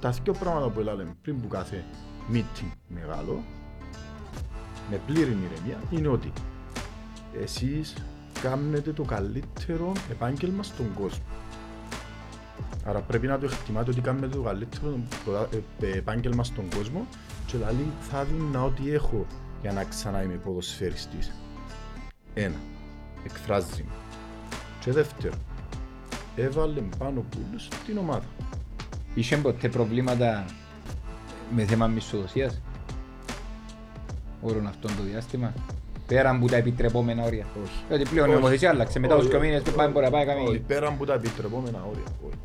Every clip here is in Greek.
τα δύο πράγματα που λέμε πριν που κάθε meeting μεγάλο, με πλήρη ηρεμία, είναι ότι εσείς κάνετε το καλύτερο επάγγελμα στον κόσμο. Άρα πρέπει να το εκτιμάτε ότι κάνετε το καλύτερο ε, επάγγελμα στον κόσμο και δηλαδή θα δίνω ό,τι έχω για να ξανά είμαι ποδοσφαιριστής. Ένα, εκφράζει με. Και δεύτερο, έβαλε πάνω πουλούς την ομάδα. Είχε ποτέ προβλήματα με θέμα μισθοδοσίας; Όλων αυτών το διάστημα; Πέραν από τα επιτρεπόμενα όρια; Όχι. Γιατί πλέον η νομοθεσία άλλαξε. Μετά τους δύο μήνες που πάμε μπορεί να πάει Όχι, καμία. πέραν από τα επιτρεπόμενα όρια; όχι.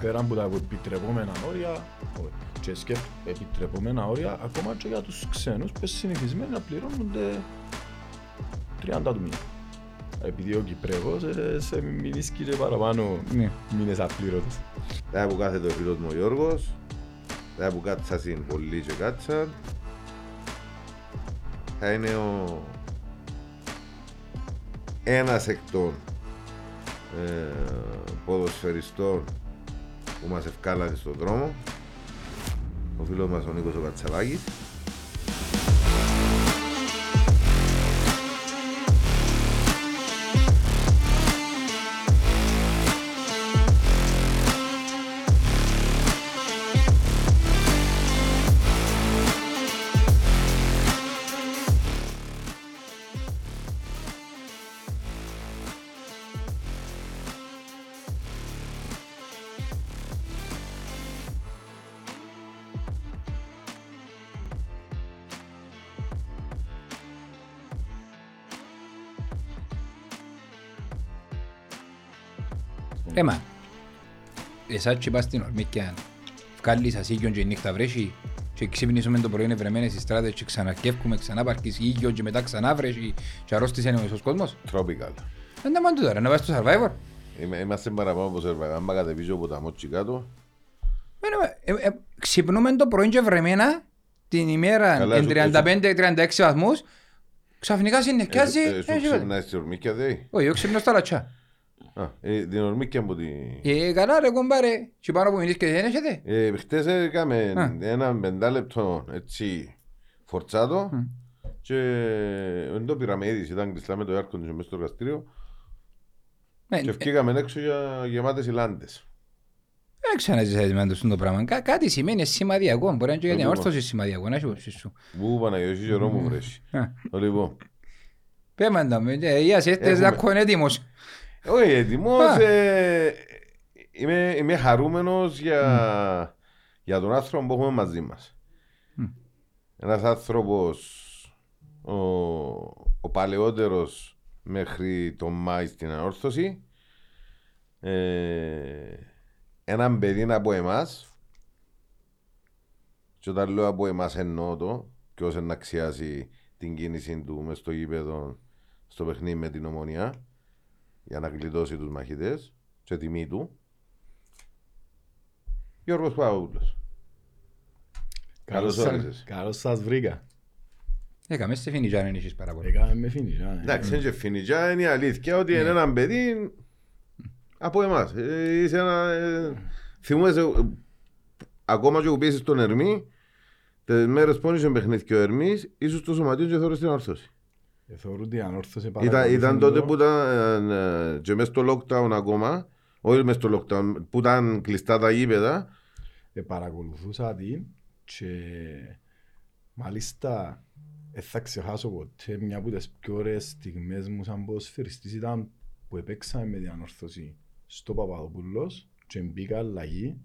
Πέραν από τα επιτρεπόμενα όρια, όχι. Και σκέφτομαι επιτρεπόμενα όρια ακόμα και για τους ξένους που συνηθισμένοι να πληρώνονται 30 του μήνα. Επειδή ο Κυπρέγος ε, σε μηνίσκει και παραπάνω Ναι. μήνες απλήρωτες. Τα που κάθεται ο φίλος μου ο Γιώργος, τα που κάτσασαν πολλοί και κάτσαν, θα είναι ο ένας εκ των ε, ποδοσφαιριστών που μας ευκάλανε στον δρόμο, ο φίλος μας ο Νίκος ο Κατσαβάκης. Εσάς και πας στην ορμίκια, βγάλεις ασίγιον και η νύχτα βρέσει και ξύπνησουμε το πρωί είναι βρεμένες οι στράτες και ξαναρκεύκουμε, ξανά παρκείς ήγιο και μετά ξανά βρέσει και αρρώστησε ο μισός κόσμος. Tropical. Δεν τα μαντού τώρα, να πας στο Survivor. Είμαι- Είμαστε παραπάνω από σερβαγά, άμα κατεβίζω από τα μότσι κάτω. Μένουμε, ε, ε, Ξυπνούμε το πρωί και βρεμένα την ημέρα Καλά, εν σου- 35-36 βαθμούς, ξαφνικά συνεχιάζει, Ε, ε, ε, Σου τίποτα. ξυπνάει στη ορμίκια, δε. Όχι, εγώ ξυπνώ στα λατσά. Α, ε, Την ορμίκια μου τη... Ε, καλά ρε κομπάρε, και πάνω που μιλείς και δεν έχετε. Ε, χτες έκαμε Α. ένα πεντάλεπτο έτσι φορτσάτο και δεν το πήραμε είδηση, ήταν κλειστά με το air condition μέσα στο εργαστήριο Ναι, και ε, βγήκαμε έξω για γεμάτες ηλάντες. Δεν ξαναζήσεις με το πράγμα. Κά- Κάτι σημαίνει σημαδιακό. Μπορεί να είναι και για την Ακριβώς. όρθωση σημαδιακό. Να σου σου. Μου Παναγιώτης καιρό μου βρέσει. Α. Λοιπόν, Πέμε τα με. ε, Γεια σε, Έχουμε- έρθες να είναι έτοιμος. Όχι έτοιμος, Α. ε, είμαι, είμαι χαρούμενος για, για τον άνθρωπο που έχουμε μαζί μας. Μμ. Ένας άνθρωπος ο, ο παλαιότερος μέχρι τον Μάη στην ανόρθωση. Ε, έναν παιδί από εμάς και όταν λέω από εμάς εννοώ το και όσο να αξιάσει την κίνηση του μες στο γήπεδο στο παιχνίδι με την ομονία για να γλιτώσει τους μαχητές και τιμή του Γιώργος Παύλος Καλώς σας- όρισες. Καλώς σας βρήκα. Έκαμε σε φινιτζά αν έχεις πάρα πολύ. Έκαμε με φινιτζά. ε. Εντάξει, είναι και φινιτζά, είναι η αλήθεια ότι είναι ένα παιδί από εμάς. Ε, Είσαι ένα... ε, Θυμούμαι, σε- ακόμα και που πήγες στον Ερμή, τις μέρες που είσαι παιχνίδι και ο Ερμής, ήσουν στο σωματείο και θεωρείς την όρθωση. Ε, Θεωρώ ότι η ανόρθωση Ήταν, παρακολουθεί ήταν το- τότε που ήταν ε, και μέσα στο lockdown ακόμα, όχι μέσα στο lockdown, που ήταν κλειστά τα γήπεδα, ε, παρακολουθούσα την και μάλιστα δεν θα ξεχάσω ποτέ μια από τις πιο ωραίες στιγμές μου σαν ποδοσφαιριστής ήταν που επέξαμε με την ανόρθωση στο Παπαδοπούλος και μπήκα αλλαγή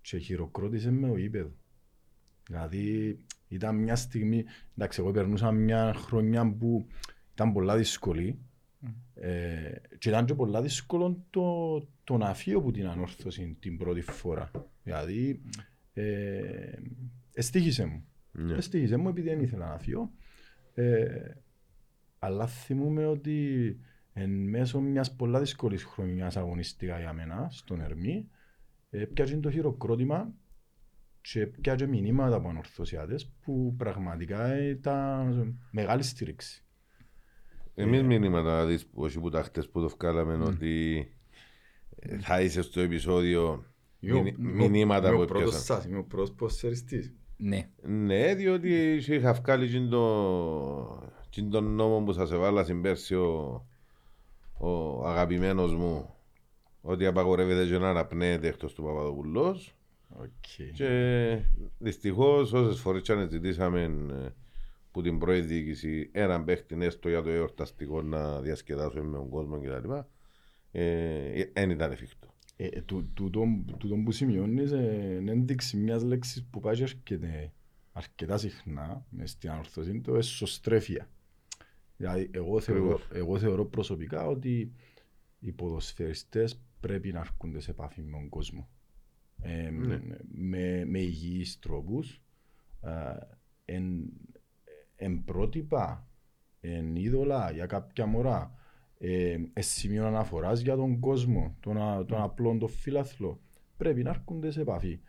και χειροκρότησε με ο γήπεδο. Δηλαδή ήταν μια στιγμή, εντάξει εγώ περνούσα μια χρονιά που ήταν πολλά δύσκολη ε, και ήταν και πολλά δύσκολο το, το να φύγω από την ανόρθωση την πρώτη φορά. Δηλαδή, ε, εστίχησε μου. Ναι. Εστίχησε μου επειδή δεν ήθελα να φύγω. Ε, αλλά θυμούμαι ότι εν μέσω μιας πολλά δύσκολης χρονιάς αγωνιστικά για μένα, στον Ερμή, ε, πιάσε το χειροκρότημα και πιάσε μηνύματα από ανορθωσιάτες που πραγματικά ήταν μεγάλη στήριξη. Εμείς μηνύματα δεις που όχι που τα χτες που το βγάλαμε ότι ε, θα είσαι στο επεισόδιο Είμαι ο- μηνύ- είμαι ο- μηνύματα είμαι που ο πρώτος έπιασαν. σας, είμαι ο πρώτος ποδοσφαιριστής. Ναι. Ναι, διότι είχα βγάλει τζιν το, τζιν τον νόμο που σας έβαλα στην πέρσι ο, ο αγαπημένος μου ότι απαγορεύεται και να αναπνέεται εκτός του Παπαδοπουλός Οκ. και δυστυχώς όσες φορές και αν ζητήσαμε ε, που την πρώην διοίκηση έναν παίχτη έστω για το εορταστικό να διασκεδάσουμε με τον κόσμο κτλ. Ε, δεν ήταν εφικτό. Ε, ε, του- τούτο- τούτο που σημειώνεις ε, είναι ένδειξη μιας λέξης που πάει και έρχεται αρκετά συχνά μες στην ανορθωσή το εσωστρέφεια. Δηλαδή, εγώ θεωρώ, Ακριβώς. εγώ θεωρώ προσωπικά ότι οι ποδοσφαιριστές πρέπει να έρχονται σε επαφή με τον κόσμο. Ε, Ναι. με, με υγιείς τρόπους, ε, εν, εν πρότυπα, εν είδωλα για κάποια μωρά, ε, ε, σημείο αναφοράς για τον κόσμο, τον, α- τον απλό, τον φιλαθλό, πρέπει να έρχονται σε επαφή.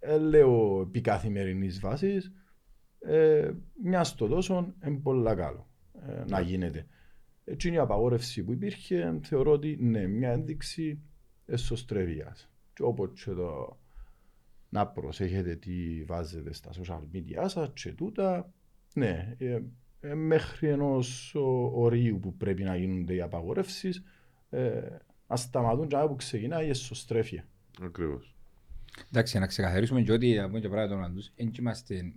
Ε, ε, λέω επί καθημερινής βάσης, ε, μιας στο τόσο είναι πολύ καλό ε, να γίνεται. Έτσι είναι η απαγόρευση που υπήρχε, θεωρώ ότι ναι, μια ένδειξη εσωστρεβίας. Και όποτε το να προσέχετε τι βάζετε στα social media σας και τούτα, ναι, ε, ε, μέχρι ενός ο- ορίου που πρέπει να γίνονται οι απαγορεύσεις, ε, να σταματούν και που ξεκινάει η εσωστρέφεια. Ακριβώς. Εντάξει, να ξεκαθαρίσουμε και ότι από και πράγματα τον αντούς, εν και είμαστε,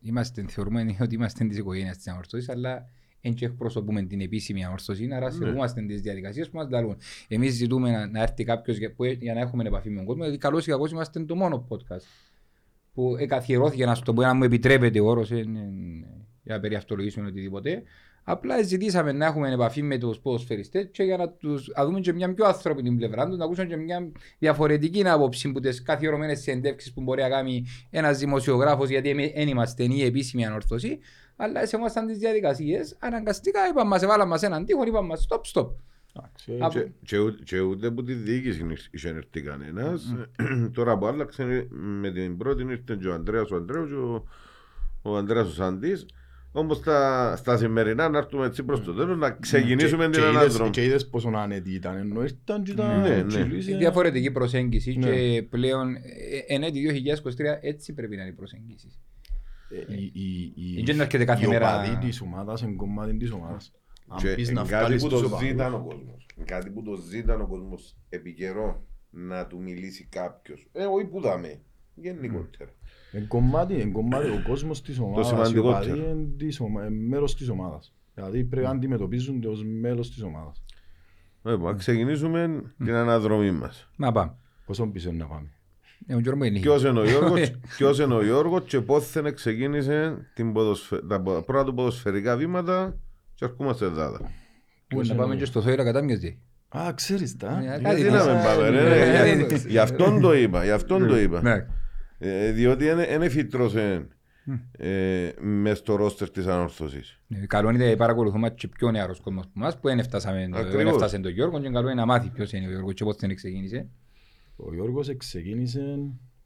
είμαστε θεωρούμε ότι είμαστε της οικογένειας της ανορθώσης, αλλά εν και εκπροσωπούμε την επίσημη ανορθώση, άρα σεβούμαστε τις διαδικασίες που μας δαλούν. Εμείς ζητούμε να, να έρθει κάποιος για, που, για να έχουμε επαφή με τον κόσμο, γιατί καλώς ή κακώς είμαστε το μόνο podcast που εκαθιερώθηκε να σου το πω, αν μου επιτρέπεται ο όρος, ε, ε, για να περιαυτολογήσουμε οτιδήποτε. Απλά ζητήσαμε να έχουμε επαφή με τους ποδοσφαιριστές και για να, τους, να δούμε και μια πιο ανθρώπινη πλευρά τους, να ακούσουμε και μια διαφορετική άποψη που τις καθιερωμένες συνεντεύξεις που μπορεί να κάνει ένας δημοσιογράφος γιατί δεν είμαστε η επίσημη ανορθώση, αλλά σε ήμασταν τις διαδικασίες, αναγκαστικά είπαμε μας, έβαλαν μας έναν τείχο, είπαμε μας stop, stop. Εντάξει, Από- Και, και, ούτε- και ούτε που τη διοίκηση είχε έρθει κανένας. Τώρα που άλλαξε με την πρώτη ήρθε και ο Ανδρέας ο Ανδρέου και ο, ο Ανδρέας ο Σαντής. Όμως στα, στα σημερινά να έρθουμε έτσι προς το τέλος να ξεκινήσουμε Και- την και είδες- ανάδρομη. Και είδες πόσο άνετη ήταν, ενώ ήρθαν και ήταν Ναι, ναι. τσιλίσια. Διαφορετική προσέγγιση Ναι. και πλέον ε, εν έτη 2023 έτσι πρέπει να είναι η προσέγγιση. Ε, η- η- η- Δεν έρχεται κάθε οι μέρα- οπαδοί της ομάδας είναι κομμάτι της ομάδας. Αν Και πεις να είναι κάτι βγάλεις που τους το οπαδούς, ζήταν ο κόσμος. Είναι Κάτι που το ζήταν ο κόσμος επί καιρό να του μιλήσει κάποιος. Ε, όχι που δαμε. Γενικότερα. είναι κομμάτι, είναι κομμάτι ο κόσμος της ομάδας. Οι σημαντικότερο. οπαδοί είναι της ομα- είναι μέρος της ομάδας. Δηλαδή πρέπει να αντιμετωπίζονται ως μέλος της ομάδας. Λοιπόν, να ξεκινήσουμε την αναδρομή μας. Να πάμε. Πόσο πίσω είναι να πάμε; Ε, ο Γιώργος είναι. Ποιος είναι ο Γιώργος, ποιος είναι ο Γιώργος και πότε ξεκίνησε την ποδοσφαι... τα πο- πρώτα του ποδοσφαιρικά βήματα και ερχόμαστε Ελλάδα. Πού Ποιος να είναι πάμε ο- και στο Θόηρα κατά μοιάζει. Α, ξέρεις τα. Ναι, Γιατί κάτι Τι είναι. να με πάμε ρε, ναι, ρε, ναι, για- ναι. γι' αυτόν το είπα, γι' αυτόν το είπα. Ναι. Ε, Διότι δεν εφήτρωσε ε, μες στο ρόστερ της ανόρθωσης. Ναι, Καλό είναι να παρακολουθούμε και πιο νεαρός κόσμος που μας που δεν έφτασαμε- δεν Ακριβώς. έφτασε τον Γιώργο και καλό είναι να μάθει ποιος είναι ο Γιώργος και πώς δεν ξεκίνησε. Ο Γιώργος ξεκίνησε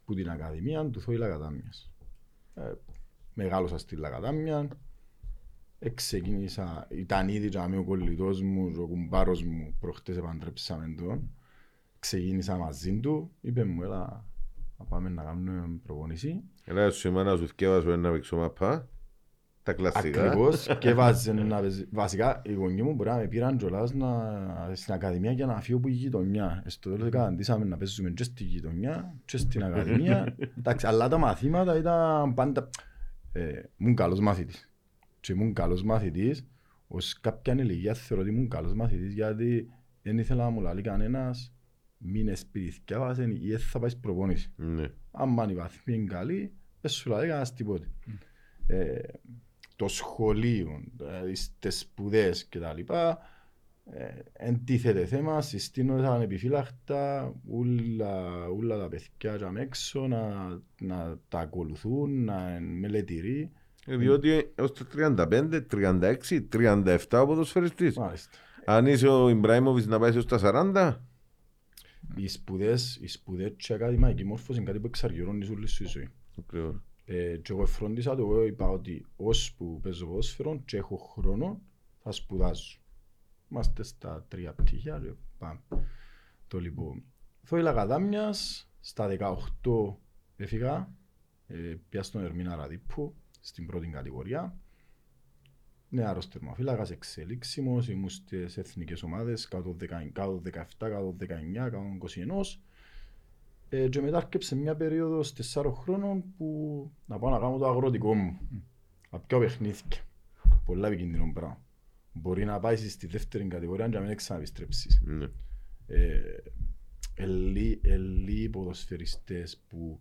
που την Ακαδημία του Θόη Λακατάμιας. Ε, μεγάλωσα στη Λακατάμια. Εξεκίνησα, ήταν ήδη και ο κολλητός μου και ο κουμπάρος μου προχτές επαντρέψαμε τον. Ξεκίνησα μαζί του, είπε μου έλα να πάμε να κάνουμε προπονησή. Έλα σου σήμερα να σου θυκεύασω ένα παίξω μαπά. Τα κλασικά. Ακριβώς και βάζε να παίζει. Βασικά οι γονείς μου μπορεί να με πήραν κιόλας να, στην Ακαδημία για να φύγω από η γειτονιά. Στο τέλος καταντήσαμε να παίζουμε και στη γειτονιά και στην Ακαδημία. Εντάξει, αλλά τα μαθήματα ήταν πάντα... Ε, ήμουν καλός μαθητής. Και ήμουν καλός μαθητής, ως κάποια ηλικία θεωρώ ότι ήμουν καλός μαθητής γιατί δεν ήθελα να μου λέει κανένας μείνε σπίτι θυκιάβασεν ή δεν θα πάεις προπόνηση Ναι. άμα η βαθμή είναι καλή, δεν σου λέει κανένας τίποτε. Ε, το σχολείο, δηλαδή τις σπουδές και τα λοιπά, ε, εντίθεται θέμα, συστήνονται ανεπιφύλακτα όλα, όλα τα παιδιά και έξω να, να τα ακολουθούν, να είναι μελετηροί. Ε, Διότι έως τα 35, 36, 37 ο ποδοσφαιριστής. Μάλιστα. Αν είσαι ο Ιμπραήμοβιτς να πάεις έως τα 40, Οι σπουδές, οι σπουδές και η ακαδημαϊκή μόρφωση είναι κάτι που εξαργυρώνεις όλη σου η ζωή. Ακριβώς. Ε, και εγώ εφρόντισα το, εγώ είπα ότι ώσπου παίζω ποδόσφαιρο και έχω χρόνο θα σπουδάζω. Είμαστε στα τρία πτυχία και πάμε. Το λοιπόν. Θόηλα Καδάμιας, στα 18 έφυγα, ε, πια στον Ερμήνα Ραδίππου, στην πρώτη κατηγορία. Νεαρός τερμαφύλακας, εξελίξιμος, ήμουν στις εθνικές ομάδες, κάτω 10, κάτω 17, κάτω 19, κάτω 21. Ε, και μετά έρκεψε μια περίοδος 4 χρόνων που να πάω να κάνω το αγροτικό μου. Να πιω παιχνίδια. Πολλά επικίνδυνο πράγμα. Μπορεί να πάει στη δεύτερη κατηγορία και να μην ξαναπιστρέψεις. Ναι. Ε, ελί, ελί ποδοσφαιριστές που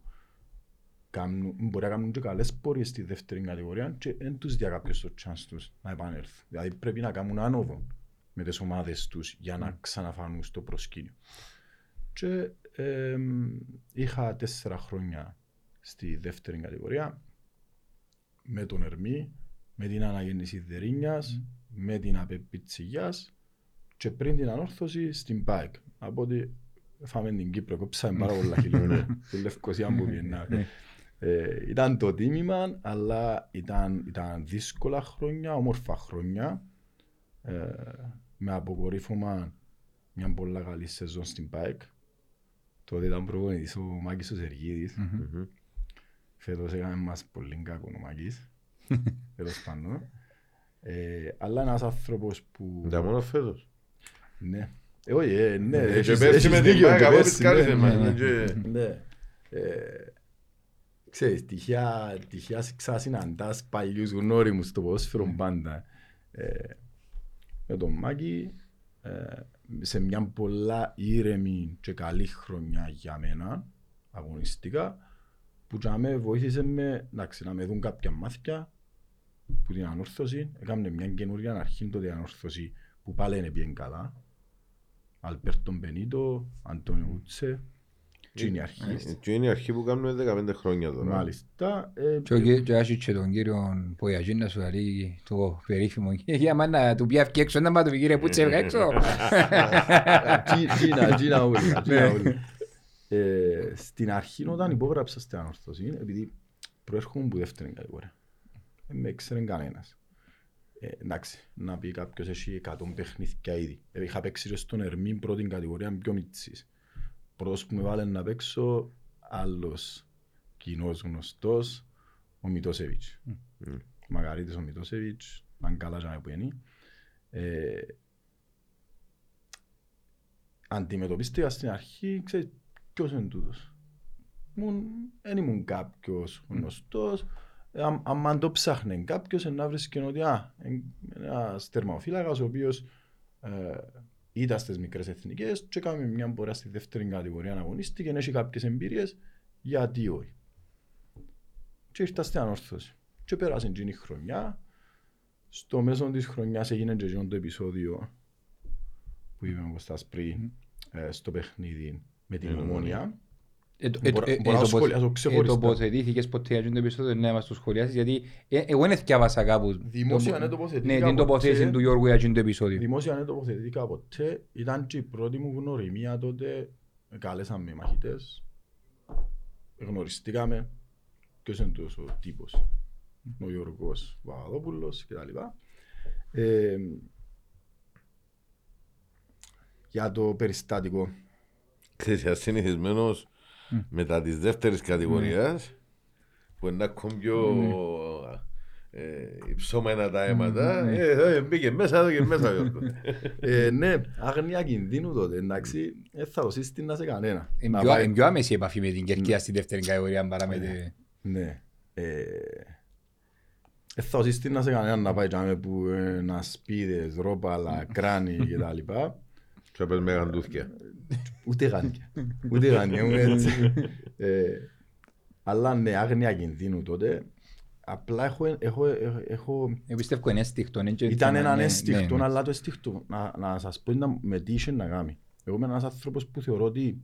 κάνουν, μπορεί να κάνουν και καλές πορείες στη δεύτερη κατηγορία και δεν τους διά κάποιος το chance τους να επανέλθουν. Δηλαδή πρέπει να κάνουν άνοδο με τις ομάδες τους για να ξαναφανούν στο προσκήνιο. Και εμ, είχα τέσσερα χρόνια στη δεύτερη κατηγορία με τον Ερμή, με την αναγέννηση Δερίνιας, με την Απεπιτσιγιάς και πριν την ανόρθωση στην ΠΑΕΚ. Από ότι φάμε την Κύπρο, κόψαμε πάρα πολλά χιλιόμετρα. Στη Λευκοσία που πήγαινα. Ε, ήταν το τίμημα, αλλά ήταν, ήταν δύσκολα χρόνια, όμορφα χρόνια. Ε, με αποκορύφωμα μια πολλά καλή σεζόν στην ΠΑΕΚ. Τότε ήταν προπονητής ο Μάκης ο Σεργίδης. Μμμ. Φέτος έκανε μας πολύ κακό ο Μάκης. Τέλος πάντων. Ε, αλλά ένας άνθρωπος που... Ήταν μόνος φέτος. Ναι. Ε, όχι, ε, ναι. Ε, και έχεις- πέρσι έχεις με την δίκιο, ΠΑΕΚ, και από πέρσι, πισκάρισε ναι, μας, ναι, ναι, και- Ναι. Ε, Ξέρεις, τυχαία, τυχαία ξανασυναντάς παλιούς γνώριμους στο ποδόσφαιρο πάντα. Ε, με τον Μάκη, ε, σε μια πολλά ήρεμη και καλή χρονιά για μένα, αγωνιστικά, που για με βοήθησε με, εντάξει, να με δουν κάποια μάθηκια που την ανόρθωση, έκαμε μια καινούργια αρχή τότε ανόρθωση που πάλι είναι bien καλά. Αλπέρτον Μπενίτο, Αντώνιο Ούτσε, τι είναι η αρχή. Και είναι η αρχή που κάνουμε 15 χρόνια τώρα. Μάλιστα. ε, Και ο κύ- και άρχισε και τον κύριο Πογιατζή να σου λέει το περίφημο «Για μάνα του πιάφκει έξω, να μάθω κύριε που τσέβγα έξω». Τι- Τζίνα, τζίνα όλα, τζίνα όλα. Ε, Στην αρχή όταν υπόγραψα στην ανόρθωση, επειδή προέρχομαι από δεύτερη κατηγορία, δεν με έξερε κανένας. Ε, εντάξει, να πει κάποιος έχει 100 παιχνίδια ήδη. Ε, είχα παίξει και στον Ερμή πρώτη κατηγορία πιο μίτσις. Πρώτος που με βάλε να παίξω, άλλος κοινός γνωστός, ο Μητώσεβιτς. Μμ. Μαγαρίτης ο Μητώσεβιτς, αν καλά και που είναι. Ε, αντιμετωπίστηκα στην αρχή, ξέρεις, ποιος είναι τούτος. Ήμουν, δεν ήμουν κάποιος γνωστός. Ε, αν- Αν το ψάχνε κάποιος, ε, να βρίσκει ότι α, εν- ένας τερμαφύλακας ο οποίος ε, ήταν στις μικρές εθνικές και έκαμε μια πορεία στη δεύτερη κατηγορία να αγωνίστηκε και έχει κάποιες εμπειρίες, γιατί όχι. Και ήρθα στην ανόρθωση. Και πέρασε εκείνη η χρονιά. Στο μέσο της χρονιάς έγινε και εκείνο το επεισόδιο που είπε ο Κωστάς πριν ε, στο παιχνίδι με την Με την Ομόνια. Ε, το- ε, Μπορώ- ε, ε, μπορώ να το το σχολιάσω πως- ε, ξεχωριστά. τοποθετήθηκες ποτέ για το επεισόδιο, ναι, μας το σχολιάσεις, γιατί ε, εγώ δεν θυκιάβασα κάπους. Δημόσια το- δεν τοποθετήθηκα Ναι, την ποτέ. τοποθέτηση του Γιώργου για το επεισόδιο. Δημόσια δεν τοποθετήθηκα ποτέ. Ήταν και η πρώτη μου γνωριμία τότε. Με κάλεσαν με μαχητές. Γνωριστήκαμε. Ποιος είναι τόσο ο τύπος. Ο Γιώργος Παπαδόπουλος κτλ. Ε, για το περιστατικό. Ξέρεις, είσαι συνηθισμένος Μμ. μετά της δεύτερης κατηγορίας που είναι ακόμη πιο ε, υψώμενα τα αίματα. Μμ, ναι. Ε, ε, Μπήκε μέσα εδώ και μέσα. Γιώργο. Ε, ναι, άγνοια κινδύνου τότε, εντάξει, δεν θα το σύστηνα σε κανένα. Είναι Να πιο- πάει- είναι πιο άμεση η επαφή με την Κερκία στη δεύτερη κατηγορία παρά με τη... Ναι. Ε, Δεν θα το σύστηνα σε κανένα να πάει τζάμε που ε, να σπίδες, ρόπαλα, κράνη κτλ. Και πες με γαντούθκια. Ούτε γάνια. Ούτε γάνια, ήμουν έτσι. Ε, Αλλά ναι, άγνοια κινδύνου τότε. Απλά έχω, έχω, έχω, έχω Εγώ πιστεύω είναι αίσθηκτο. είναι και- Ήταν ναι, έναν ναι, αίσθηκτο, ναι. αλλά το αίσθηκτο, να, να σας πω ήταν με τι είχε να κάνει. Εγώ είμαι ένας άνθρωπος που θεωρώ ότι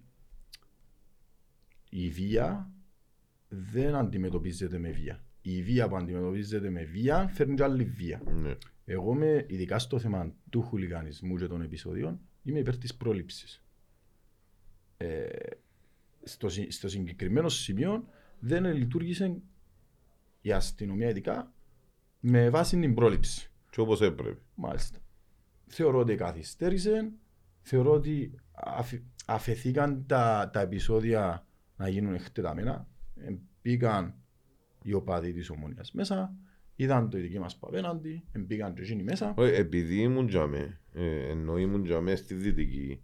η βία δεν αντιμετωπίζεται με βία. Η βία που αντιμετωπίζεται με βία φέρνει και άλλη βία. Ναι. Εγώ είμαι, ειδικά στο θέμα του χουλιγανισμού και των επεισοδίων, είμαι υπέρ της πρόληψης. Ε, στο, συ- στο συγκεκριμένο σημείο δεν λειτουργήσε η αστυνομία ειδικά με βάση την πρόληψη. Και όπως έπρεπε. Μάλιστα. Θεωρώ ότι καθυστέρησε. θεωρώ ότι αφ- αφαιθήκαν τα, τα επεισόδια να γίνουν εκτεταμένα. Ε, Μπήκαν οι οπαδοί της ομονίας μέσα, είδαν το δική μας που απέναντι, ε, μπήκαν και εκείνοι μέσα. Όχι, επειδή ήμουν τζαμέ, ε, ενώ ήμουν τζαμέ στη Δυτική,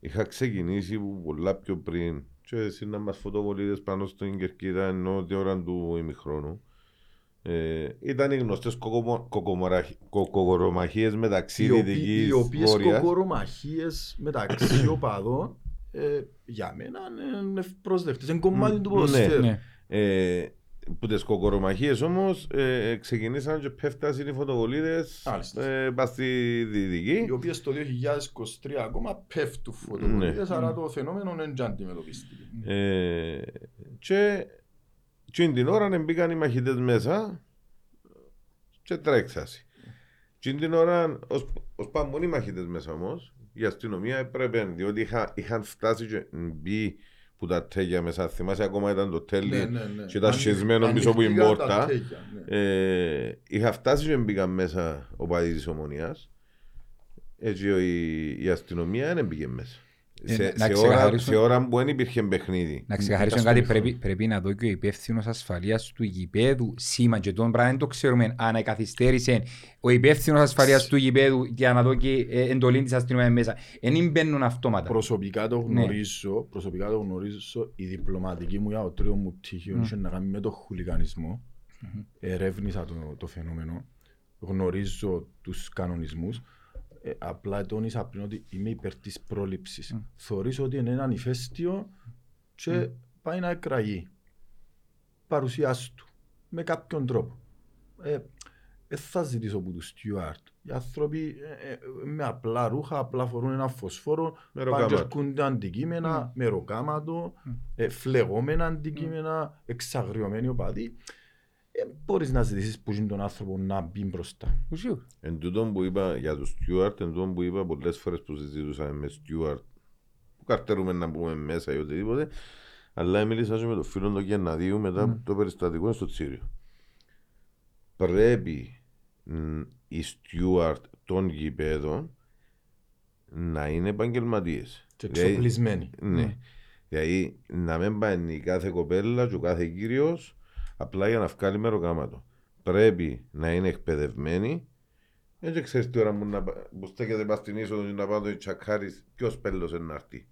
είχα ξεκινήσει που πολλά πιο πριν και εσύ να μας φωτοβολίδες πάνω στην κερκίδα ενώ την ώρα του ημιχρόνου. Ε, ήταν οι γνωστές κοκομο- κοκομοραχ- κοκορομαχίες μεταξύ οι, οποί- Δυτικής οι οποίες Βόρειας. κοκορομαχίες μεταξύ οπαδών ε, για μένα είναι ευπρόσδεκτες. Είναι κομμάτι του Ναι. ποδοσφαίρου. Ναι. Ε, που τις κοκορομαχίες όμως ε, ξεκινήσαν και πέφτασαν οι φωτοβολίδες Μάλιστα. ε, πας στη Δυτική. Οι οποίες το 2023 ακόμα πέφτουν φωτοβολίδες, Ναι. άρα το φαινόμενο είναι και αντιμετωπίστηκε. Ε, και και την ώρα μπήκαν οι μαχητές μέσα και τρέξασαι. Και την ώρα, ως, ως πάνε οι μαχητές μέσα όμως, η αστυνομία έπρεπε, διότι είχα, είχαν φτάσει και μπει που τα τέγια μέσα, θυμάσαι ακόμα ήταν το τέλει Ναι, ναι, ναι. και ήταν σχισμένο πίσω από η Ανοίχτηκαν τα πόρτα. τέκια, ναι. Ε, είχα φτάσει και μπήκαν μέσα ο παδί της ομονίας. Έτσι η, η αστυνομία δεν μπήκε μέσα. Ε, σε, να σε, ώρα, ξεκαθαρίσω- σε ώρα που δεν υπήρχε παιχνίδι. Να ξεκαθαρίσω Ήταν κάτι, στο πρέπει, πρέπει να δω και ο υπεύθυνος ασφαλείας του γηπέδου σήμα και τον πράγμα δεν το ξέρουμε αν καθυστέρησε ο υπεύθυνος ασφαλείας του γηπέδου για να δω και ε, εντολή της αστυνομίας μέσα. Δεν μπαίνουν αυτόματα. Προσωπικά το Ναι. γνωρίζω, προσωπικά το γνωρίζω, η διπλωματική μου για το τρίο μου πτυχίο Μμ. είχε να κάνει με το χουλικανισμό. Ερεύνησα το, το φαινόμενο. Γνωρίζω τους κανονισμούς. Ε, απλά τόνισα πριν ότι είμαι υπέρ της πρόληψης. Μμ. Θεωρείς ότι είναι έναν ηφαίστειο και πάει να εκραγεί. Παρουσιάσου του με κάποιον τρόπο. Ε, δεν θα ζητήσω από τους Στιούαρτ. Οι άνθρωποι ε, ε, με απλά ρούχα, απλά φορούν ένα φωσφόρο, Με πάνε και ροκάματο. έρχονται αντικείμενα, με ροκάματο, ε, φλεγόμενα αντικείμενα, εξαγριωμένοι οπαδοί. Ε, μπορείς να ζητήσεις που είναι τον άνθρωπο να μπει μπροστά. Ουσίου. Εν τούτον που είπα για τον Στιούαρτ, εν τούτον που είπα πολλές φορές που συζητούσαμε με Στιούαρτ, που καρτερούμε να μπούμε μέσα ή οτιδήποτε, αλλά μίλησα και με τον φίλο του Γενναδίου μετά από το περιστατικό στο Τσίριο. Πρέπει μ, οι Στιούαρτ των γηπέδων να είναι επαγγελματίες. Και εξοπλισμένοι. Ναι. Δηλαδή να μην πάει η κάθε κοπέλα και ο κάθε κύριος απλά για να βγάλει μεροκάματο. Πρέπει να είναι εκπαιδευμένοι. Δεν ξέρεις τι ώρα μου να, πα- που στέκεται πας στην είσοδο και να πάω το τσακάρεις ποιος πέλος είναι να έρθει.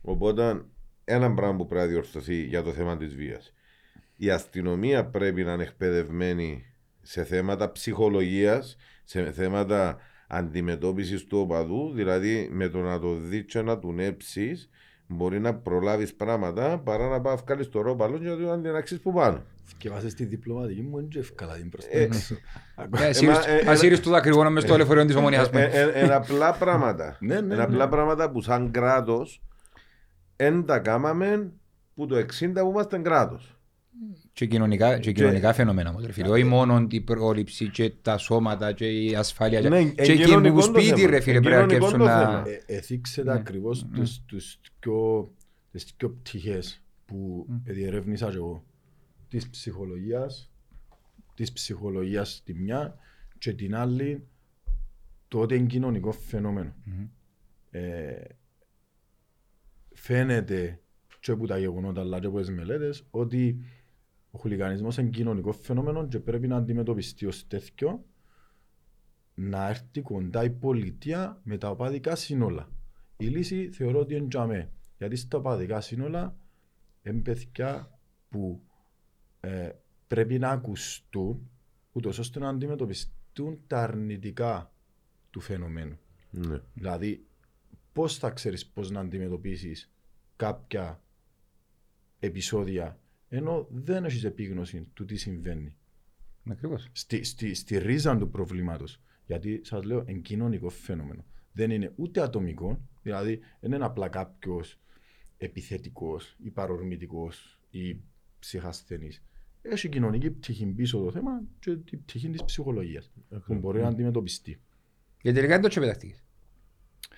Οπότε ένα πράγμα που πρέπει να διορθωθεί για το θέμα της βίας. Η αστυνομία πρέπει να είναι εκπαιδευμένη σε θέματα ψυχολογίας, σε θέματα αντιμετώπισης του οπαδού, δηλαδή με το να το δεις και να του νέψεις, μπορεί να προλάβεις πράγματα παρά να πάει να βγάλεις το ρόπαλο και να του αντινάξεις που πάνω. Και βάζεις τη διπλωματική μου, είναι και εύκολα την Ε, προσθέτω. Ε, ασύρεις- ε, ε, Ασύρεις του δακρυγόνα μες στο λεωφορείο της ομονίας. Ε, ε, ε, Είναι απλά πράγματα. Ναι, ναι, Είναι ναι. απλά πράγματα που σαν κράτος δεν τα κάμαμε που το 60 που είμαστε κράτος. Και κοινωνικά, και κοινωνικά φαινομένα όμως, ρε φίλε. Όχι μόνο την πρόληψη και τα σώματα και η ασφάλεια. Ναι, και εν εκείνοι κοινωνικό που το σπίτι θέμα. ρε φίλε Εν πρέπει να κοινωνικό αρκέψουν το να... θέμα. Ε, Εθίξετε Ναι. ακριβώς τους, τους δυο, τις δυο πτυχές που διερεύνησα και εγώ. Της ψυχολογίας, της ψυχολογίας τη μια και την άλλη το ότι είναι κοινωνικό φαινόμενο. Μμμ. Ε, φαίνεται και από τα γεγονότα αλλά και από τις μελέτες ότι ο χουλικανισμός είναι κοινωνικό φαινόμενο και πρέπει να αντιμετωπιστεί ως τέτοιο να έρθει κοντά η πολιτεία με τα οπαδικά σύνολα. Η λύση θεωρώ ότι είναι τζαμέ. Γιατί στα οπαδικά σύνολα είναι παιδιά που ε, πρέπει να ακουστούν ούτως ώστε να αντιμετωπιστούν τα αρνητικά του φαινομένου. Ναι. Δηλαδή, πώς θα ξέρεις πώς να αντιμετωπίσεις κάποια επεισόδια ενώ δεν έχεις επίγνωση του τι συμβαίνει. Ακριβώς. Στη, στη, στη ρίζα του προβλήματος. Γιατί σας λέω, είναι κοινωνικό φαινόμενο. Δεν είναι ούτε ατομικό, δηλαδή δεν είναι απλά κάποιος επιθετικός ή παρορμητικός ή ψυχασθενής. Έχει κοινωνική πτυχή πίσω το θέμα και την πτυχή της ψυχολογίας που μπορεί να αντιμετωπιστεί. Γιατί τελικά δεν το τσεπεταχτήκες.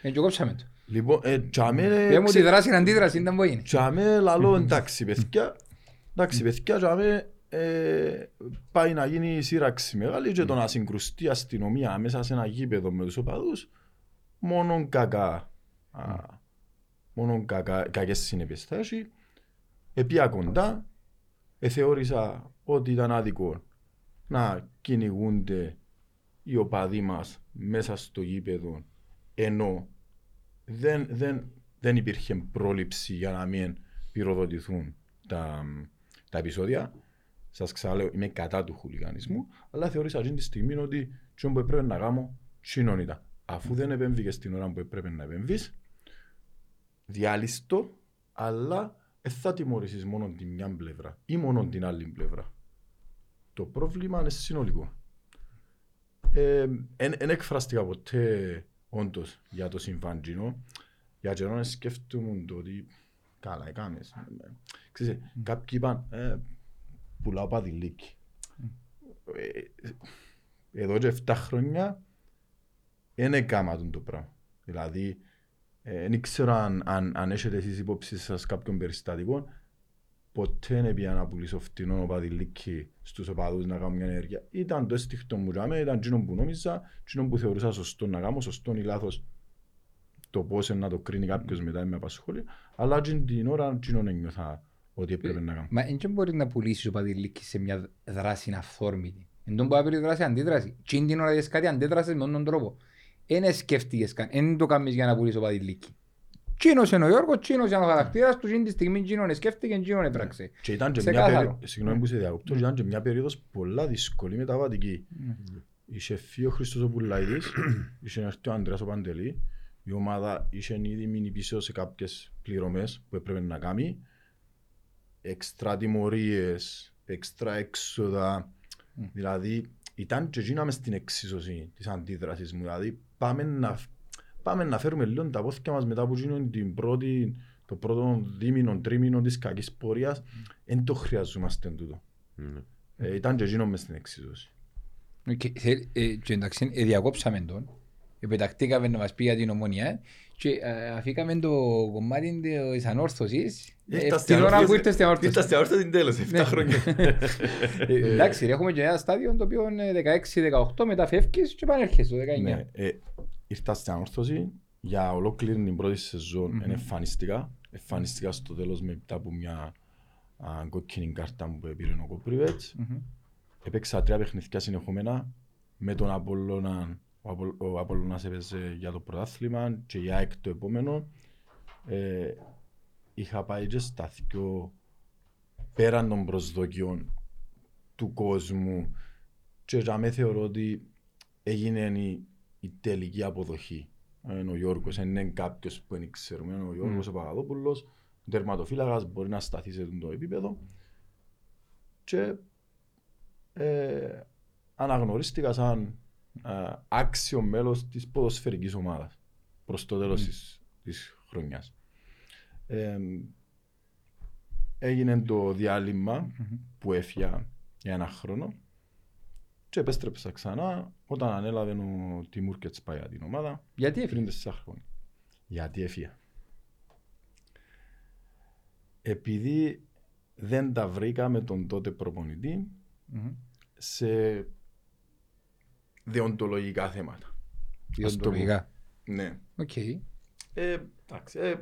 Ε, και κόψαμε το. Λοιπόν, ε, τζαμέ, Πες μου τη δράση είναι αντίδραση, ήταν που είναι. Τζαμέ λαλό εντάξει παιδιά, εντάξει παιδιά τζαμέ ε, πάει να γίνει σύραξη μεγάλη και το να συγκρουστεί η αστυνομία μέσα σε ένα γήπεδο με τους οπαδούς μόνο κακά α, μόνο κακά, κακές συνέπειες θα έχει. Επία κοντά, εθεώρησα ότι ήταν άδικο να κυνηγούνται οι οπαδοί μας μέσα στο γήπεδο ενώ δεν, δεν, δεν υπήρχε πρόληψη για να μην πυροδοτηθούν τα, τα επεισόδια. Σας ξαναλέω, είμαι κατά του χουλιγανισμού, αλλά θεώρησα αυτή τη στιγμή ότι τι που έπρεπε να κάνω, τσίνον ήταν. Αφού δεν επέμβηκες στην ώρα που έπρεπε να επέμβεις, διάλυστο, αλλά δεν θα τιμωρήσεις μόνο την μια πλευρά ή μόνο την άλλη πλευρά. Το πρόβλημα είναι συνολικό. Δεν ε, εκφράστηκα ποτέ όντως για το συμβάν Για καιρό σκέφτομαι το ότι καλά έκανες. Ξέρετε, κάποιοι είπαν, ε, πουλάω παδιλίκι. Ε, εδώ και 7 χρόνια δεν έκανα το πράγμα. Δηλαδή, δεν ε, ξέρω αν, αν, αν έχετε εσείς υπόψη σας κάποιον περιστατικό, ποτέ δεν πήγα να πουλήσω φτηνό οπαδιλίκι στους οπαδούς να κάνω μια ενέργεια. Ήταν το αισθηκτό μου ράμε, ήταν εκείνο που νόμιζα, εκείνο που θεωρούσα σωστό να κάνω, σωστό ή λάθος το πώς να το κρίνει κάποιος μετά με απασχόλη, αλλά την ώρα εκείνο ένιωθα ότι έπρεπε να κάνω. Μα δεν μπορεί να πουλήσεις οπαδιλίκι σε μια δράση αυθόρμητη. Εν τον μπορεί δράση αντίδραση. Τι την ώρα δεις κάτι αντίδρασες με τον τρόπο. Δεν σκέφτηκες καν, δεν το κάνεις για να πουλήσεις οπαδιλίκι. Τσίνος είναι ο Γιώργος, τσίνος είναι ο χαρακτήρας του, τη στιγμή τσίνον σκέφτηκε, τσίνον έπραξε. Και ήταν και μια, περί... Συγγνώμη που σε διακοπτώ, ήταν και μια περίοδος πολλά δύσκολη μεταβατική. Είχε φύγει ο Χριστός ο Πουλάιδης, είχε έρθει ο Ανδρέας ο Παντελή, η ομάδα είχε ήδη μείνει πίσω σε κάποιες πληρωμές που έπρεπε να κάνει, εξτρά τιμωρίες, εξτρά έξοδα, δηλαδή ήταν και γίναμε στην εξίσωση της αντίδρασης μου, δηλαδή πάμε να πάμε να φέρουμε λίγο τα πόθηκια μας μετά που γίνουν την πρώτη, το πρώτο δίμηνο, τρίμηνο της κακής πορείας, δεν το χρειαζόμαστε τούτο. Mm. Ε, ήταν και γίνον μες στην εξίσωση. Και, ε, και εντάξει, ε, διακόψαμε τον, επετακτήκαμε να μας πει για την ομονία και ε, αφήκαμε το κομμάτι της ανόρθωσης την ώρα που ήρθε στην ανόρθωση. Ήρθα στην ανόρθωση τέλος, 7 ναι. χρόνια. Εντάξει, έχουμε και ένα στάδιο το οποίο είναι 16-18 μετά φεύγεις και πανέρχεσαι το 19. Ναι, ήρθα στην ανόρθωση για ολόκληρη την πρώτη σεζόν mm-hmm. εμφανιστικά. Εμφανιστικά στο τέλος μετά από μια α, κόκκινη κάρτα μου που πήρε ο Κοπρίβετς. Mm-hmm. Έπαιξα τρία παιχνιδιά συνεχόμενα με τον Απόλλωνα. Ο, Απο, ο Απόλλωνας έπαιζε για το πρωτάθλημα και για εκ το επόμενο. Ε, είχα πάει και στα δυο πέραν των προσδοκιών του κόσμου και για με θεωρώ ότι έγινε η η τελική αποδοχή. Είναι ο Γιώργος, είναι κάποιος που δεν ξέρουμε, είναι ο Γιώργος mm. ο Παγαδόπουλος, τερματοφύλακας, μπορεί να σταθείς σε το επίπεδο και ε, αναγνωρίστηκα σαν ε, άξιο μέλος της ποδοσφαιρικής ομάδας προς το τέλος mm. της, της χρονιάς. Ε, έγινε το διάλειμμα mm-hmm. που έφυγα για ένα χρόνο και επέστρεψα ξανά όταν ανέλαβε ο Τιμούρ και Τσπάια την ομάδα. Γιατί έφυγε; Πριν τεσσά χρόνια. Γιατί έφυγε. Επειδή δεν τα βρήκα με τον τότε προπονητή mm-hmm. σε δεοντολογικά θέματα. Δεοντολογικά. Ναι. OK. Okay. Ε, εντάξει, ε,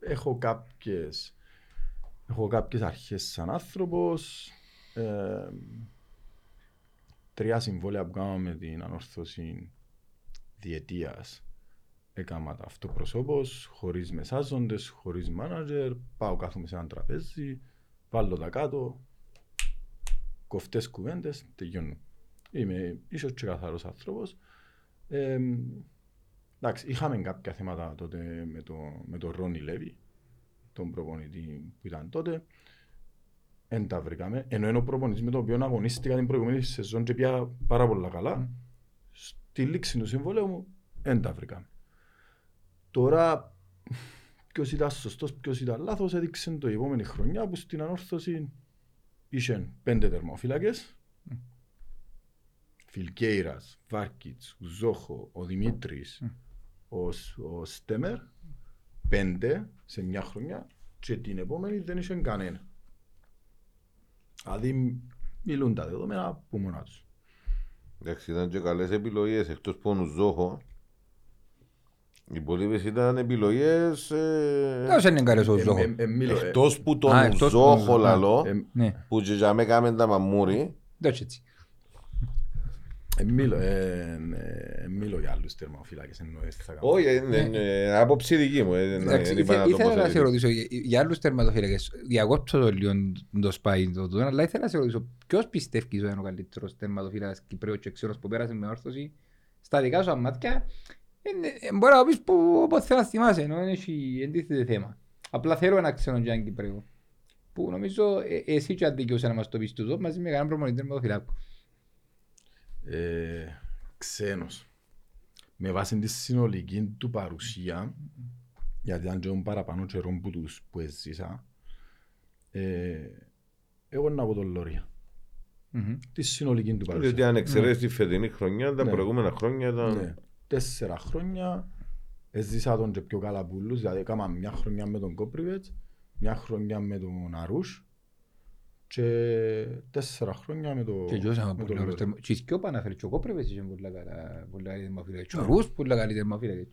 έχω κάποιες έχω κάποιες αρχές σαν άνθρωπος ε, τρία συμβόλαια που κάναμε με την ανόρθωση διετίας έκανα τα αυτοπροσώπως, χωρίς μεσάζοντες, χωρίς μάνατζερ, πάω κάθομαι σε ένα τραπέζι, βάλω τα κάτω, κοφτές κουβέντες, τελειώνουν. Είμαι ίσως και καθαρός άνθρωπος. Ε, εντάξει, είχαμε κάποια θέματα τότε με, το, με τον Ρόνι Λέβη, τον προπονητή που ήταν τότε. Δεν τα βρήκαμε. Ενώ είναι ο προπονητής με τον οποίο αγωνίστηκα την προηγούμενη σεζόν και πια πάρα πολλά καλά. Mm. Στη λήξη του συμβολέου μου δεν τα βρήκαμε. Τώρα ποιος ήταν σωστός, ποιος ήταν λάθος, έδειξε το επόμενη χρονιά που στην ανόρθωση είχε πέντε τερμοφύλακε. Mm. Φιλκέιρας, Βάρκιτ, Ζόχο, ο Δημήτρης, mm. ο, ο Στέμερ. Πέντε σε μια χρονιά και την επόμενη δεν είχε κανένα. Δηλαδή μιλούν τα δεδομένα από μόνα τους. Εντάξει, ήταν και καλές επιλογές εκτός πόνου Ζόχο. Οι υπόλοιπες ήταν επιλογές ε, Δώσε είναι καλές ο Ζόχο. Ε, ε, ε, μιλώ, ε, εκτός που Α, τον εκτός που Ζόχο τον- λαλό ε, Ναι, που και για με κάμεν τα μαμούρι δώσε έτσι. Ε, μιλώ, ε, ε, μιλώ για άλλους τερμοφύλακες εννοείς τι θα κάνω. Όχι, είναι είναι άποψη δική μου. ε, δεν- Εντάξει, δεν είπα ήθε- το Ήθελα να σε τοποθετήσω. ρωτήσω για- για άλλους τερματοφύλακες. Διακόψω το λίγο το σπάι το τούτο, αλλά ήθελα να σε ρωτήσω ποιος πιστεύεις ότι είναι ο καλύτερος τερματοφύλακας Κυπρέου και ξένος που πέρασε με όρθωση στα δικά σου μάτια. είναι- ε, Μπορεί να πεις που όπως θέλω να θυμάσαι, ενώ δεν έχει εντίθεται θέμα. Απλά θέλω ένα ξένο Γιάννη Κυπρέου. Που νομίζω ε, εσύ και αν δικαιούσε να μας το πεις τούτο μαζί με κανέναν προμονητή τερματοφυλάκου. Ε, ξένος. Με βάση τη συνολική του παρουσία, γιατί αν και παραπάνω καιρό που τους που έζησα, ε, εγώ να πω τον Λόρια. Μμμ. Τη συνολική του Διότι παρουσία. αν εξαιρέσεις τη φετινή χρονιά, τα Ναι. προηγούμενα χρόνια Ναι. ήταν... Τέσσερα χρόνια έζησα τον και πιο καλά πουλούς, δηλαδή έκανα μια χρονιά με τον Κόπριβετς, μια χρονιά με τον Αρούς και τέσσερα χρόνια με, το, Και εγώ με σαν τον πολύ Λόρια. ωραίος τερμο- Και οι δυο παναφέρει και ο Κόπρεβες είχε πολλά καλά- πολλά καλή τερμοφύλακες. Και ο Ρούς πολλά καλή τερμοφύλακες.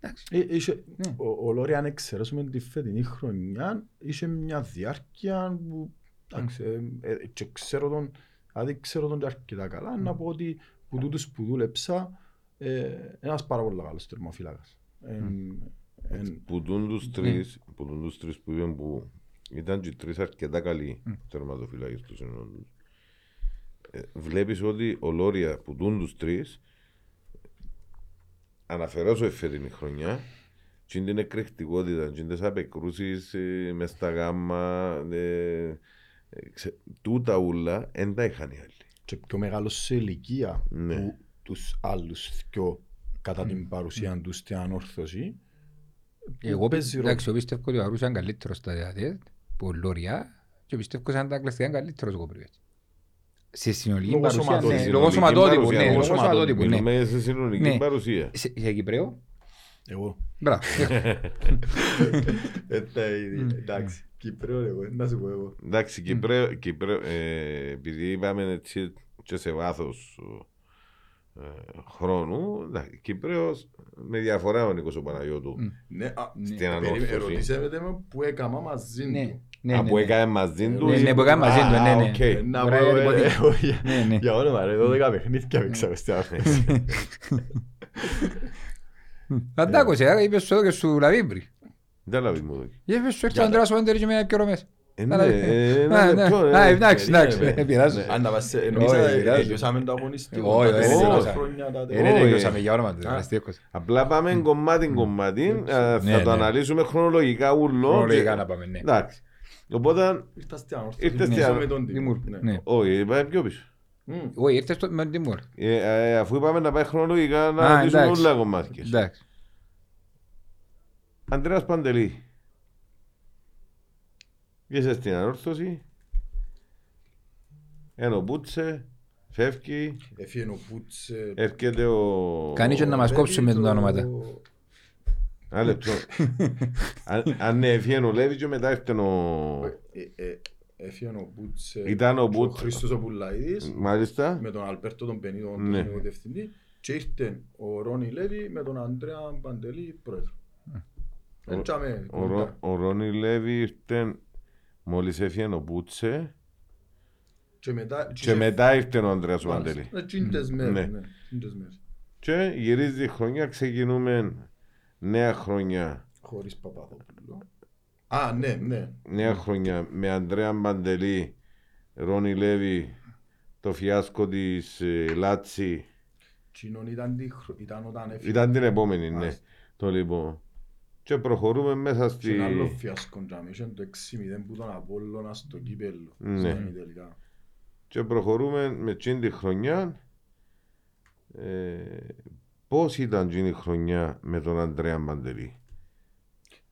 Εντάξει. Ε, είχε- Ναι. Ο, ο Λόρι αν εξαιρέσουμε τη φετινή χρονιά είχε μια διάρκεια που εντάξει, ε, ε, και ξέρω τον, δηλαδή ξέρω τον και αρκετά καλά να πω ότι που τούτους που δούλεψα ε, ένας πάρα πολύ καλός τερμοφύλακας. Εν- εν- Που τούν τους τρεις, που τούν τους τρεις που είπαν που ήταν και οι τρεις αρκετά καλοί τερματοφυλάκες του σύνολου τους. Ε, Βλέπεις ότι ο Λόρια που τούν τους τρεις αναφερώσω η φετινή χρονιά και είναι την εκρηκτικότητα, και είναι τις απεκρούσεις ε, μες στα γάμμα, ε, ε, ξε- τούτα ούλα, εν τα είχαν οι άλλοι. και πιο μεγάλος σε ηλικία Ναι. που τους άλλους δυο κατά την παρουσία τους στην ανόρθωση που Εγώ παίζει πι- ρόλο. εντάξει, εγώ πιστεύω ότι ο Αρούς ήταν καλύτερος στα διαδέ, που ο Λόρια, και πιστεύω ότι σαν τα κλαστικά είναι καλύτερος ο Κόπρεβες. Σε συνολική Λόγω παρουσία, σωματότυπου. ναι, Συνολική λόγω σωματότυπου, παρουσία, ναι, λόγω λόγω σωματότυπου, ναι. Μιλούμε σε συνολική Ναι. παρουσία. Σε σε Κυπρέο, Εγώ. μπράβο. Εντάξει, Κυπρέο εγώ, να σου πω εγώ. Εντάξει, Κυπρέο, Κυπρέο ε, επειδή είπαμε έτσι και σε βάθος ε, χρόνου, εντάξει, Κυπρέος με διαφορά ο Νίκος ο Παναγιώτου. Ναι, α, Στην περίμενε, ανόρθωση. Ερωτήσατε με που έκαμα μαζί Ναι, του. ναι, Α, ναι, που ναι. έκανε μαζί του. Ναι, ή- ναι, που έκανε μαζί του, Α, ναι, ναι. οκ. Ε, Να πω, Ωραία, ε, λοιπόν, ε, όχι, Ναι, ναι. Για όνομα ρε, 12 παιχνίδια παίξαμε στην ανόρθωση. Αν τα άκουσε, άρα είπες σου εδώ και σου λαβίμπρι. Δεν λάβει μου εδώ. Είπες σου έρθει ο Ανδρέας ο Βέντερης και με ένα καιρό μέσα. Ε, Να ναι, λάβει. ε, ένα Α, ναι. λεπτό, ε. Α, εντάξει, εντάξει, Περίμενε, δεν πειράζει. Αν τα βάσαι, Όχι, νομίζω πειράζει. τελειώσαμε το αγωνιστικό. Όχι, τα δεν τέσσερα τελειώσαμε. χρόνια, τα Ε, τέσσερα. ναι, Όχι. τελειώσαμε για όνομα του. Α. αστείακος. Απλά πάμε κομμάτι κομμάτι, ε, θα Ναι, το ναι. αναλύσουμε χρονολογικά ούλο. Χρονολογικά και- να πάμε, ναι. Εντάξει. Οπότε, Ήρθα στην ανόρθωση. Ήρθες στην Ναι, ανόρθωση. με τον τύπο. Τιμούρ, Ναι. ναι. όχι, πάμε πιο πίσω. Μμ. Όχι, ήρθες στο- με τον Τιμούρ. Ε, ε, αφού είπαμε να πάει χρονολογικά να Α, αναλύσουμε εντάξει. όλα κομμάτια. Εντάξει. Ανδρέας Παντελή. Είσαι στην ανόρθωση. Ένα μπούτσε. Φεύγει. Έφυγε ο Πούτσε. Έρχεται ο... Κάνει και να μας Λέβη, κόψουμε το- τα ονόματα. Ένα λεπτό. Αν- Αν ναι, έφυγε ο Λέβη και μετά ήρθε ο... Ε, ε, Έφυγε ο Πούτσε. Ήταν ο και Πούτσε. Χρήστος ο Πουλαίδης. Μάλιστα. με τον Αλπέρτο τον Πενίδο, τον Ναι. τεχνικό διευθυντή, και ήρθε ο Ρόνι Λέβη με τον Αντρέα Παντελή, πρόεδρο. Έτσι, Ο, Ρο- ο Ρόνι Λέβη ήρθε μόλις έφυγε ο Μπούτσε και μετά... και μετά ήρθε ο Ανδρέας ο Παντελή. Ναι, τσίντες μέρες, Ναι. ναι, τσίντες μέρες. Και γυρίζει η χρονιά, ξεκινούμε νέα χρονιά. Χωρίς Παπαδόπουλο. Α, ναι, ναι. Νέα χρονιά με Ανδρέα Μπαντελή, Ρόνι Λέβη, το φιάσκο της ε, Λάτσι. Τσίνον ήταν, τη χρο- ήταν όταν έφυγε. Ήταν την επόμενη, ναι. Μάλιστα. Το λοιπόν. Και προχωρούμε μέσα Και στη... ένα άλλο φιάσκο τζάμι, είχε το 6-0 που τον Απόλλωνα στο κύπελλο. Ναι. στα ημιτελικά. Και προχωρούμε με εκείνη τη χρονιά. Ε, πώς ήταν εκείνη η χρονιά με τον Ανδρέα Μπαντελή.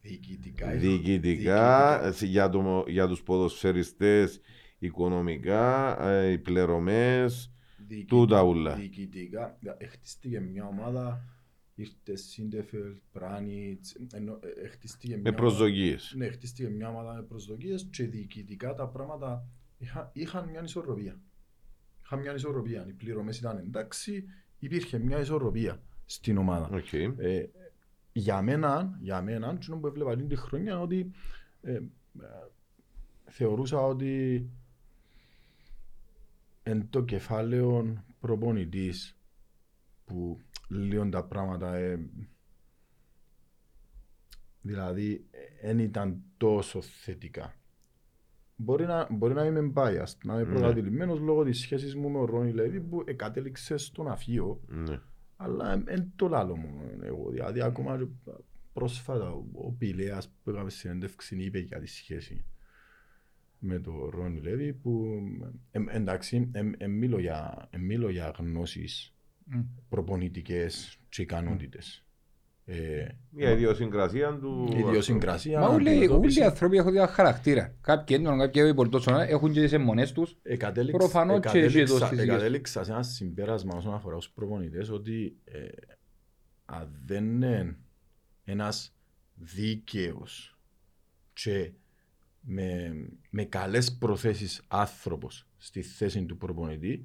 Διοικητικά. Διοικητικά, ε, για, το, για τους ποδοσφαιριστές, οικονομικά, ε, οι πληρωμές, Διοικη- τούτα ούλα. Διοικητικά, ε, χτίστηκε μια ομάδα, ήρθες Σίλντενφελντ, Πράνιτς, ενώ, ε, χτίστηκε με μια προσδοκίες. Ναι, χτίστηκε μια ομάδα με προσδοκίες και διοικητικά τα πράγματα είχα, είχαν μια ισορροπία. Είχαν μια ισορροπία. Οι πληρωμές ήταν εντάξει, υπήρχε μια ισορροπία στην ομάδα. Οκ. Ε, για μένα, για μένα, το που έβλεπα την χρονιά ότι ε, ε, θεωρούσα ότι εν το κεφάλαιο προπονητής που λίγο τα πράγματα ε, δηλαδή δεν ήταν τόσο θετικά. Μπορεί να, μπορεί να είμαι biased, να είμαι Ναι. προκατηλημένος λόγω της σχέσης μου με τον Ρόνι Λέβη που εκατέληξε στον αφείο Ναι. αλλά εν το λάλο μου εγώ. Δηλαδή ακόμα και πρόσφατα ο- ο Πηλέας που έκαμε συνέντευξη είπε για τη σχέση με τον Ρόνι Λέβη που ε, εντάξει ε, ε, μιλώ για, ε, μιλώ για γνώσεις Μμ. προπονητικές και ικανότητες. Ε, Η ιδιοσυγκρασία του. η ιδιοσυγκρασία. Μα όλοι, όλοι οι αντιμετώπιση, άνθρωποι έχουν ένα χαρακτήρα. Κάποιοι έντονο, κάποιοι έχουν πολύ τόσο, έχουν και τις αιμονές τους. εκατέληξα- προφανώς και έχει εκατέληξα- δόσεις δικές. Εκατέληξα σε ένα συμπέρασμα όσον αφορά τους προπονητές ότι ε, αν δεν είναι ένας δίκαιος και με, με καλές προθέσεις άνθρωπος στη θέση του προπονητή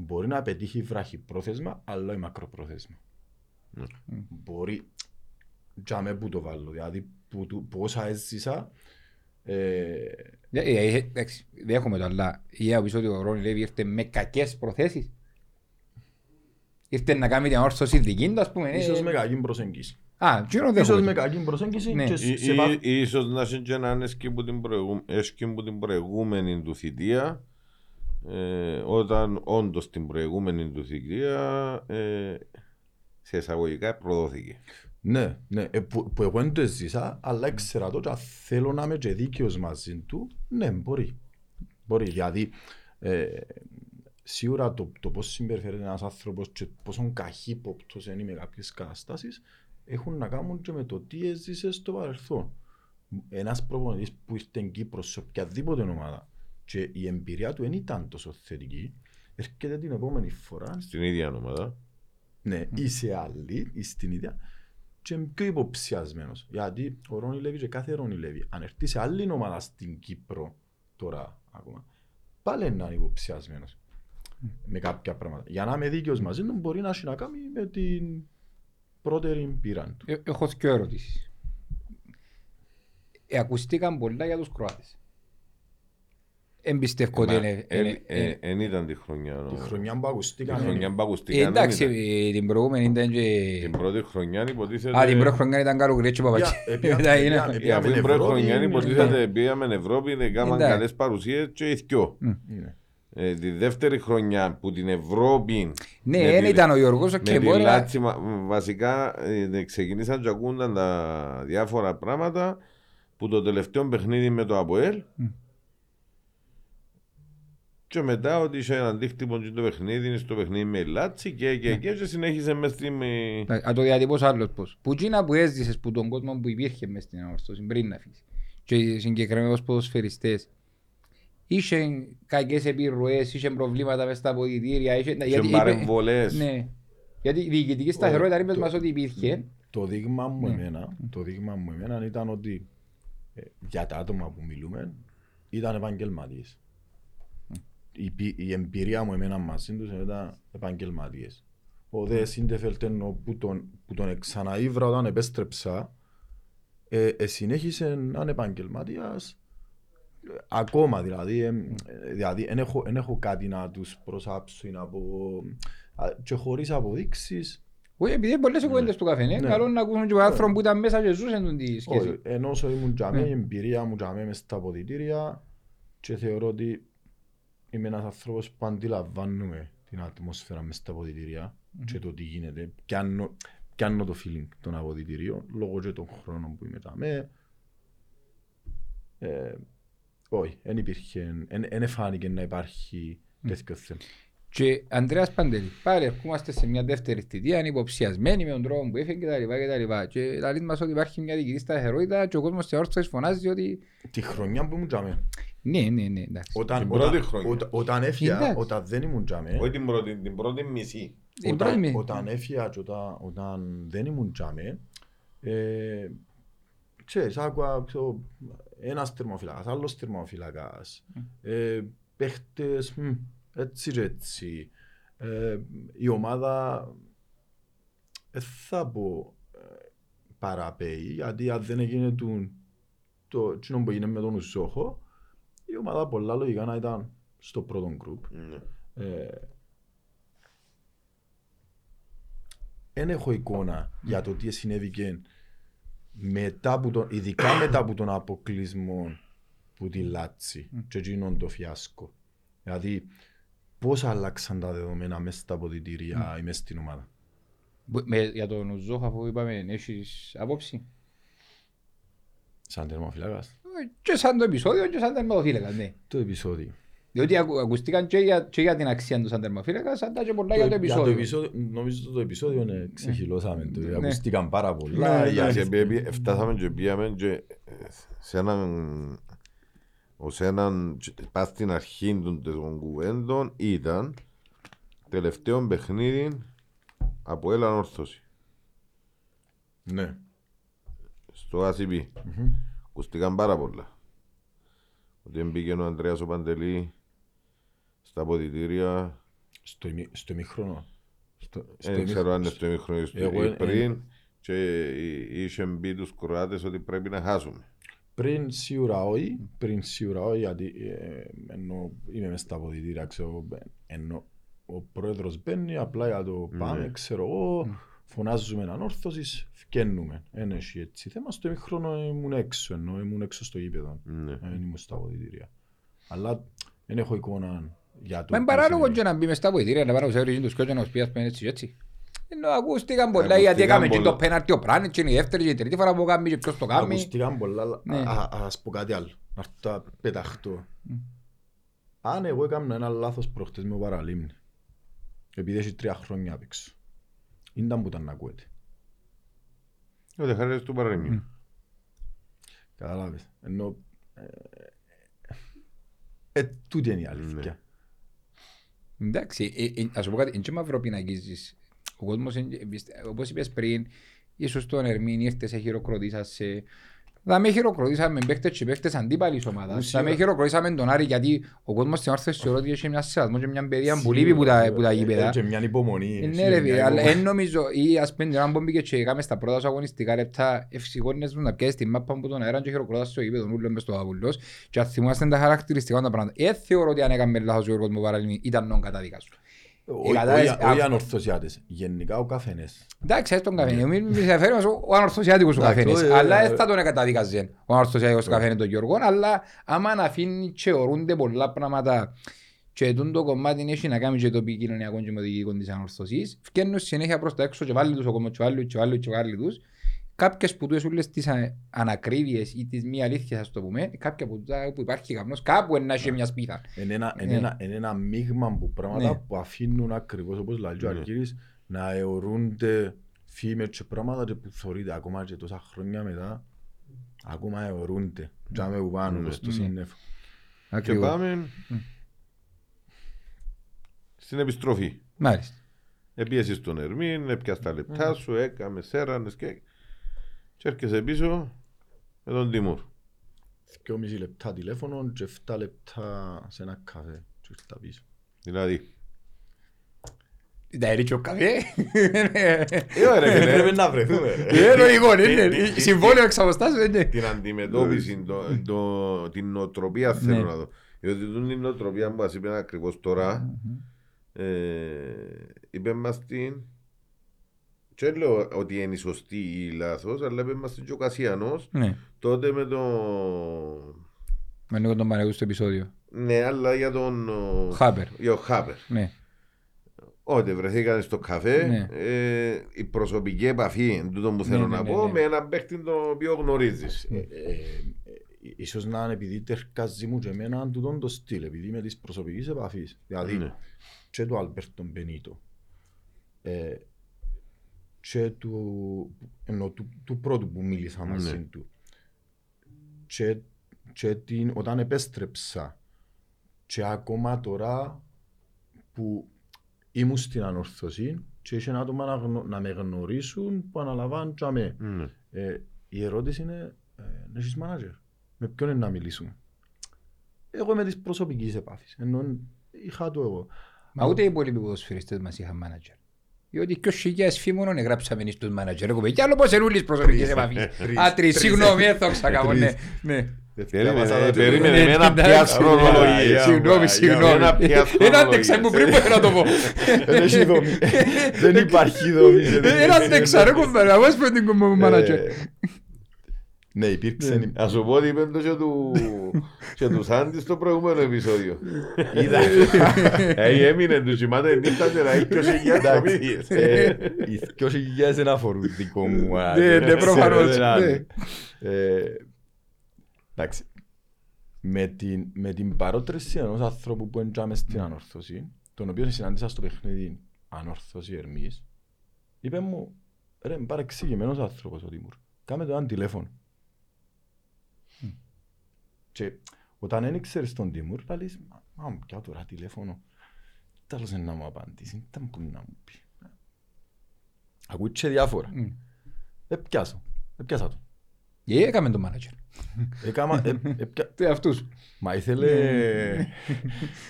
μπορεί να πετύχει βραχυπρόθεσμα αλλά όχι μακροπρόθεσμα. Ναι. Μπορεί για με που το βάλω, δηλαδή που, του- που όσα έζησα ε, Ε, ε, ε, Εντάξει, δέχομαι το, αλλά η άποψη ότι ο Ρόνι Λέβη ήρθε με κακές προθέσεις. Ήρθε να κάνει την όρθωση δική του, ας πούμε. ε, ίσως με κακή προσέγγιση. Α, τι είναι Ίσως με δέχομαι. κακή προσέγγιση Ναι. και Ή- σε βάθ- ή- Ίσως να είναι και να είναι και που την, προηγου... έσκει που την προηγούμενη του θητεία ε, όταν όντως την προηγούμενη του θητεία ε, σε εισαγωγικά προδόθηκε. Ναι, ναι, ε, που, που εγώ δεν το έζησα, αλλά ήξερα το και αν θέλω να είμαι και δίκαιος μαζί του, ναι, μπορεί. Μπορεί, δηλαδή, ε, σίγουρα το, το πώς συμπεριφέρεται ένας άνθρωπος και πόσο καχύποπτος είναι με κάποιες καταστάσεις έχουν να κάνουν και με το τι έζησε στο παρελθόν. Ένας προπονητής που ήρθε στην Κύπρο σε οποιαδήποτε ομάδα και η εμπειρία του δεν ήταν τόσο θετική, έρχεται την επόμενη φορά Στην ίδια ομάδα. ναι, ή σε άλλη, ή στην ίδια, και είναι πιο υποψιασμένος. Γιατί ο Ρόνι Λέβη και κάθε Ρόνι Λέβη, αν έρθει σε άλλη ομάδα στην Κύπρο τώρα ακόμα, πάλι να είναι υποψιασμένο με κάποια πράγματα. Για να είμαι δίκαιος μαζί του, μπορεί να έχει να κάνει με την πρώτερη πείρα του. Ε, Έχω δύο ερωτήσεις. Ε, Ακουστήκαν πολλά για τους Κροάτες. Εμπιστεύω ότι είναι... είναι- είναι- Εν ήταν τη χρονιά. Τη νομίζω. χρονιά που Τη ακουστήκαν. χρονιά που Ε, ακουστήκαν. Εντάξει, δεν ήταν. ε, την προηγούμενη ήταν και... Την πρώτη χρονιά υποτίθεται. Α, την πρώτη χρονιά ήταν καλοκαιρία παπάκι. Ε, ε, Μετά είναι- ε, Ε, Αφού την πρώτη Ευρώπη, χρονιά ναι. υποτίθεται πήγαμε Ευρώπη, έκαναν Εντάξει. καλές παρουσίες και οι δυο. Ναι. Ε, τη δεύτερη χρονιά που την Ευρώπη Ναι, με δεν τη- ήταν ο Γιώργος με και τη μπορεί να... Λάτσι μα- βασικά ε, ξεκινήσαν και ακούνταν τα διάφορα πράγματα που το τελευταίο παιχνίδι με το ΑΠΟΕΛ Μμ. Και μετά ότι είχε ένα αντίκτυπο και το παιχνίδι στο παιχνίδι με τη Λάτσι και, και, και, και συνέχισε μες στην... ε, Να το διατυπώσω άλλος πώς. Που εκείνα που έζησες που τον κόσμο που υπήρχε μες στην ανόρθωση πριν να αφήσεις. Και συγκεκριμένως ποδοσφαιριστές. Είχε κακές επιρροές, είχε προβλήματα μες στα αποδητήρια. Είχε... και είπε- παρεμβολές. Ναι. Γιατί η διοικητική σταθερότητα είπες μας ότι υπήρχε. Το δείγμα μου Ναι. εμένα, το δείγμα μου εμένα ήταν ότι ε, για τα άτομα που μιλούμε ήταν επαγγελματίες. Η, πι- η εμπειρία μου εμένα μαζί τους ήταν επαγγελματίες. Ο δε Σίντεφελτ ενώ που τον, που τον εξαναήβρα όταν επέστρεψα ε, ε, συνέχισε να είναι επαγγελματίας ε, ακόμα δηλαδή, ε, ε, δηλαδή εν έχω, εν έχω κάτι να τους προσάψω ή να πω α, και χωρίς αποδείξεις Όχι, επειδή είναι πολλές οι κουβέντες του καφέ, είναι Ναι. καλό να ακούσουν και ο άνθρωπο που ήταν μέσα και ζούσαν τη σχέση. Όχι, ενώ όσο ήμουν τζαμέ, Ναι. η εμπειρία μου τζαμέ μες στα αποδητήρια και θεωρώ ότι είμαι ένας άνθρωπος που αντιλαμβάνουμε την ατμόσφαιρα μες στα αποδητήρια και το τι γίνεται. Πιάνω, πιάνω το feeling των αποδητηρίων λόγω και των χρόνων που είμαι τζαμέ. Ε, όχι, δεν υπήρχε, δεν φάνηκε να υπάρχει τέτοιο θέμα. Και Ανδρέας Παντελή, πάλι ερχόμαστε σε μια δεύτερη θητεία, είναι υποψιασμένοι με τον τρόπο που έφυγε κτλ. κτλ. Και λέει μας ότι υπάρχει μια διοικητή σταθερότητα και ο κόσμος σε όρθος φωνάζει ότι Τη χρονιά που ήμουν τζαμέ, ναι, ναι, ναι, εντάξει. όταν, Την όταν, πρώτη χρονιά. όταν, όταν έφυγα, Εντάξει. όταν δεν ήμουν τζαμέ, Όχι την πρώτη, την πρώτη μισή. Η πρώτη όταν, μη- όταν έφυγα και όταν, όταν δεν ήμουν τζάμε, ε, ξέρεις, άκουα ξέρω, ένας θερμοφύλακας, άλλος θερμοφύλακας, ε, παίχτες, μ, έτσι και έτσι. Ε, η ομάδα, ε, θα πω, ε, παραπέει, γιατί αν δεν έγινε το, το εκείνο που έγινε με τον Ουσόχο, η ομάδα πολλά λογικά να ήταν στο πρώτο γκρουπ. Ναι. Δεν έχω εικόνα για το τι συνέβηκε μετά από τον, ειδικά μετά από τον αποκλεισμό που τη Λάτσι και εκείνον το φιάσκο. Δηλαδή, πώς άλλαξαν τα δεδομένα μέσα στα αποδητήρια ή μέσα στην ομάδα; Που- με- Για τον Ουζόχα που είπαμε, έχεις άποψη; Σαν τερμοφυλάκας. Ε, Και σαν το επεισόδιο και σαν τερματοφύλακα, ναι. Το επεισόδιο. Διότι ακου- ακουστήκαν και για, και για την αξία του σαν τερματοφύλακας, αλλά και πολλά για το επεισόδιο. νομίζω ότι το επεισόδιο ναι, ξεχυλώσαμε το. Ναι. Ακουστήκαν πάρα πολλά. Ναι, για- Και επί- φτάσαμε και πήγαμε και ε, σε έναν ως έναν πας στην αρχή των των κουβέντων ήταν τελευταίο παιχνίδι από έλα όρθωση Ναι. στο ACB. Ακουστήκαν πάρα πολλά. Ότι μπήκε ο Ανδρέας ο Παντελή στα αποδητήρια. Στο ημι- Στο ημίχρονο. Στο- στο Δεν ξέρω αν είναι ημίχρονο. στο ημίχρονο ή στο- Εγώ, ή ε, πριν. Και είχε μπει τους Κροάτες ότι πρέπει να χάσουμε. Πριν σίγουρα όχι, πριν σίγουρα όχι, γιατί ε, ενώ είμαι μες στα αποδητήρια, ξέρω, ενώ ο πρόεδρος μπαίνει, απλά για το πάμε, Ναι. ξέρω εγώ, φωνάζουμε ανόρθωσης, φκαίνουμε. Εν έχει έτσι θέμα, στο ημίχρονο ήμουν έξω, ενώ ήμουν έξω στο γήπεδο, Ναι. δεν ήμουν στα αποδητήρια. Αλλά δεν έχω εικόνα για το... Μα είναι τι παράλογο συνέβη. και να μπει μες στα βοηθήρια να πάνε να ξέρεις τους και να τους πιάσεις έτσι και έτσι. Ενώ ακούστηκαν πολλά Ακούστηκαν γιατί έκαμε και πολλά. το πέναρτι ο Πράνετ και είναι η δεύτερη και η τρίτη φορά που κάνει και ποιος το κάνει. Ακούστηκαν πολλά, αλλά Ναι. α- α- ας πω κάτι άλλο, να έρθω να πεταχτώ. Αν εγώ έκανα ένα λάθος προχτές με ο Παραλίμνη, επειδή έχει τρία χρόνια απ' έξω, ήταν που ήταν να ακούετε. Ότι χάρη του παραλίμνη. Καταλάβες. Ενώ... Ε, ε, τούτη είναι η αλήθεια. Εντάξει, ε, ε, ας σου πω κάτι, είναι και μαυροπινακίζεις. Ο κόσμος, είναι- εμπιστε- όπως είπες πριν, ίσως τον Ερμήν ήρθες σε χειροκροτήσασε. Θα με χειροκροτήσαμε παίχτες και παίχτες αντίπαλης ομάδας. Θα με Σίγουρα. χειροκροτήσαμε τον Άρη γιατί ο κόσμος στην όρθωση θεωρώ ότι έχει μια σεβασμό και μια παιδεία που Σίγουρα, λείπει που τα, σίγουρα. που τα Ε, γήπεδα. ε, Και μια υπομονή. Ε, έχει Ναι ρε μια φίλε, αλλά υπομονή. εν νομίζω, ή ας πούμε την ώρα που μπήκε και έκαμε στα πρώτα σου αγωνιστικά λεπτά ευσυγόνες μου να πιάσεις τη μάπα από τον αέρα και χειροκροτάς στο γήπεδο ούλο μες στο Αβουλός και αν θυμάστε τα χαρακτηριστικά τα πράγματα. Ε, θεωρώ ότι αν έκαμε λάθος ο Γιώργος μου παραλύνει ήταν νον κατάδικα σου. Όχι- η κατάσταση- όχι- Όχι ανορθωσιάτες, γενικά ο καφενές. Εντάξει, έτσι τον καφέ. Μην μην σε αφαίρει μας ο ο ανορθωσιάτικος ο Εντάξει, καφένης. ε, Αλλά ε, δεν θα τον καταδίκαζε ο ανορθωσιάτικος ο καφένης τον Γιώργο. Αλλά άμα να αφήνει και ορούνται πολλά πράγματα και τούν το κομμάτι έχει να κάνει και το επικοινωνιακό και με το διοικητικό της ανορθωσής, φκαίνουν συνέχεια προς τα έξω και βάλει τους ο κομμάτς και βάλει και βάλει και βάλει τους. Κάποιες που τους όλες τις α- ανακρίβειες ή τις μη αλήθειες ας το πούμε, κάποια που, τα- που υπάρχει καπνός, κάπου είναι να έχει μια σπίθα. Είναι ένα, Ναι. είναι ένα, είναι ένα μείγμα από πράγματα Ναι. που αφήνουν ακριβώς όπως λέει ο Ναι. Αρκύρης να αιωρούνται φήμες και πράγματα και που θεωρείται ακόμα και τόσα χρόνια μετά ακόμα αιωρούνται. Τζάμε που πάνω Ναι. προς το Ναι. σύννεφο. Και Ακριβώς. πάμε στην επιστροφή. Μάλιστα. Επίεσαι στον Ερμήν, έπιασες τα λεπτά σου, έκαμες σέρανες και... Και έρχεσαι πίσω με τον Τιμούρ. Δυόμιση λεπτά τηλέφωνο και 7 λεπτά σε ένα καφέ και ήρθα πίσω. Δηλαδή, Τα ρίξει ο καφέ. ε, ρε, φίλε, Πρέπει να βρεθούμε ρε. Ε, λογικό, Τι- είναι. τι- τι- Συμβόλαιο εξ αποστάσεως, είναι. την αντιμετώπιση, το, το, την νοοτροπία θέλω Ναι. να δω. Διότι τούτη η νοοτροπία που μας είπε ακριβώς τώρα, ε, είπε μας την και δεν λέω ότι είναι σωστή ή λάθος, αλλά είπε μας την και ο Κασιανός Ναι, τότε με το... με λίγο τον Παναγιώτο στο επεισόδιο. Ναι, αλλά για τον... ο- Χάπερ. Για ο Χάπερ. Ναι, Ότι βρεθήκαν στο καφέ, Ναι. ε, η προσωπική επαφή, εν τούτο που θέλω ναι, να ναι, πω, ναι. με έναν παίχτη τον οποίο γνωρίζεις. Ε, ε, ε, Ίσως να είναι επειδή τερκάζει μου και εμένα τούτον το στυλ, επειδή είμαι της προσωπικής επαφής. Δηλαδή, Ναι. και του Αλμπέρτο Μπενίτο ε, και του, ενώ, του, του πρώτου που μίλησα μαζί Ναι. του και, και την, όταν επέστρεψα και ακόμα τώρα που ήμουν στην ανορθωσή και είχε άτομα να, γνω- να με γνωρίσουν που αναλαμβάνουν και αμέ. Ναι. Ε, η ερώτηση είναι, ε, να έχεις manager, με ποιον είναι να μιλήσουμε; Εγώ είμαι της προσωπικής επαφής, ενώ είχα το εγώ. Μα ούτε οι υπόλοιποι ποδοσφαιριστές μας είχαν μάνατζερ. Διότι και ο Σίγιας φήμωνον εγράψαμε στους μάνατζερ. Έχουμε κι άλλο πως είναι ούλης προσωπικής επαφής. Τρεις. Α, τρεις, συγγνώμη, δεν το ξακάμω, ναι. ναι. Περίμενε, περίμενε Ναι, με ένα εντάξει, πια ναι, χρονολογία. Συγγνώμη, συγγνώμη. Ένα πια Ένα τεξά που πριν που να το πω. Δεν έχει δομή. Δεν υπάρχει δομή. Ένα τεξά, ρε κομπέρα, εγώ σπέω την κομπό μου μάνατζερ. Ε, Ναι, υπήρξε. Να σου πω ότι είπε το και του, και του Σάντι στο προηγούμενο επεισόδιο. Είδα. Ε, έμεινε του κοιμάται νύχτα και να έχει και όσοι Εντάξει, ε, Οι δυο χιλιάδες δεν αφορούν δικό μου. α, Ναι, δεν ναι, ξέρω προφανώς, έναν. ναι. Ε, Εντάξει. Με την, με την παρότρεση ενός άνθρωπου που εντζάμε στην ανόρθωση, τον οποίο συνάντησα στο παιχνίδι ανόρθωση Ερμής, είπε μου, ρε, είναι παρεξηγημένος άνθρωπος ο Τίμουρ. Κάμε το ένα τηλέφωνο. Και όταν δεν ήξερες τον Τίμουρ, θα λες, «Μα, μα μου πιάω τώρα τηλέφωνο. Τέλος να μου απαντήσει, ήταν που να μου πει. Ακούει και διάφορα. Μμ. Έπιασω, έπιασα το. Ε, έκαμε τον μάνατζερ. Έκαμα, ε, έπια- Τι αυτούς. Μα ήθελε...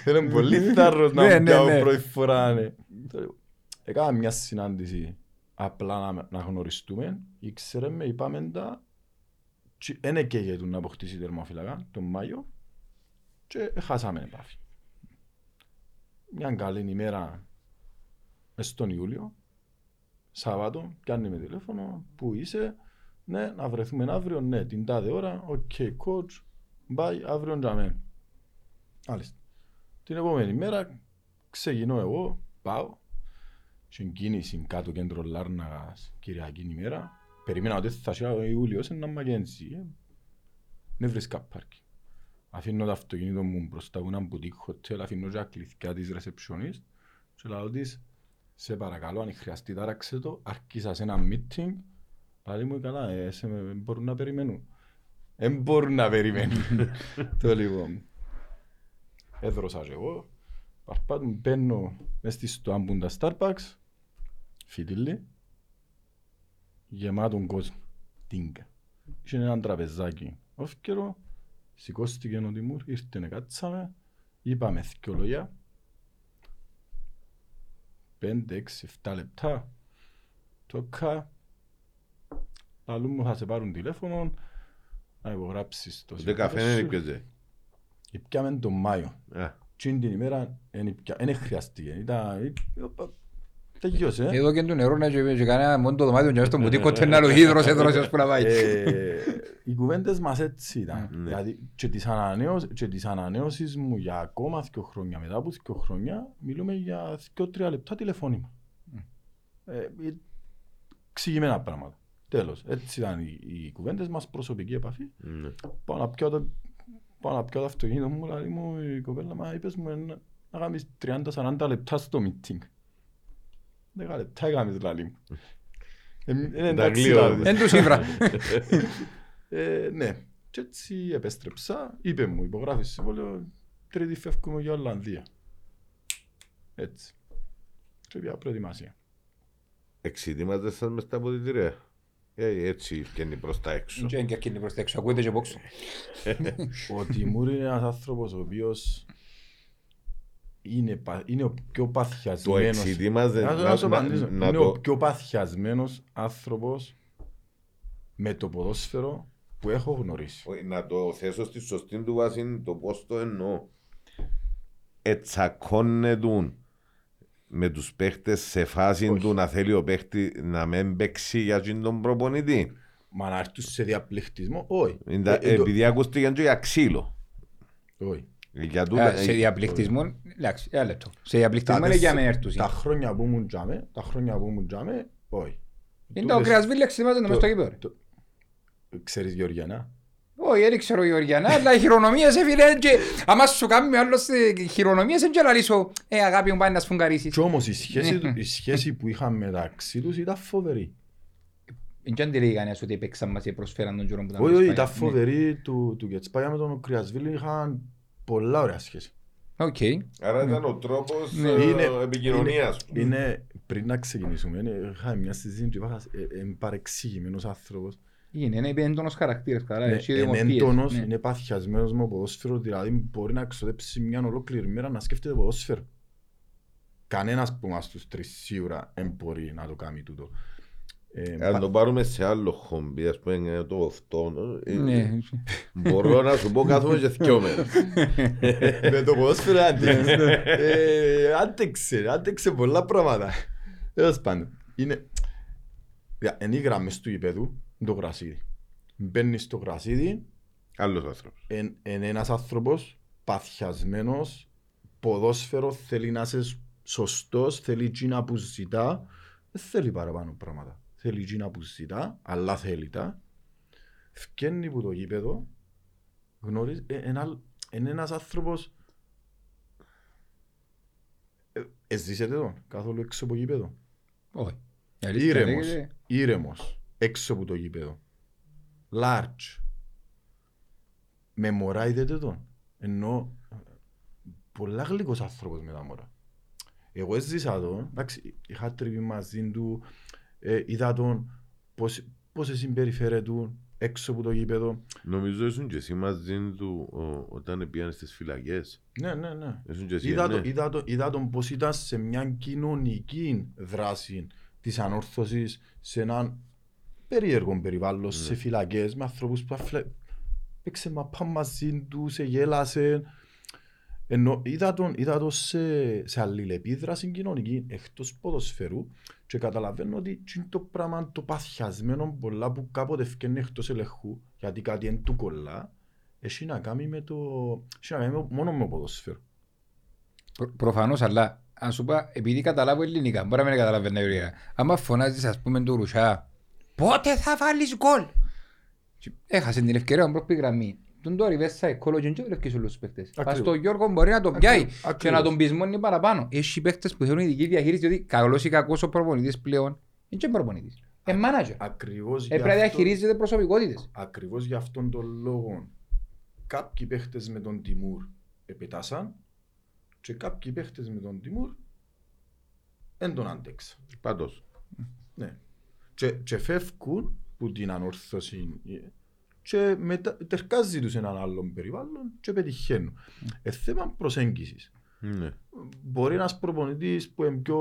Ήθελε πολύ θάρρος Ναι, να ναι, πιάω ναι. πρώτη φορά. ναι. Έκανα μια συνάντηση απλά να, να γνωριστούμε. Ήξερε με, είπαμε τα... και Εν εκαίγεται να αποκτήσει τερμοφυλακά τον Μάιο και χάσαμε επάφη. Μια καλή ημέρα μες στον Ιούλιο, Σάββατο, κάνει με τηλέφωνο, πού είσαι, ναι, να βρεθούμε αύριο, ναι, την τάδε ώρα, OK, coach, bye, αύριο τζιαμέ. Μάλιστα. Την επόμενη μέρα ξεκινώ εγώ, πάω, στην κίνηση κάτω κέντρο Λάρνακας, Κυριακή ημέρα, περίμενα ότι θα είσαι ο Ιούλιος, ένα Μακένζι, ε. δεν βρίσκα πάρκι. Αφήνω το αυτοκίνητο μου μπροστά από ένα μπουτίκ χοτέλ, αφήνω και τα κλειδιά της ρεσεψιονίστ και λέω της, σε παρακαλώ αν χρειαστεί τάραξε το, αρκίσα σε ένα meeting, πάλι μου καλά, ε, σε, με- μπορούν να περιμένουν. Δεν μπορούν να περιμένουν. το λοιπόν. Έδρωσα και εγώ, παρπάτουν, μπαίνω μες στη στοάμπουν τα Starbucks, φιτίλι, γεμάτον κόσμο, τίγκα. Είχε έναν τραπεζάκι, όφκερο, σηκώστηκε ο Τιμούρ, ήρθε, κάτσαμε, είπαμε δυο λόγια, πέντε, έξι, εφτά λεπτά, τόκα, λαλού μου θα σε πάρουν τηλέφωνο, να υπογράψεις το Ούτε καφέ συμβόλαιο δεν σου. έπιαζε. Υπιάμε τον Μάιο. Α, Τι την ημέρα δεν χρειαστήκε. Ήταν... οπα, Τελειώσε. ε. Εδώ και το νερό να και κανένα μόνο το δωμάτιο και μέσα στο μπουτίκο τένα το hίδρος έδρωσε ως που να πάει. Ε, Οι κουβέντες μας έτσι ήταν. Ναι. Δηλαδή και τις, ανανέως, και τις ανανέωσεις μου για ακόμα δύο χρόνια, μετά από δύο χρόνια, μιλούμε για δύο-τρία λεπτά τηλεφώνημα. Ε, ε, Εξηγημένα πράγματα. Τέλος. Έτσι ήταν οι, οι κουβέντες μας, προσωπική επαφή. ναι. Πάω να πιω το, πάω να πιω το αυτοκίνητο μου, λέει μου η κοπέλα, μα είπες μου να, να κάνεις 30-40 λεπτά στο meeting. 10 λεπτά έκαμες λαλή μου. Ε, Είναι εντάξει γλύωδες. λαλή. Εν του σύμβρα. Ε, Ναι, και έτσι επέστρεψα, είπε μου υπογράφεις συμβόλαιο, τρίτη φεύγουμε για Ολλανδία. Έτσι. Και πια προετοιμασία. Εξητήματε σας μες στα αποδητήρια. Ε, έτσι βγαίνει προς τα έξω. Και είναι και εκείνη προς τα έξω, ακούεται και από όξω. Ο Τιμούρ είναι ένας άνθρωπος ο οποίος είναι, πα- είναι ο πιο Το παθιασμένος. εξητήμαζε Να, να, να, σου να, απαντήσω. να είναι το... ο πιο παθιασμένος άνθρωπος με το ποδόσφαιρο που έχω γνωρίσει. Όχι, Να το θέσω στη σωστή του βάση το πώς το εννοώ. Ετσακώνετουν με τους παίχτες σε φάση Όχι. του να θέλει ο παίχτη να μην παίξει για εκείνον τον προπονητή. Μα να έρθουν σε διαπληκτισμό, όχι. Είναι τα- Ε, ε, το- Επειδή ακούστηκε και για ξύλο. όχι. Για τούτα- Σε διαπληκτισμό, εντάξει, ένα λεπτό. Σε διαπληκτισμό Τα είναι για τέσσερα- μεν έρθουσι. Τα χρόνια που ήμουν τζάμε, τα χρόνια που ήμουν τζάμε, όχι. Είναι το Τούτες- κρεασβίλ εξετοιμάζεται μες στο το- κήπεδο. ρε. το- Ξέρεις Γεωργιανά; Όχι, δεν ξέρω Γεωργιανά, αλλά οι χειρονομίες ε, φίλε, και άμα σου κάνει με άλλος ε, χειρονομίες, δεν ξέρω λύσω, ε, αγάπη μου πάει να σφουγγαρίσεις. Κι όμως η σχέση, του- η σχέση που είχαν μεταξύ τους ήταν φοβερή. Δεν αντιλέγει κανένας ότι παίξαν μας και προσφέραν τον καιρό που ήταν Όχι, στο όχι, Ισπανία. ήταν φοβερή του, του Γετσπάγια με τον Κρυασβίλη είχαν πολλά ωραία σχέση. Ναι. Οκ. Άρα ήταν ο τρόπος Ναι. ε, Είναι- επικοινωνίας του. Είναι, πριν να ξεκινήσουμε, είναι- είχαμε μια συζήτηση και είπα, ε, ε, παρεξηγημένος άνθρωπος. Είναι, είναι έντονος χαρακτήρας, καλά, Ναι, έχει είναι δημοπίες, έντονος, ναι. είναι παθιασμένος με ποδόσφαιρο, δηλαδή μπορεί να ξοδέψει μια ολόκληρη μέρα να σκέφτεται ποδόσφαιρο. κανένας που μας τους τρεις σίγουρα δεν μπορεί να το κάνει τούτο. Ε, Αν πα- το πάρουμε σε άλλο χόμπι, ας πούμε είναι το αυτό, ε, Ναι. μπορώ να σου πω κάθομαι και δυο μέρες. με το ποδόσφαιρο άντεξε. Ε, άντεξε, άντεξε πολλά πράγματα. Τέλος πάντων, είναι... Για- Είναι οι γραμμές του γηπέδου, είναι το γρασίδι. Μπαίνεις στο γρασίδι, Άλλος άνθρωπος. είναι ένας άνθρωπος παθιασμένος, ποδόσφαιρο, θέλει να είσαι σωστός, θέλει εκείνα που ζητά, δεν θέλει παραπάνω πράγματα. Θέλει εκείνα που ζητά, αλλά θέλει τα. Φκένει που το γήπεδο, γνωρίζει, ε, ένα- είναι ένας άνθρωπος ε, Εζήσετε τον καθόλου έξω από γήπεδο; Όχι. Η αλήθεια Ήρεμος, λέγεται, ήρεμος, έξω από το γήπεδο. Large. Με μωρά είδετε τον. Ενώ ε, πολλά γλυκός άνθρωπος με τα μωρά. Εγώ έζησα τον, εντάξει, είχα τριβεί μαζί του, ε, είδα τον πώς, πώς συμπεριφέρεται έξω από το γήπεδο. Νομίζω ήσουν και εσύ μαζί του ο- όταν πήγαν στις φυλακές. Ναι, ναι, ναι. Ήσουν και εσύ, Είδα, ναι. το, είδα, το, είδα τον πώς ήταν σε μια κοινωνική δράση της ανόρθωσης σε έναν περίεργο περιβάλλον, σε φυλακές με ανθρώπους που αφλε... παίξε μαπά μαζί του, σε γέλασε. Ενώ είδα τον, είδα τον σε, σε αλληλεπίδραση κοινωνική εκτός ποδοσφαιρού και καταλαβαίνω ότι τι είναι το πράγμα το παθιασμένο πολλά που κάποτε ευκαινεί εκτός ελεγχού γιατί κάτι είναι του κολλά έχει να κάνει με το... έχει να κάνει με- μόνο με το ποδοσφαίρο. Προ- Προφανώς, αλλά αν σου πω, επειδή καταλάβω ελληνικά, μπορεί να μην καταλαβαίνω ωραία. Άμα φωνάζεις, ας πούμε, του Ρουσά, πότε θα βάλεις γκολ; Και Έχασε την ευκαιρία να πρώτη γραμμή. Τον τώρα ριβέσα εκκόλογεν και βρέσκεις όλους τους παίχτες. Πας Ακριβώς. στο Γιώργο μπορεί να τον πιάει Ακριβώς. και να τον πεισμώνει παραπάνω. Έχει παίχτες που θέλουν ειδική διαχείριση, διότι καλός ή κακός ο προπονητής πλέον είναι και προπονητής. Είναι manager. Ακριβώς γι' Έπρεπε να αυτό- διαχειρίζεται προσωπικότητες. Ακριβώς για αυτόν τον λόγο κάποιοι παίχτες με τον Τιμούρ επετάσαν και κάποιοι παίχτες με τον Τιμούρ δεν τον άντεξαν. Πάντως. Ναι. Και, και φεύγουν που την ανόρθωση και μετά τερκάζει τους σε έναν άλλον περιβάλλον και πετυχαίνουν. Ε, θέμα προσέγγισης. Ναι. Μπορεί ένας προπονητής που είναι πιο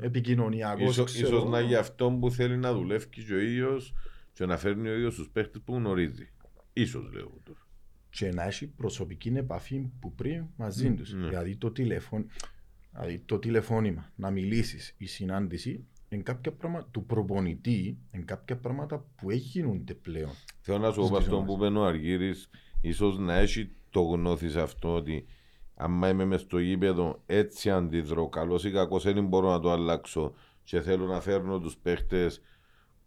επικοινωνιακός, Ίσως, ξέρω, ίσως να για αυτό που θέλει να δουλεύει και ο ίδιος και να φέρνει ο ίδιος τους παίχτες που γνωρίζει. Ίσως λέω τώρα. και να έχει προσωπική επαφή που πριν μαζί τους. ναι. Δηλαδή, το τηλεφών, δηλαδή το τηλεφώνημα, να μιλήσεις, η συνάντηση, είναι κάποια πράγματα του προπονητή, είναι κάποια πράγματα που έγινονται πλέον. Θέλω να σου πω Στις αυτό ομάδες. που είπε ο Αργύρης, ίσως να έχει το γνώθι σε αυτό ότι άμα είμαι μες στο γήπεδο έτσι αντιδρώ, καλός ή κακός δεν μπορώ να το αλλάξω και θέλω να φέρνω τους παίχτες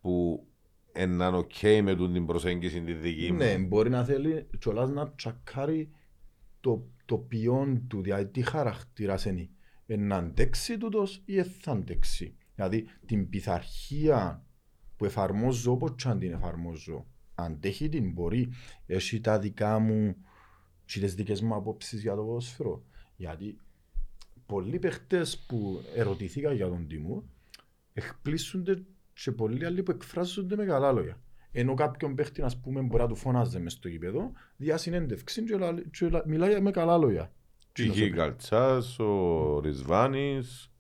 που είναι οκ με τον την προσέγγιση τη δική μου. Ναι, μπορεί να θέλει κιόλας να τσακάρει το, το ποιόν του, δηλαδή τι χαρακτήρας είναι. Ε, να αντέξει τούτος ή δεν θα αντέξει. Δηλαδή την πειθαρχία που εφαρμόζω όπως και αν την εφαρμόζω. Αντέχει την μπορεί. Έχει τα δικά μου και τις δικές μου απόψεις για το ποδόσφαιρο. Γιατί πολλοί παίχτες που ερωτηθήκαν για τον Τιμούρ εκπλήσονται και πολλοί άλλοι που εκφράζονται με καλά λόγια. Ενώ κάποιον παίχτη, ας πούμε, μπορεί να του φωνάζει μες στο γήπεδο, διά συνέντευξη και, λα- και λα- μιλάει με καλά λόγια. Π.χ. Καλτσάς, ο Ρισβάνης.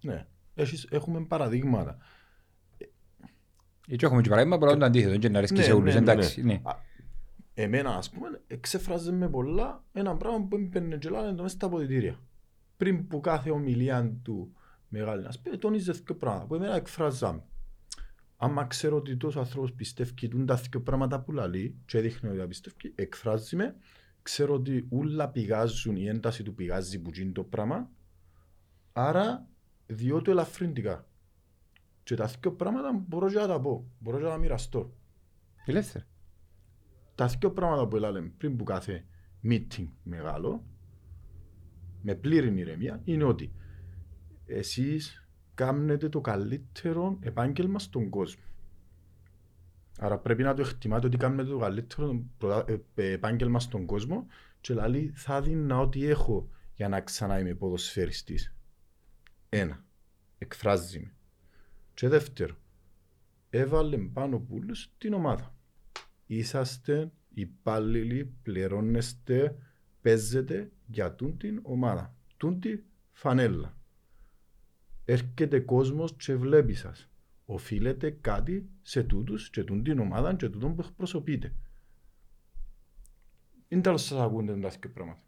Ναι, Έχεις, έχουμε παραδείγματα. Έτσι έχουμε και παράδειγμα που είναι το αντίθετο, και να αρέσκει Ναι, σε όλους, ναι, ναι, εντάξει. ναι. Εμένα, ας πούμε, εξεφράζε με πολλά ένα πράγμα που έμπαινε και λένε το μέσα στα αποδητήρια. Πριν που κάθε ομιλία του μεγάλη, ας πούμε, τόνιζε δύο πράγματα που εμένα εκφράζαμε. Άμα ξέρω ότι τόσο άνθρωπος πιστεύει τούν τα δύο πράγματα που λαλεί και δείχνει ότι τα πιστεύει, εκφράζει με, ξέρω ότι όλα πηγάζουν, η ένταση του πηγάζει που γίνει το πράγμα, άρα διότι ελαφρυντικά. Και τα δύο πράγματα μπορώ και να τα πω, μπορώ και να τα μοιραστώ Ελεύθερα. τα δύο πράγματα που έλαβε πριν που κάθε meeting μεγάλο, με πλήρη ηρεμία, είναι ότι εσείς κάνετε το καλύτερο επάγγελμα στον κόσμο. Άρα πρέπει να το εκτιμάτε ότι κάνετε το καλύτερο προτα- ε, επάγγελμα στον κόσμο και δηλαδή θα δίνα ό,τι έχω για να ξανά είμαι ποδοσφαιριστής. Ένα. Εκφράζει με. Και δεύτερο. Έβαλε πάνω πουλούς την ομάδα είσαστε υπάλληλοι, πληρώνεστε, παίζετε για τούν την ομάδα, τούν τη φανέλα. έρχεται κόσμος και βλέπει σας. Οφείλεται κάτι σε τούτους και τούν την ομάδα και τούτον που εκπροσωπείτε. Είναι τέλος σας ακούνται τα δύο πράγματα.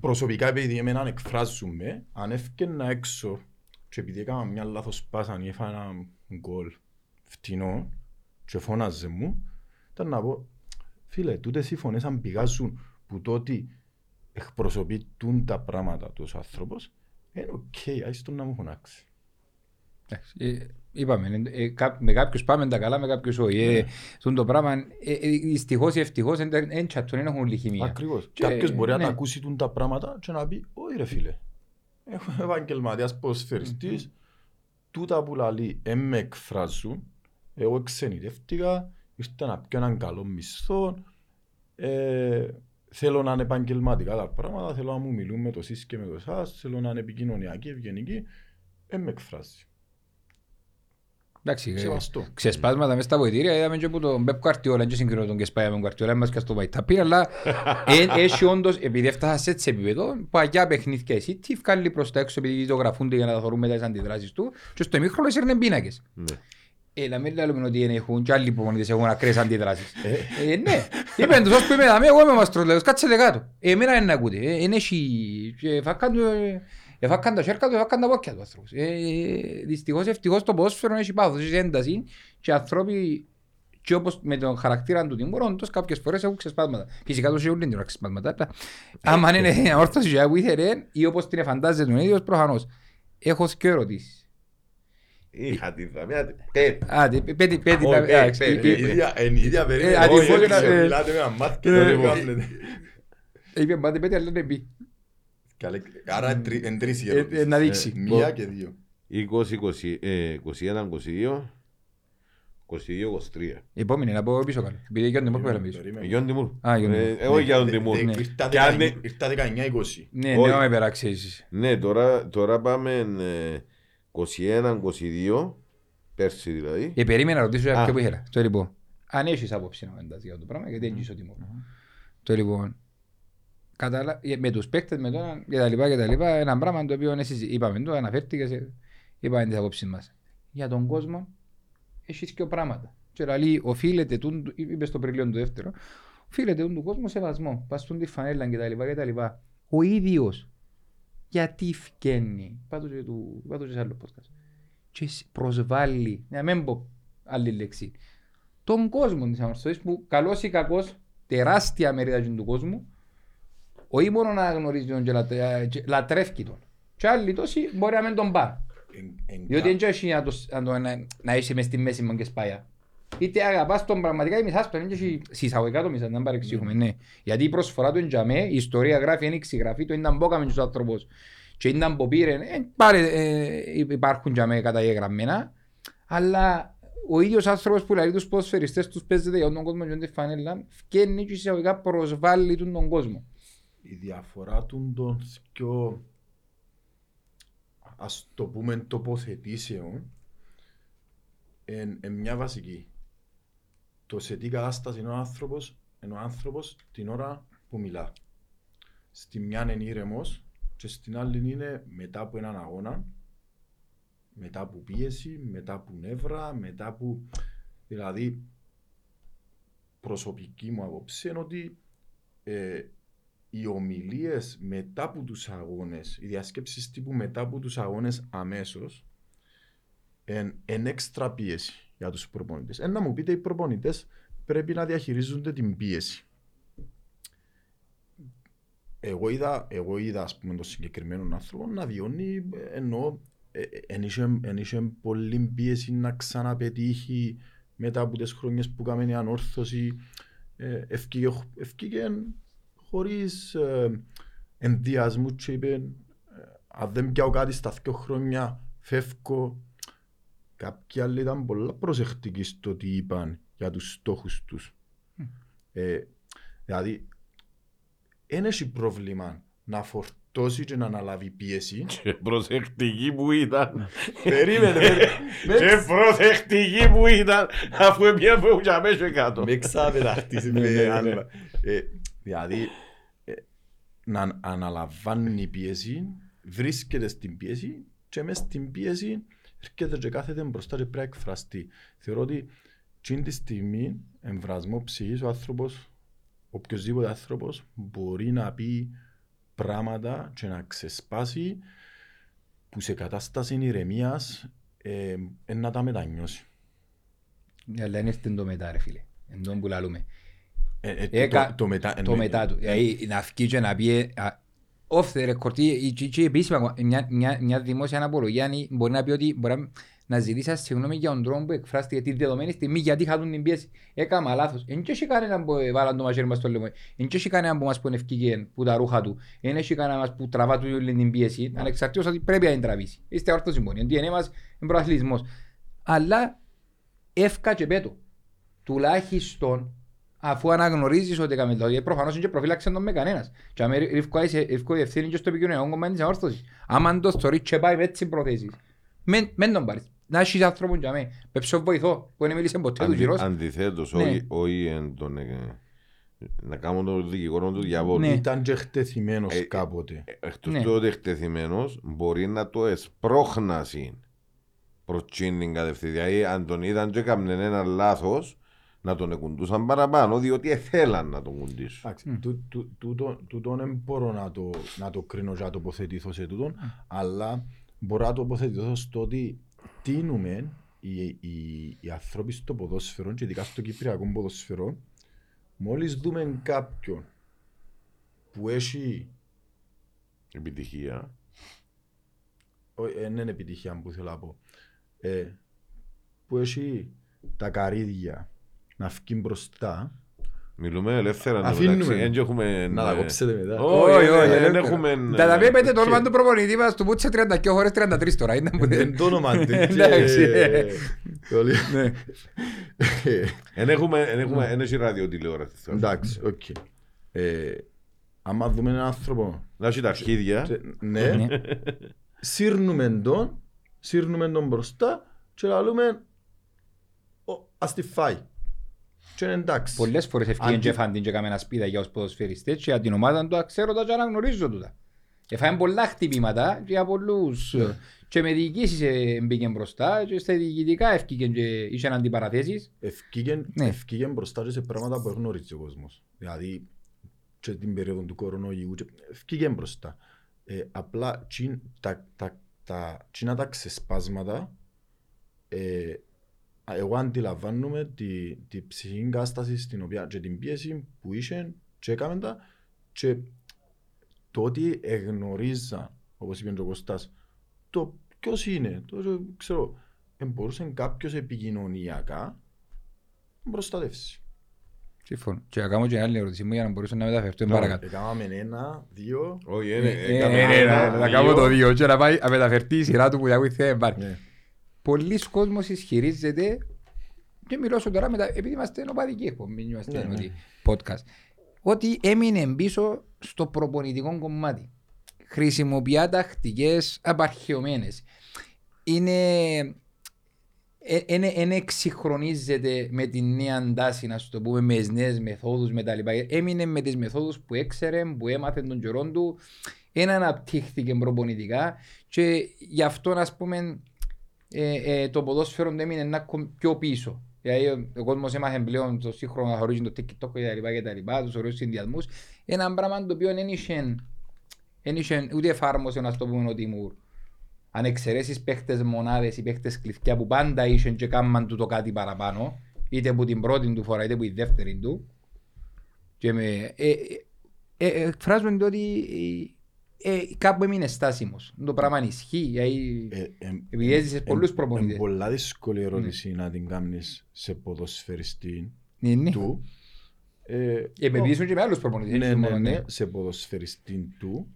Προσωπικά επειδή εμένα εκφράζουμε, αν έφτιανα έξω και επειδή έκανα μια λάθος πάσα ή έφανα ένα γκολ φτηνό και φώναζε μου, ήταν να πω, φίλε, τούτες οι φωνές αν πηγάζουν που το ότι εκπροσωπεί τα πράγματα τους άνθρωπος, είναι οκ, άιστο να μου φωνάξει. Εντάξει, ε, Είπαμε, ε, κα- με κάποιους πάμε τα καλά, με κάποιους όχι. Ε, τούτο το πράγμα, ε, ε, δυστυχώς ή ευτυχώς, δεν τσατούν, δεν έχουν χημεία. Ακριβώς. Και- Κάποιος μπορεί να ναι. τα ακούσει τούν τα πράγματα και να πει, όχι ρε φίλε, έχω επαγγελματίας ποδοσφαιριστής, τούτα που λαλεί εν με εκφράζουν, εγώ ξενιτεύτηκα, ήρθα να πιω έναν καλό μισθό, ε, θέλω να είναι επαγγελματικά τα πράγματα, θέλω να μου μιλούν με το εσείς και με το εσάς, θέλω να είναι επικοινωνιακοί, ευγενικοί, εν με εκφράζει. Εντάξει, ε, Σεβαστό. ξεσπάσματα μέσα στα βοηθήρια είδαμε και που τον Πεπ Κουαρτιόλα και συγκρίνω τον Κεσπάγια με τον Κουαρτιόλα μας και στο Βαϊταπή αλλά εν- έχει όντως, επειδή έφτασα σε έτσι επίπεδο παγιά παιχνίδια εσύ τι βγάλει προς τα έξω επειδή το γραφούνται για να τα θωρούν μετά τις αντιδράσεις του και στο ημίχρονο έσαιρνε πίνακες. Ναι. Ε, να μην λέμε ότι είναι- έχουν και άλλοι προπονητές έχουν ακραίες αντιδράσεις. Ε, ναι. Είπεν τους ώσπου είμαι δαμέ, εγώ είμαι μαστρολέος, κάτσετε κάτω. Ε, Εμένα είναι να ακούτε. Ε, Εν έχει... και φάκαν του, ε, Εφάκαν τα σέρκα του, εφάκαν τα πόκια του άνθρωπους. Ε, δυστυχώς, ευτυχώς το ποδόσφαιρο έχει πάθος, έχει ένταση και οι άνθρωποι και όπως με τον χαρακτήρα του τιμούρου, όντως κάποιες φορές έχουν ξεσπάσματα. Φυσικά τους έχουν την ώρα ξεσπάσματα. αλλά Άμα είναι όρθωση και που ήθελε ή όπως την εφαντάζεται ο ίδιος, προφανώς. Έχω και ερωτήσεις. Είχα τη δαμία. Πέτ. Άντε, πέτει, πέτει. Όχι, τα- πέ, εντάξει, πέ, ε, πέ, ε, πέ. Εν ίδια Ε, περίπτωση, αντιφώνει όχι, να- έξω, ε. μιλάτε με ένα μάτι και Ε, δεν λοιπόν. κάνετε. Είπε πάτε πέτει, αλλά δεν πει. Καλέ, Άρα εν τρι- εν τρεις οι Ε, ερωτήσεις. ε, να δείξει. Ε, Μία και δύο. 20, 20, ε, 21, 22, 22, 23. Επόμενη, να πω πίσω καλό. Επειδή για τον Τιμόρ που έλαμε πίσω. Περίμενε. Γιον Τιμούρ. Α, Γιον Ε, Τιμούρ. Εγώ για τον Δε- Τιμούρ. δε- Ναι. ήρθα Και αν δεκα- δεν- Ήρθα 19-20. Ναι, Όχι. ναι, με περάξεις. Ναι, τώρα, τώρα πάμε ε, 21, 22, πέρσι δηλαδή. Ε, περίμενα να ρωτήσω Α. αυτό που ήθελα. Το λοιπόν, αν έχεις άποψη να εντάς για το πράγμα, γιατί δεν είσαι ο Τιμόρ. Το λοιπόν, κατάλα... ε, με τους παίκτες, με τον και τα λοιπά και τα λοιπά, ένα πράγμα το οποίο εσείς είπαμε, το αναφέρθηκες, ε, είπαμε τις απόψεις μας. Για τον κόσμο, έχεις και πράγματα. Και λέει, οφείλεται, τούν- είπες στο πριλίον το δεύτερο, οφείλεται τούν του κόσμου σεβασμό. Πας στον τη φανέλα και τα λοιπά και τα λοιπά. Ο ίδιος, γιατί φκένει, πάντως και του, πάντως και σε άλλο podcast, και σ- προσβάλλει, να μην πω άλλη λέξη, τον κόσμο της αμορφωσής που καλός ή κακός, τεράστια μερίδα του κόσμου, όχι μόνο να γνωρίζει τον και λατε- και λατρεύει τον. Και άλλοι τόσοι μπορεί να μην τον πάνε. Εν- εν- Διότι δεν έχει να, το, να, το, να, να είσαι μες στη μέση μου και σπάια. Είτε αγαπάς τον πραγματικά ή μισάς τον, δεν έχει συσσαγωγικά το μισάς, να μην παρεξηγούμε, ναι. Γιατί η προσφορά του είναι για μέ, η ιστορία γράφει, είναι ξηγραφή, το ήταν μπόκαμε τους άνθρωπους. Και ήταν που πήρε, ε, πάρε, ε, υπάρχουν για μέ καταγεγραμμένα, αλλά ο ίδιος άνθρωπος που λέει τους ποδοσφαιριστές τους παίζεται για τον κόσμο και δεν φανέλα, φκένει και εισαγωγικά προσβάλλει τον, τον κόσμο. Η διαφορά του των πιο ας το πούμε τοποθετήσεων εν, εν μια βασική. Το σε τι κατάσταση είναι ο άνθρωπος, είναι ο άνθρωπος την ώρα που μιλά. Στη μια είναι ήρεμος και στην άλλη είναι μετά από έναν αγώνα, μετά από πίεση, μετά από νεύρα, μετά από... Δηλαδή, προσωπική μου άποψη είναι ότι ε, οι ομιλίες μετά από τους αγώνες, οι διασκέψεις τύπου μετά από τους αγώνες αμέσως, εν, εν έξτρα πίεση για τους προπονητές. Εν να μου πείτε, οι προπονητές πρέπει να διαχειρίζονται την πίεση. Εγώ είδα, εγώ είδα ας πούμε, τον συγκεκριμένο άνθρωπο να βιώνει ενώ ε, ε, εν είχε- εν είχε πολύ πίεση να ξαναπετύχει μετά από τις χρόνιες που κάμε η ανόρθωση ε, ευκήγε, ευκήγε χωρίς ε, ενδιασμού και είπε ε, αν δεν πιάω κάτι στα δύο χρόνια φεύγω κάποιοι άλλοι ήταν πολλά προσεκτικοί στο τι είπαν για τους στόχους τους ε, δηλαδή δεν έχει πρόβλημα να φορτώσει και να αναλάβει πίεση Και προσεκτική που ήταν. περίμενε Και προσεκτική που ήταν αφού έπια που για μέσα κάτω. με ξαπεταχτείς Ναι, ναι, ναι. με άλλα. Ε, Δηλαδή, ε, να αναλαμβάνει πίεση, βρίσκεται στην πίεση και μες στην πίεση έρχεται και κάθεται μπροστά και πρέπει να εκφραστεί. Θεωρώ ότι εκείνη τη στιγμή εμβρασμό ψυχής ο άνθρωπος, οποιοδήποτε άνθρωπος μπορεί να πει πράγματα και να ξεσπάσει που σε κατάσταση ηρεμίας ε, ε, να τα μετανιώσει. Αλλά είναι στην το μετά ρε φίλε. Εν τόν που λαλούμε. Ε, ε, Έκα- το, το μετά, Το μετά του. Δηλαδή να βγει και να πει ε, α, off the record ή- και- και επίσημα μια, μια, μια δημόσια απολογία αν μπορεί να πει ότι μπορεί να- να ζητήσει συγγνώμη για τον τρόπο που εκφράστηκε τη δεδομένη στιγμή γιατί είχαν την πίεση. Έκαμα λάθος. Εν και έχει κανέναν που βάλαν το μαχαίρι μας στο λαιμό. Εν και έχει κανέναν που μας που ευκήγε που τα ρούχα του. Εν έχει κανέναν μας που τραβά του όλη την πίεση. Ανεξαρτήτως ότι πρέπει να την τραβήσει. Είστε όρθο συμφωνία. Ο DNA μας είναι προαθλητισμός. Αλλά εύκα και πέτω. Τουλάχιστον αφού αναγνωρίζεις ότι έκαμε το, γιατί προφανώς είναι και προφύλαξε τον με κανένας. Και αν ρίφκω εύκολη ευθύνη και στο επικοινωνιακό κομμάτι της αόρθωσης. Άμα το θωρείς και πάει με έτσι προθέσεις, μεν μεν τον πάρεις. Να έχεις άνθρωπον για μέ, πέψω βοηθό, που δεν μίλησε ποτέ του Αντι, γυρός. Αντιθέτως, Ναι. όχι- όχι εν τον, ε, να κάνουν τον δικηγόρο του διαβόλου. Ναι. Ήταν και χτεθειμένος Ε, κάποτε. Εκτός Ναι. του ότι εκτεθειμένος μπορεί να το εσπρώχνασει προς την κατευθύνση. Δηλαδή αν τον είδαν και έκαναν ένα λάθος να τον εκουντούσαν παραπάνω διότι εθέλαν να τον κουντήσουν. Εντάξει, τού- τού- τούτο- Τούτον δεν μπορώ να το, να το κρίνω και να τοποθετηθώ σε τούτον, αλλά μπορώ να τοποθετηθώ στο ότι τίνουμε οι, οι, οι άνθρωποι στο ποδόσφαιρο και ειδικά στο κυπριακό ποδόσφαιρο μόλις δούμε κάποιον που έχει Επιτυχία. όχι, δεν είναι επιτυχία που θέλω να πω ε, που έχει τα καρύδια να βγει μπροστά Μιλούμε ελεύθερα. εν τω Αφήνουμε. μεταξύ. Εν και έχουμε, να τα ε, κόψετε μετά Όχι, όχι, δεν ελεύθερα. έχουμε... Τα τα ε, πείτε το όνομα του προπονητή μας, του πούτσε 30 και χώρες 33 τώρα. Είναι που δεν... δεν το όνομα Εντάξει. Ναι. Εν έχουμε, εν έχουμε, εν έχει ραδιοτηλεόραση. Εντάξει, οκ. Ε, άμα δούμε έναν άνθρωπο, Να έχει τα αρχίδια. και- ναι, Ναι. σύρνουμε τον, σύρνουμε τον μπροστά και λέμε «Ω, ας τη φάει. Και είναι εντάξει. Πολλές φορές ευκήγεν Αντί- και φάντην και κάμεν σπίδα για τους ποδοσφαιριστές και για την ομάδα του ξέρω τα και αναγνωρίζω τούτα. Έφαγαν πολλά χτυπήματα και για πολλούς και με διοικήσεις ε, μπήκε μπροστά και στα διοικητικά ευκήγεν και είχαν αντιπαραθέσεις. Ευκήγεν, Ναι. ευκήγεν μπροστά και σε πράγματα που γνωρίζει ο κόσμος. Δηλαδή, και την περίοδο του κορονοϊού, και ευκήγεν μπροστά. Ε, απλά τσιν- τα, τα, τα, τσίνα τα ξεσπάσματα, ε, α, εγώ αντιλαμβάνομαι τη, τη ψυχική κατάσταση στην οποία και την πίεση που είχε και έκαμε τα και το ότι εγνωρίζα, όπως είπε και ο Κωστάς, το ποιος είναι, το ξέρω, ε, μπορούσε κάποιος επικοινωνιακά να προστατεύσει. Συμφωνώ. Και να κάνω και άλλη ερώτηση μου για να μπορούσα να μεταφερθώ Ναι. παρακάτω. Έκαναμε ένα, δύο, Όχι, Ε, είναι- ε, έκαμε ε, ένα, Να να δύο. κάνω το δύο και να πάει να μεταφερθεί η σειρά του που διαβοήθησε εμπάρ. ναι. Πολλοί κόσμος ισχυρίζεται και μιλώ σου τώρα μετά, επειδή είμαστε οπαδικοί εκπομπή, είμαστε Ναι, ναι. ότι podcast, ότι έμεινε πίσω στο προπονητικό κομμάτι. Χρησιμοποιά τακτικές απαρχαιωμένες. Είναι... Δεν εξυγχρονίζεται με τη νέα τάση, να σου το πούμε, με τις νέες μεθόδους, με τα λοιπά. Έμεινε με τις μεθόδους που έξερε, που έμαθε τον καιρό του, δεν αναπτύχθηκε προπονητικά και γι' αυτό, ας πούμε, ε, ε, το ποδόσφαιρο του έμεινε ένα κο- πιο πίσω. Δηλαδή ο, ο κόσμος έμαθε πλέον το σύγχρονο να χωρίζει το TikTok και τα λοιπά και τα λοιπά, τους ωραίους συνδυασμούς. Ένα πράγμα το οποίο δεν είχε, δεν είχε ούτε εφάρμοσε να το πούμε ο Τιμούρ. Αν εξαιρέσεις παίχτες μονάδες ή παίχτες κλειθκιά που πάντα είχαν και κάμαν του το κάτι παραπάνω, είτε που την πρώτη του φορά είτε που την δεύτερη του, και με, ε, ε, ε, ε, εκφράζουν το ότι ε, ε, κάπου έμεινε στάσιμος. Το πράγμα ισχύει, δηλαδή, Ε, ε, επειδή έζησες πολλούς Είναι προπονητές. πολλά δύσκολη ερώτηση να την κάνεις σε ποδοσφαιριστή Ναι, ναι. του. Ε, Ε, με πείσουν και με άλλους προπονητές. ναι, όχι ναι, μόνο, ναι, σε ποδοσφαιριστή του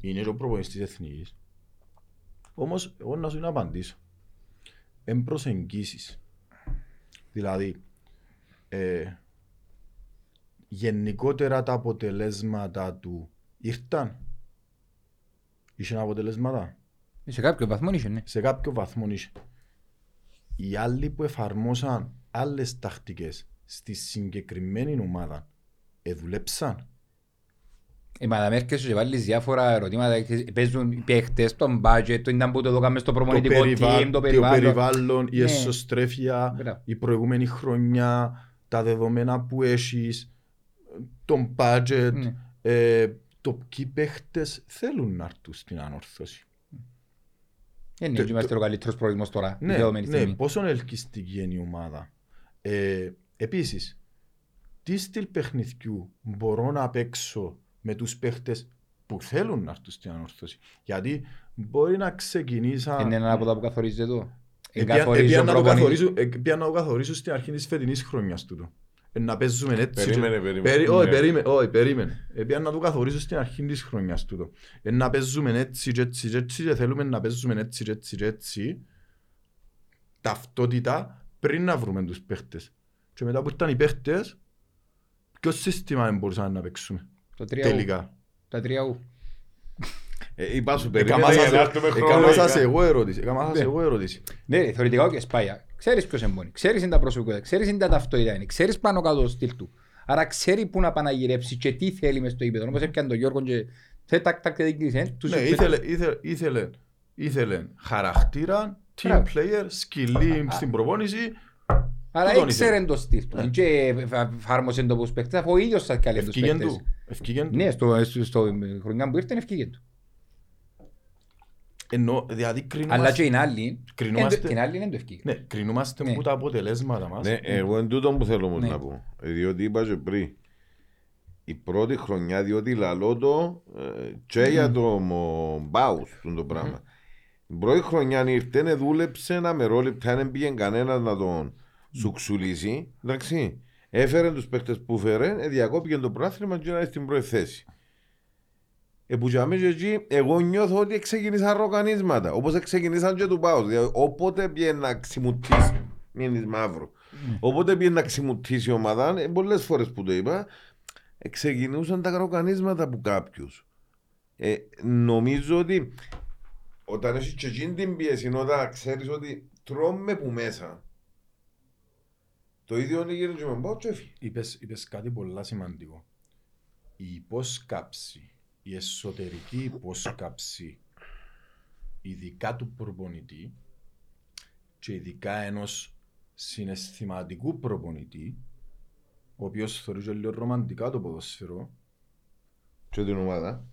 είναι ο προπονητής εθνικής. Όμως, εγώ να σου να απαντήσω. Εν προσεγγίσεις. Δηλαδή, ε, γενικότερα τα αποτελέσματα του ήρθαν; Είχε αποτελέσματα. Σε κάποιο βαθμό είχε, ναι. σε κάποιο βαθμό είχε. Οι άλλοι που εφαρμόσαν άλλες τακτικές στη συγκεκριμένη ομάδα εδουλέψαν. Ε, μα να μέρκες σου και βάλεις διάφορα ερωτήματα, ε, παίζουν οι παίχτες, τον budget, το ήταν που το δώκαμε στο Το, προπονητικό περιβα... team, το το περιβάλλον. περιβάλλον, η Ναι. εσωστρέφεια, Μπράβο. η προηγούμενη χρονιά, τα δεδομένα που έχεις, τον budget, Ναι. ε, το ποιοι παίχτες θέλουν να έρθουν στην ανόρθωση. Ε, ναι, το- και είμαστε ο καλύτερος προορισμός τώρα, Ναι, η δεδομένη ναι, στιγμή. πόσο ελκυστική είναι η ομάδα. Ε, επίσης, τι στυλ παιχνιδιού μπορώ να παίξω με τους παίχτες που θέλουν να έρθουν στην ανόρθωση; Γιατί μπορεί να ξεκινήσα... Είναι ένα από τα που καθορίζεται εδώ. Επία- Εγκαθορίζει επία ο να το προπονητής. καθορίσω- ε, επία να το καθορίσω στην αρχή της φετινής χρονιάς τούτο. Ε, να παίζουμε έτσι. Περίμενε, και- περίμενε. Περί- Όχι, Ναι. περίμενε. Όχι, περίμενε. Επία να το καθορίσω στην αρχή της χρονιάς τούτο. Ε, να παίζουμε έτσι και έτσι και έτσι και θέλουμε να παίζουμε έτσι και έτσι και έτσι. Ταυτότητα πριν να βρούμε τους παίχτες. Και μετά που ήταν οι παίχτες, ποιο σύστημα δεν μπορούσαμε να παίξουμε. Το τρία ου. Τελικά. Τα τρία ου. Ε, είπα σου, Έκαμα περίμενε σας- για να έρθουμε έκαμα χρονολογικά. σας εγώ ερώτηση. Έκαμα σας Ναι. εγώ ερώτηση. Ναι, θεωρητικά και σπάγια. Ξέρεις ποιος εμπόνει, ξέρεις είναι τα προσωπικότητα, ξέρεις είναι τα ταυτότητα είναι, ξέρεις πάνω κάτω το στυλ του. Άρα ξέρει πού να παναγυρεύσει και τι θέλει μες στο ύπεδο. Όπως έπιανε τον Γιώργο και θε τακ τακ τακ τακ τους Ναι, παίκτες. ήθελε, ήθελε, ήθελε, ήθελε χαρακτήρα, team Μπράβο. player, σκυλί στην προπόνηση. Άρα Τούτον ήξερε ήθελε. το στυλ του. Και εφάρμοσε το τους παίκτες, αφού ο ίδιος σας καλεί τους Ευκήγεν παίκτες. του. Ευκήγεν του. Ναι, στο, στο, στο χρονιά που ήρθε ευκήγε του. Ενώ, δηλαδή Αλλά κρινούμαστε, και την άλλη, κρινούμαστε- εν το- την άλλη δεν το ευκήγε. ναι, κρινούμαστε Ναι. από τα αποτελέσματα μας. Ναι, εγώ εν τούτο που θέλω όμως Ναι. να πω. Ε, Διότι είπα και πριν, η πρώτη χρονιά, διότι λαλώ το ε, και για το μο- Μπάους το πράγμα. Η πρώτη χρονιά ήρθε, ε, δούλεψε ένα μερόλεπτα, δεν πήγε κανένας να τον σουξουλήσει. Εντάξει. Έφερε τους παίχτες που έφερε, ε, διακόπηκε το πράθυμα και να είναι στην πρώτη θέση. Ε, που για μένα και εκεί, εγώ νιώθω ότι ξεκινήσαν ροκανίσματα. Όπως ξεκινήσαν και του Πάους. Δηλαδή, όποτε πήγε να ξημουτίσει, μην είναι μαύρο. Όποτε πήγε να ξημουτίσει η ομάδα, ε, πολλές φορές που το είπα, ε, ξεκινούσαν τα ροκανίσματα από κάποιους. Ε, νομίζω ότι όταν έχεις και εκείνη την πίεση, όταν ξέρεις ότι τρώμε που μέσα, το ίδιο είναι γύρω και με μπάω και έφυγε. Είπες, είπες κάτι πολύ σημαντικό. Η υπόσκαψη, η εσωτερική υπόσκαψη, ειδικά του προπονητή και ειδικά ενός συναισθηματικού προπονητή, ο οποίος θεωρεί και λίγο ρομαντικά το ποδόσφαιρο, Και την ομάδα.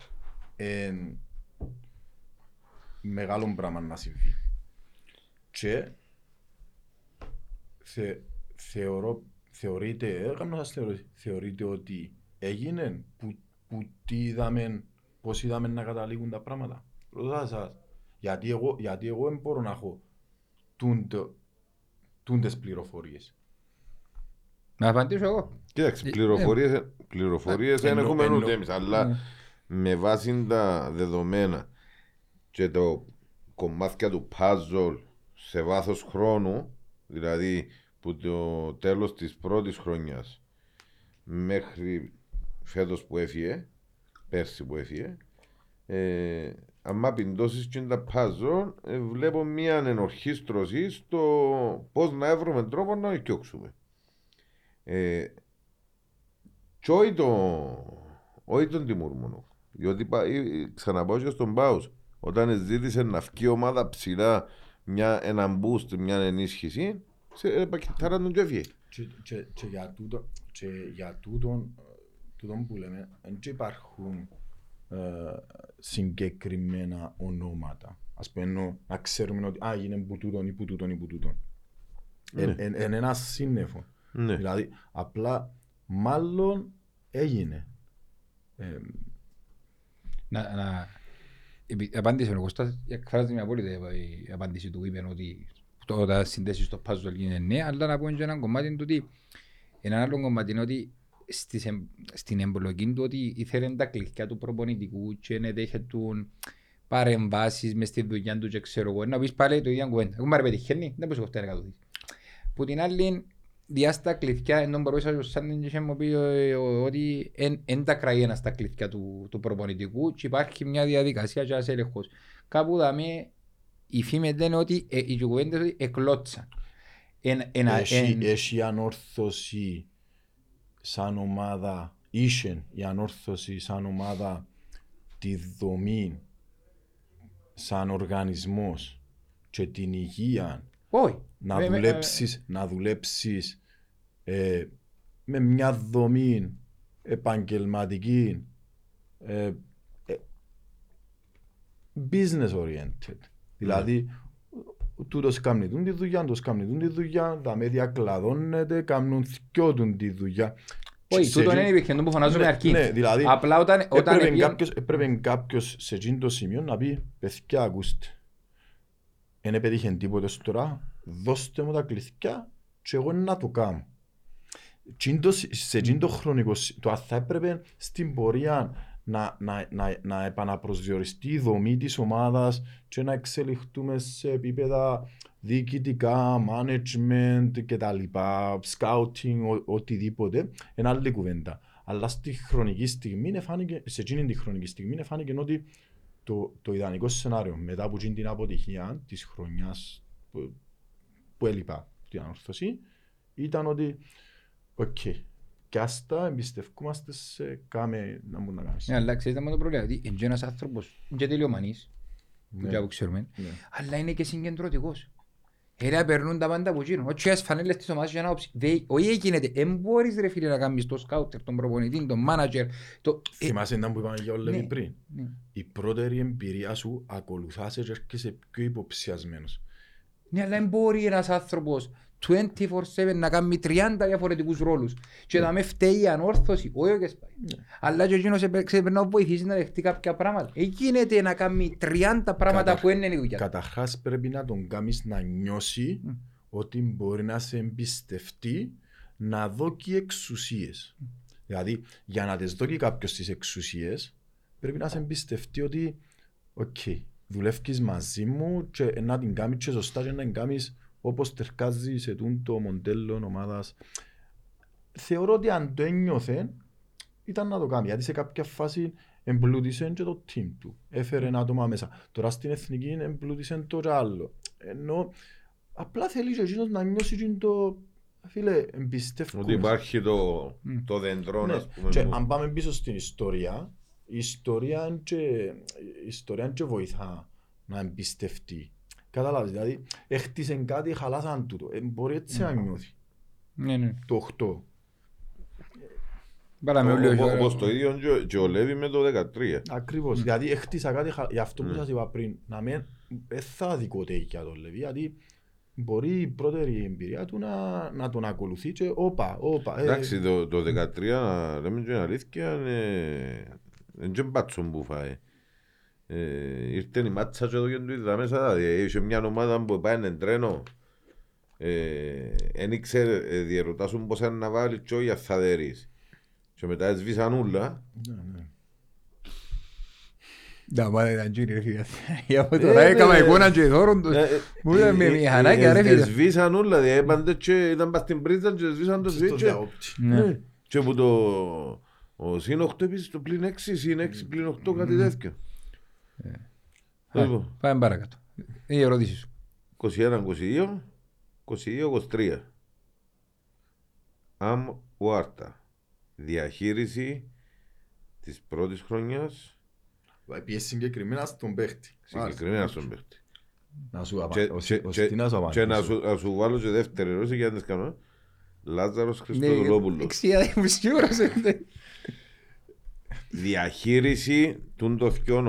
εν μεγάλο πράγμα να συμβεί. Και θε, θεωρώ, θεωρείτε, έκανα σας θεωρώ, θεωρείτε ότι έγινε που, που τι είδαμε, πώς είδαμε να καταλήγουν τα πράγματα. Ρωτάω σας. Γιατί εγώ, γιατί εγώ δεν μπορώ να έχω τούντο- τούντες πληροφορίες; Να απαντήσω εγώ. Κοίταξε, Ε, πληροφορίες, πληροφορίες δεν εννο- έχουμε εννο- ούτε εμείς, αλλά Ναι. με βάση τα δεδομένα και το κομμάτια του puzzle σε βάθος χρόνου, δηλαδή που το τέλος της πρώτης χρονιάς μέχρι φέτος που έφυγε, πέρσι που έφυγε, ε, άμα πιντώσεις και τα puzzle, ε, βλέπω μια ενορχίστρωση στο πώς να βρούμε τρόπο να οικιώξουμε. Ε, και όχι το, όχι τον Τιμούρ μόνο. Διότι πα- ε, ε, ξαναπάω και στον Πάους. Όταν ζήτησε να βγει η ομάδα ψηλά μια, ένα boost, μια ενίσχυση, σε ε, πακετάρα τον και έφυγε. Και, και, και για τούτο, και για τούτον, ε, τούτον που λέμε, δεν υπάρχουν ε, συγκεκριμένα ονόματα. Ας πούμε, ενώ να ξέρουμε ότι α, είναι που τούτον ή που τούτον ή που τούτον. Ναι. Είναι εν, εν ένα σύννεφο. Ναι. Δηλαδή, απλά μάλλον έγινε. Ε, Να, να... επί- Απάντησε ο Κωστάς, εκφράζει μια απόλυτα η απάντηση του, είπε ότι το, όταν συνδέσεις το puzzle είναι ναι, αλλά να πούμε και ένα κομμάτι του ότι ένα άλλο κομμάτι είναι ότι στις, εμ- στην εμπλοκή του ότι ήθελε τα κλειδιά του προπονητικού και να δέχεται παρεμβάσεις μες στη δουλειά του και ξέρω εγώ. Να πεις πάλι το ίδιο κουβέντα. Εγώ μ' πετυχαίνει, δεν μπορείς αυτό να κατοδείς. Που την άλλη, διάστα κλειδιά, ενώ μπορούσα ο Σάντιν και είχε μου πει ε, ο- ότι δεν τα κραεί ένας στα κλειδιά του, του προπονητικού και υπάρχει μια διαδικασία και ένας έλεγχος. Κάπου δαμε η φήμη είναι ότι ε, οι κουβέντες ότι εκλώτσαν. Εν, ένα, έχει, εν, έχει ανόρθωση σαν ομάδα είχε η ανόρθωση σαν ομάδα τη δομή σαν οργανισμός και την υγεία Όχι. να Με- με- δουλέψεις, να δουλέψεις ε, με μια δομή επαγγελματική ε, ε, business oriented. Δηλαδή, τούτος κάνει τούν τη δουλειά, τούτος κάνει τούν τη δουλειά, τα μέδια κλαδώνεται, κάνουν θκιό τούν τη δουλειά. Όχι, Σε τούτο εκείνο- είναι υπήρχε, το που φωνάζουμε Ναι, αρκεί. Ναι, δηλαδή, Απλά όταν, όταν έπρεπε, έπιεν- κάποιος, έπρεπε κάποιος σε εκείνο το σημείο να πει παιδιά ακούστε δεν πετύχε τίποτε στο τώρα δώστε μου τα κλειδιά και εγώ να το κάνω Εκείνο το- σε εκείνο το χρονικό σ- το αν θα έπρεπε στην πορεία να, να, να, να επαναπροσδιοριστεί η δομή της ομάδας και να εξελιχθούμε σε επίπεδα διοικητικά, management και τα λοιπά, scouting, ο, οτιδήποτε, είναι άλλη κουβέντα. Αλλά στη χρονική στιγμή, εφάνηκε, σε εκείνη τη χρονική στιγμή, εφάνηκε ότι το, το ιδανικό σενάριο μετά από εκείνη την αποτυχία της χρονιάς που, που έλειπα την ανόρθωση ήταν ότι οκ, και άστα εμπιστευκούμαστε σε κάμε να μου να κάνεις. Ναι, αλλά ξέρετε με το πρόβλημα, ότι είναι και ένας άνθρωπος, είναι και τελειομανής, που Ναι. και που ξέρουμε, Ναι. αλλά είναι και συγκεντρωτικός. Έλα περνούν τα πάντα από εκείνο. Όχι τις φανέλες της ομάδας για να όψει. Δε- Όχι γίνεται. Εν μπορείς ρε φίλε να κάνεις το scouter, τον προπονητή, τον μάνατζερ. Το... ε, Θυμάσαι ήταν που είπαμε για όλα ναι. πριν; ναι. Η πρώτερη εμπειρία σου ακολουθάσαι και έρχεσαι πιο υποψιασμένος. Ναι, αλλά δεν μπορεί ένας άνθρωπος 24-7 να κάνει 30 διαφορετικούς ρόλους. Και να με φταίει η ανόρθωση, όχι ο Κεσπάι. Αλλά και εκείνος επε- ξέρει, πρέπει να βοηθήσει να δεχτεί κάποια πράγματα. Ε, γίνεται να κάνει 30 πράγματα Καταρ- που είναι η δουλειά. του. Καταρχάς πρέπει να τον κάνεις να νιώσει Μμ. ότι μπορεί να σε εμπιστευτεί να δώσει εξουσίες. Δηλαδή, για να τις δώσει κάποιος τις εξουσίες, πρέπει να σε εμπιστευτεί ότι οκ, δουλεύεις μαζί μου και να την κάνεις και σωστά και να την κάνεις όπως τερκάζει σε τούν το μοντέλο ομάδας. Θεωρώ ότι αν το ένιωθε, ήταν να το κάνει. Γιατί σε κάποια φάση εμπλούτησε και το team του. Έφερε ένα άτομα μέσα. Τώρα στην εθνική εμπλούτησε το και άλλο. Ενώ απλά θέλει και εκείνος να νιώσει και το φίλε εμπιστεύκομαι. Ότι υπάρχει το, Μμ. το δεντρό, Ναι. ας πούμε. Και που- αν πάμε πίσω στην ιστορία, η ιστορία είναι και, η ιστορία είναι και βοηθά να εμπιστευτεί. Κατάλαβες, δηλαδή έχτισε κάτι, χαλάσαν τούτο. Ε, μπορεί έτσι να νιώθει. Ναι, ναι. Το 8. Βάλαμε όλοι Οπό- όχι. Όπως το ίδιο και- και ο Λέβη με το 13. Ακριβώς. Δηλαδή έχτισα κάτι, χα- γι' αυτό που Ναι. σας είπα πριν, να μην δεν θα δικοτέει για τον Λεβί, γιατί μπορεί η πρώτερη εμπειρία του να, να τον ακολουθεί και όπα, όπα. ε, Εντάξει, το, το 13, να λέμε και την αλήθεια, είναι είναι και μπάτσον που φάει. Ε, ήρθε η μάτσα και εδώ και του είδα μέσα, δηλαδή, είχε μια ομάδα που πάει εν τρένο. Ε, εν ήξερε, ε, διερωτάσουν πώς είναι να βάλει και όχι θα δέρεις. Και μετά έσβησαν όλα. ναι, ναι. Τα μάνα ήταν τζούρι ρε φίλε. Για από Ε, τώρα ναι. έκανα εικόνα και δώρον τους. Ε, ε, Μου ήταν με ε, μηχανάκια ε, ρε ε, φίλε. Έσβησαν όλα, δηλαδή έπαντε και ήταν πας στην πρίζα και έσβησαν το Στο σβίτ. και- διαόπτη. Ναι. Και που το ο συν 8 επίσης το πλήν 6, συν 6 πλήν 8 κάτι τέτοιο. Λοιπόν, Πάμε παρακάτω. Η ερώτηση σου. 21-22, 22-23. Αμ Ουάρτα. Διαχείριση της πρώτης χρονιάς, Πιέσει συγκεκριμένα στον παίχτη. συγκεκριμένα στον παίχτη. Να σου Και- απαντήσω. και- Ο και- Στινάς Και να απαντήσω. σου, να σου βάλω και δεύτερη ερώτηση για να τις κάνω. Λάζαρος Ναι, Χριστοδουλόπουλος. Εξία μου σίγουρος είναι. Διαχείριση των των δυο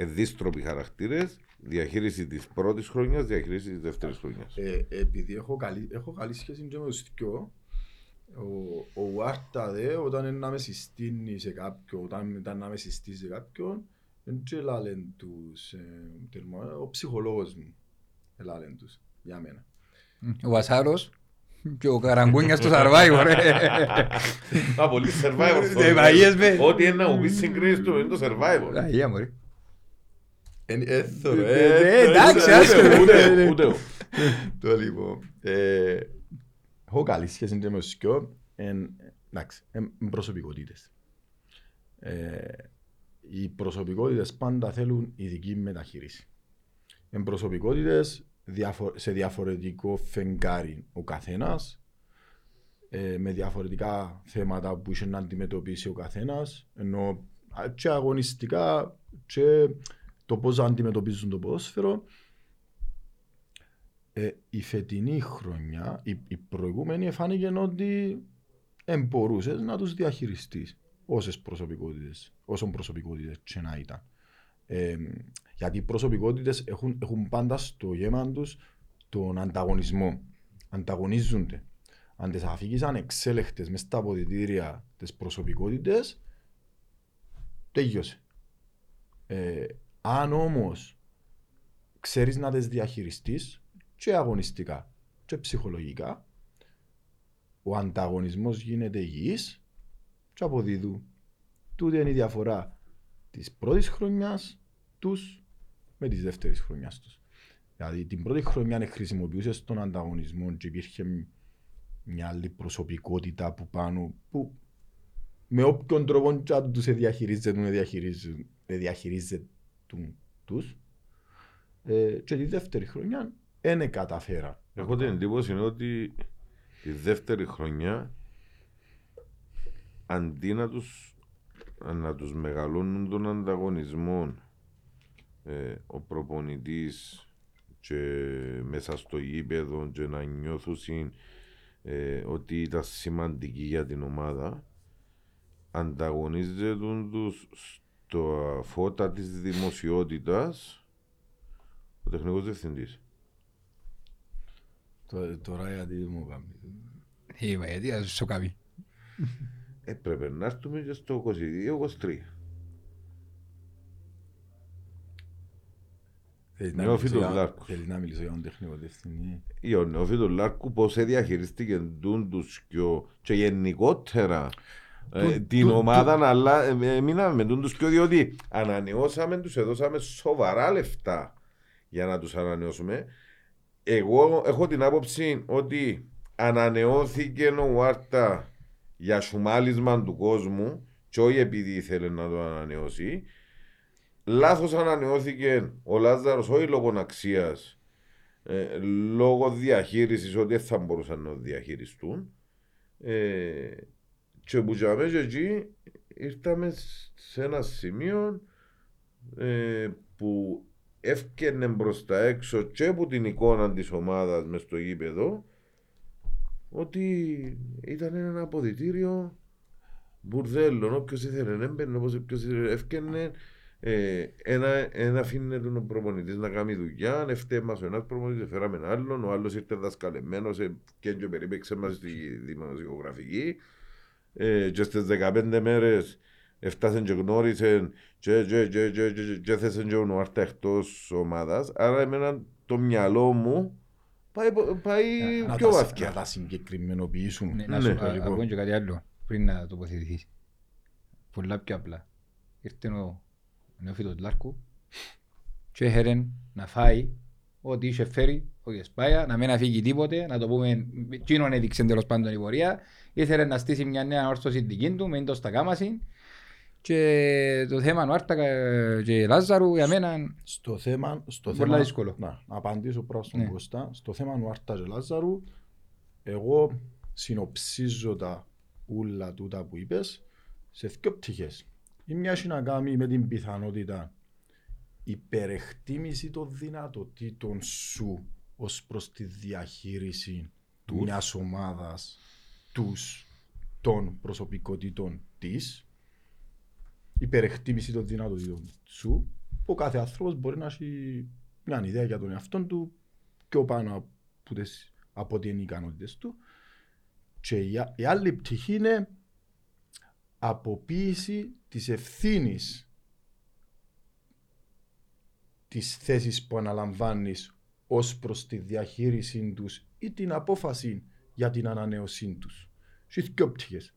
ονομάτων. Ε, Εδίστροποι χαρακτήρες, διαχείριση της πρώτης χρονιάς, διαχείριση της δεύτερης χρονιάς. Ε, επειδή έχω καλή, έχω καλή σχέση και με τους δυο, ο, ο Βάρτα δε, όταν είναι να με συστήνει σε κάποιον, όταν ήταν να με συστήσει σε κάποιον, δεν και λάλεν τους, ε, τερμα, ο ψυχολόγος μου, λάλεν τους, για μένα. Ο Βασάρος και ο Καραγκούνιας στο Survivor. ρε. Α, πολύ survivor. Ε, μαγείες με. Ό,τι είναι να μου πεις συγκρίσεις του είναι το survivor. Αγία μωρή. Εν έθωρο, Ε, ε, εντάξει, άσχετο. Ούτε ούτε εγώ. Το λοιπόν, ε, έχω καλή σχέση και με τους δυο, εν, εντάξει, εν προσωπικότητες. Ε, οι προσωπικότητες πάντα θέλουν ειδική μεταχείριση. Εν προσωπικότητες διαφο- σε διαφορετικό φεγγάρι ο καθένας ε, με διαφορετικά θέματα που είχε να αντιμετωπίσει ο καθένας ενώ α, και αγωνιστικά και το πώς αντιμετωπίζουν το ποδόσφαιρο ε, η φετινή χρονιά, η, η προηγούμενη φάνηκε ότι δεν μπορούσες να τους διαχειριστείς όσες προσωπικότητες, όσων προσωπικότητες και να ήταν. Ε, γιατί οι προσωπικότητες έχουν, έχουν πάντα στο γέμα τους τον ανταγωνισμό. Ανταγωνίζονται. Αν τις αφήγεις ανεξέλεκτες μες στα αποδητήρια τις προσωπικότητες, τέλειωσε. Ε, αν όμως ξέρεις να τις διαχειριστείς και αγωνιστικά και ψυχολογικά, ο ανταγωνισμός γίνεται υγιής και αποδίδου. Τούτη είναι η διαφορά της πρώτης χρονιάς τους με της δεύτερης χρονιάς τους. Δηλαδή την πρώτη χρονιά χρησιμοποιούσες τον ανταγωνισμό και υπήρχε μια άλλη προσωπικότητα που πάνω που με όποιον τρόπο και αν τους διαχειρίζεται, με διαχειρίζεται, διαχειρίζεται τους ε, και τη δεύτερη χρονιά δεν καταφέρα. Έχω την εντύπωση ότι τη δεύτερη χρονιά αντί να τους, να τους μεγαλώνουν τον ανταγωνισμό ε, ο προπονητής και μέσα στο γήπεδο και να νιώθουν ε, ότι ήταν σημαντική για την ομάδα ανταγωνίζεται τους στο φώτα της δημοσιότητας ο τεχνικός διευθυντής. Τώρα γιατί μου κάνει. Είπα γιατί ας σου κάνει. Έπρεπε να έρθουμε και στο 22-23. Νεόφιτος Λάρκους. Θέλει να μιλήσω για τον τεχνικό διευθυντή. Ή ο Νεόφιτος Λάρκου πώς διαχειριστήκε τους και γενικότερα ε, την ομάδα, αλλά ε, μείναμε με τους πιο διότι ανανεώσαμε τους, έδωσαμε σοβαρά λεφτά για να τους ανανεώσουμε. Εγώ έχω την άποψη ότι ανανεώθηκε ο Βάρτα για σουμάλισμα του κόσμου και όχι επειδή ήθελε να το ανανεώσει. Λάθος ανανεώθηκε ο Λάζαρος όχι λόγω αξίας, ε, λόγω διαχείρισης ότι δεν θα μπορούσαν να διαχειριστούν. Ε, και που και εκεί ήρθαμε σε ένα σημείο ε, που έφτιανε προ τα έξω και από την εικόνα της ομάδας μες στο γήπεδο ότι ήταν ένα αποδητήριο μπουρδέλο. Όποιος ήθελε να έμπαινε, όποιος ήθελε έφτιανε. Ε, ένα, ένα αφήνει τον προπονητής να κάνει δουλειά, εφταίει μας ο ένας προπονητής, φέραμε έναν άλλον, ο άλλος ήρθε δασκαλεμένος ε, και και περίπεξε μας στη δημοσιογραφική ε, και στις 15 μέρες έφτασε και γνώρισε και, και, και, και, και, και θέσε και ο Άρτα εκτός ομάδας. Άρα εμένα το μυαλό μου πάει, πάει να, πιο να βαθιά. Να τα συγκεκριμενοποιήσουν. Ναι, να σου πω και κάτι άλλο πριν να τοποθετηθείς. Πολλά πιο απλά. Ήρθε ο νεόφιτος Λάρκου και έχερε να φάει ό,τι είχε φέρει ο Γεσπάια, να μην αφήγει τίποτε, να το πούμε, εκείνον έδειξε τέλος πάντων η πορεία, ήθελε να στήσει μια νέα όρθωση δική του, με το στα κάμαση και το θέμα του Άρτα και Λάζαρου για μένα στο θέμα, στο Πολλά θέμα, δύσκολο. Να, να απαντήσω πρώτα στον Ναι. Κωστά. Στο θέμα του Άρτας και Λάζαρου, εγώ συνοψίζω τα ούλα τούτα που είπες σε δύο πτυχές. Η μια έχει να κάνει με την πιθανότητα υπερεκτίμηση των δυνατοτήτων σου ως προς τη διαχείριση του μιας ομάδας τους των προσωπικότητων της υπερεκτίμηση των δυνατοτήτων σου ο κάθε άνθρωπος μπορεί να έχει μια ιδέα για τον εαυτό του πιο πάνω από, τις, από ό,τι είναι οι ικανότητες του. Και η, α- η άλλη πτυχή είναι αποποίηση της ευθύνης της θέσης που αναλαμβάνεις ως προς τη διαχείρισή τους ή την απόφαση για την ανανέωσή τους. Σε δυο πτυχές.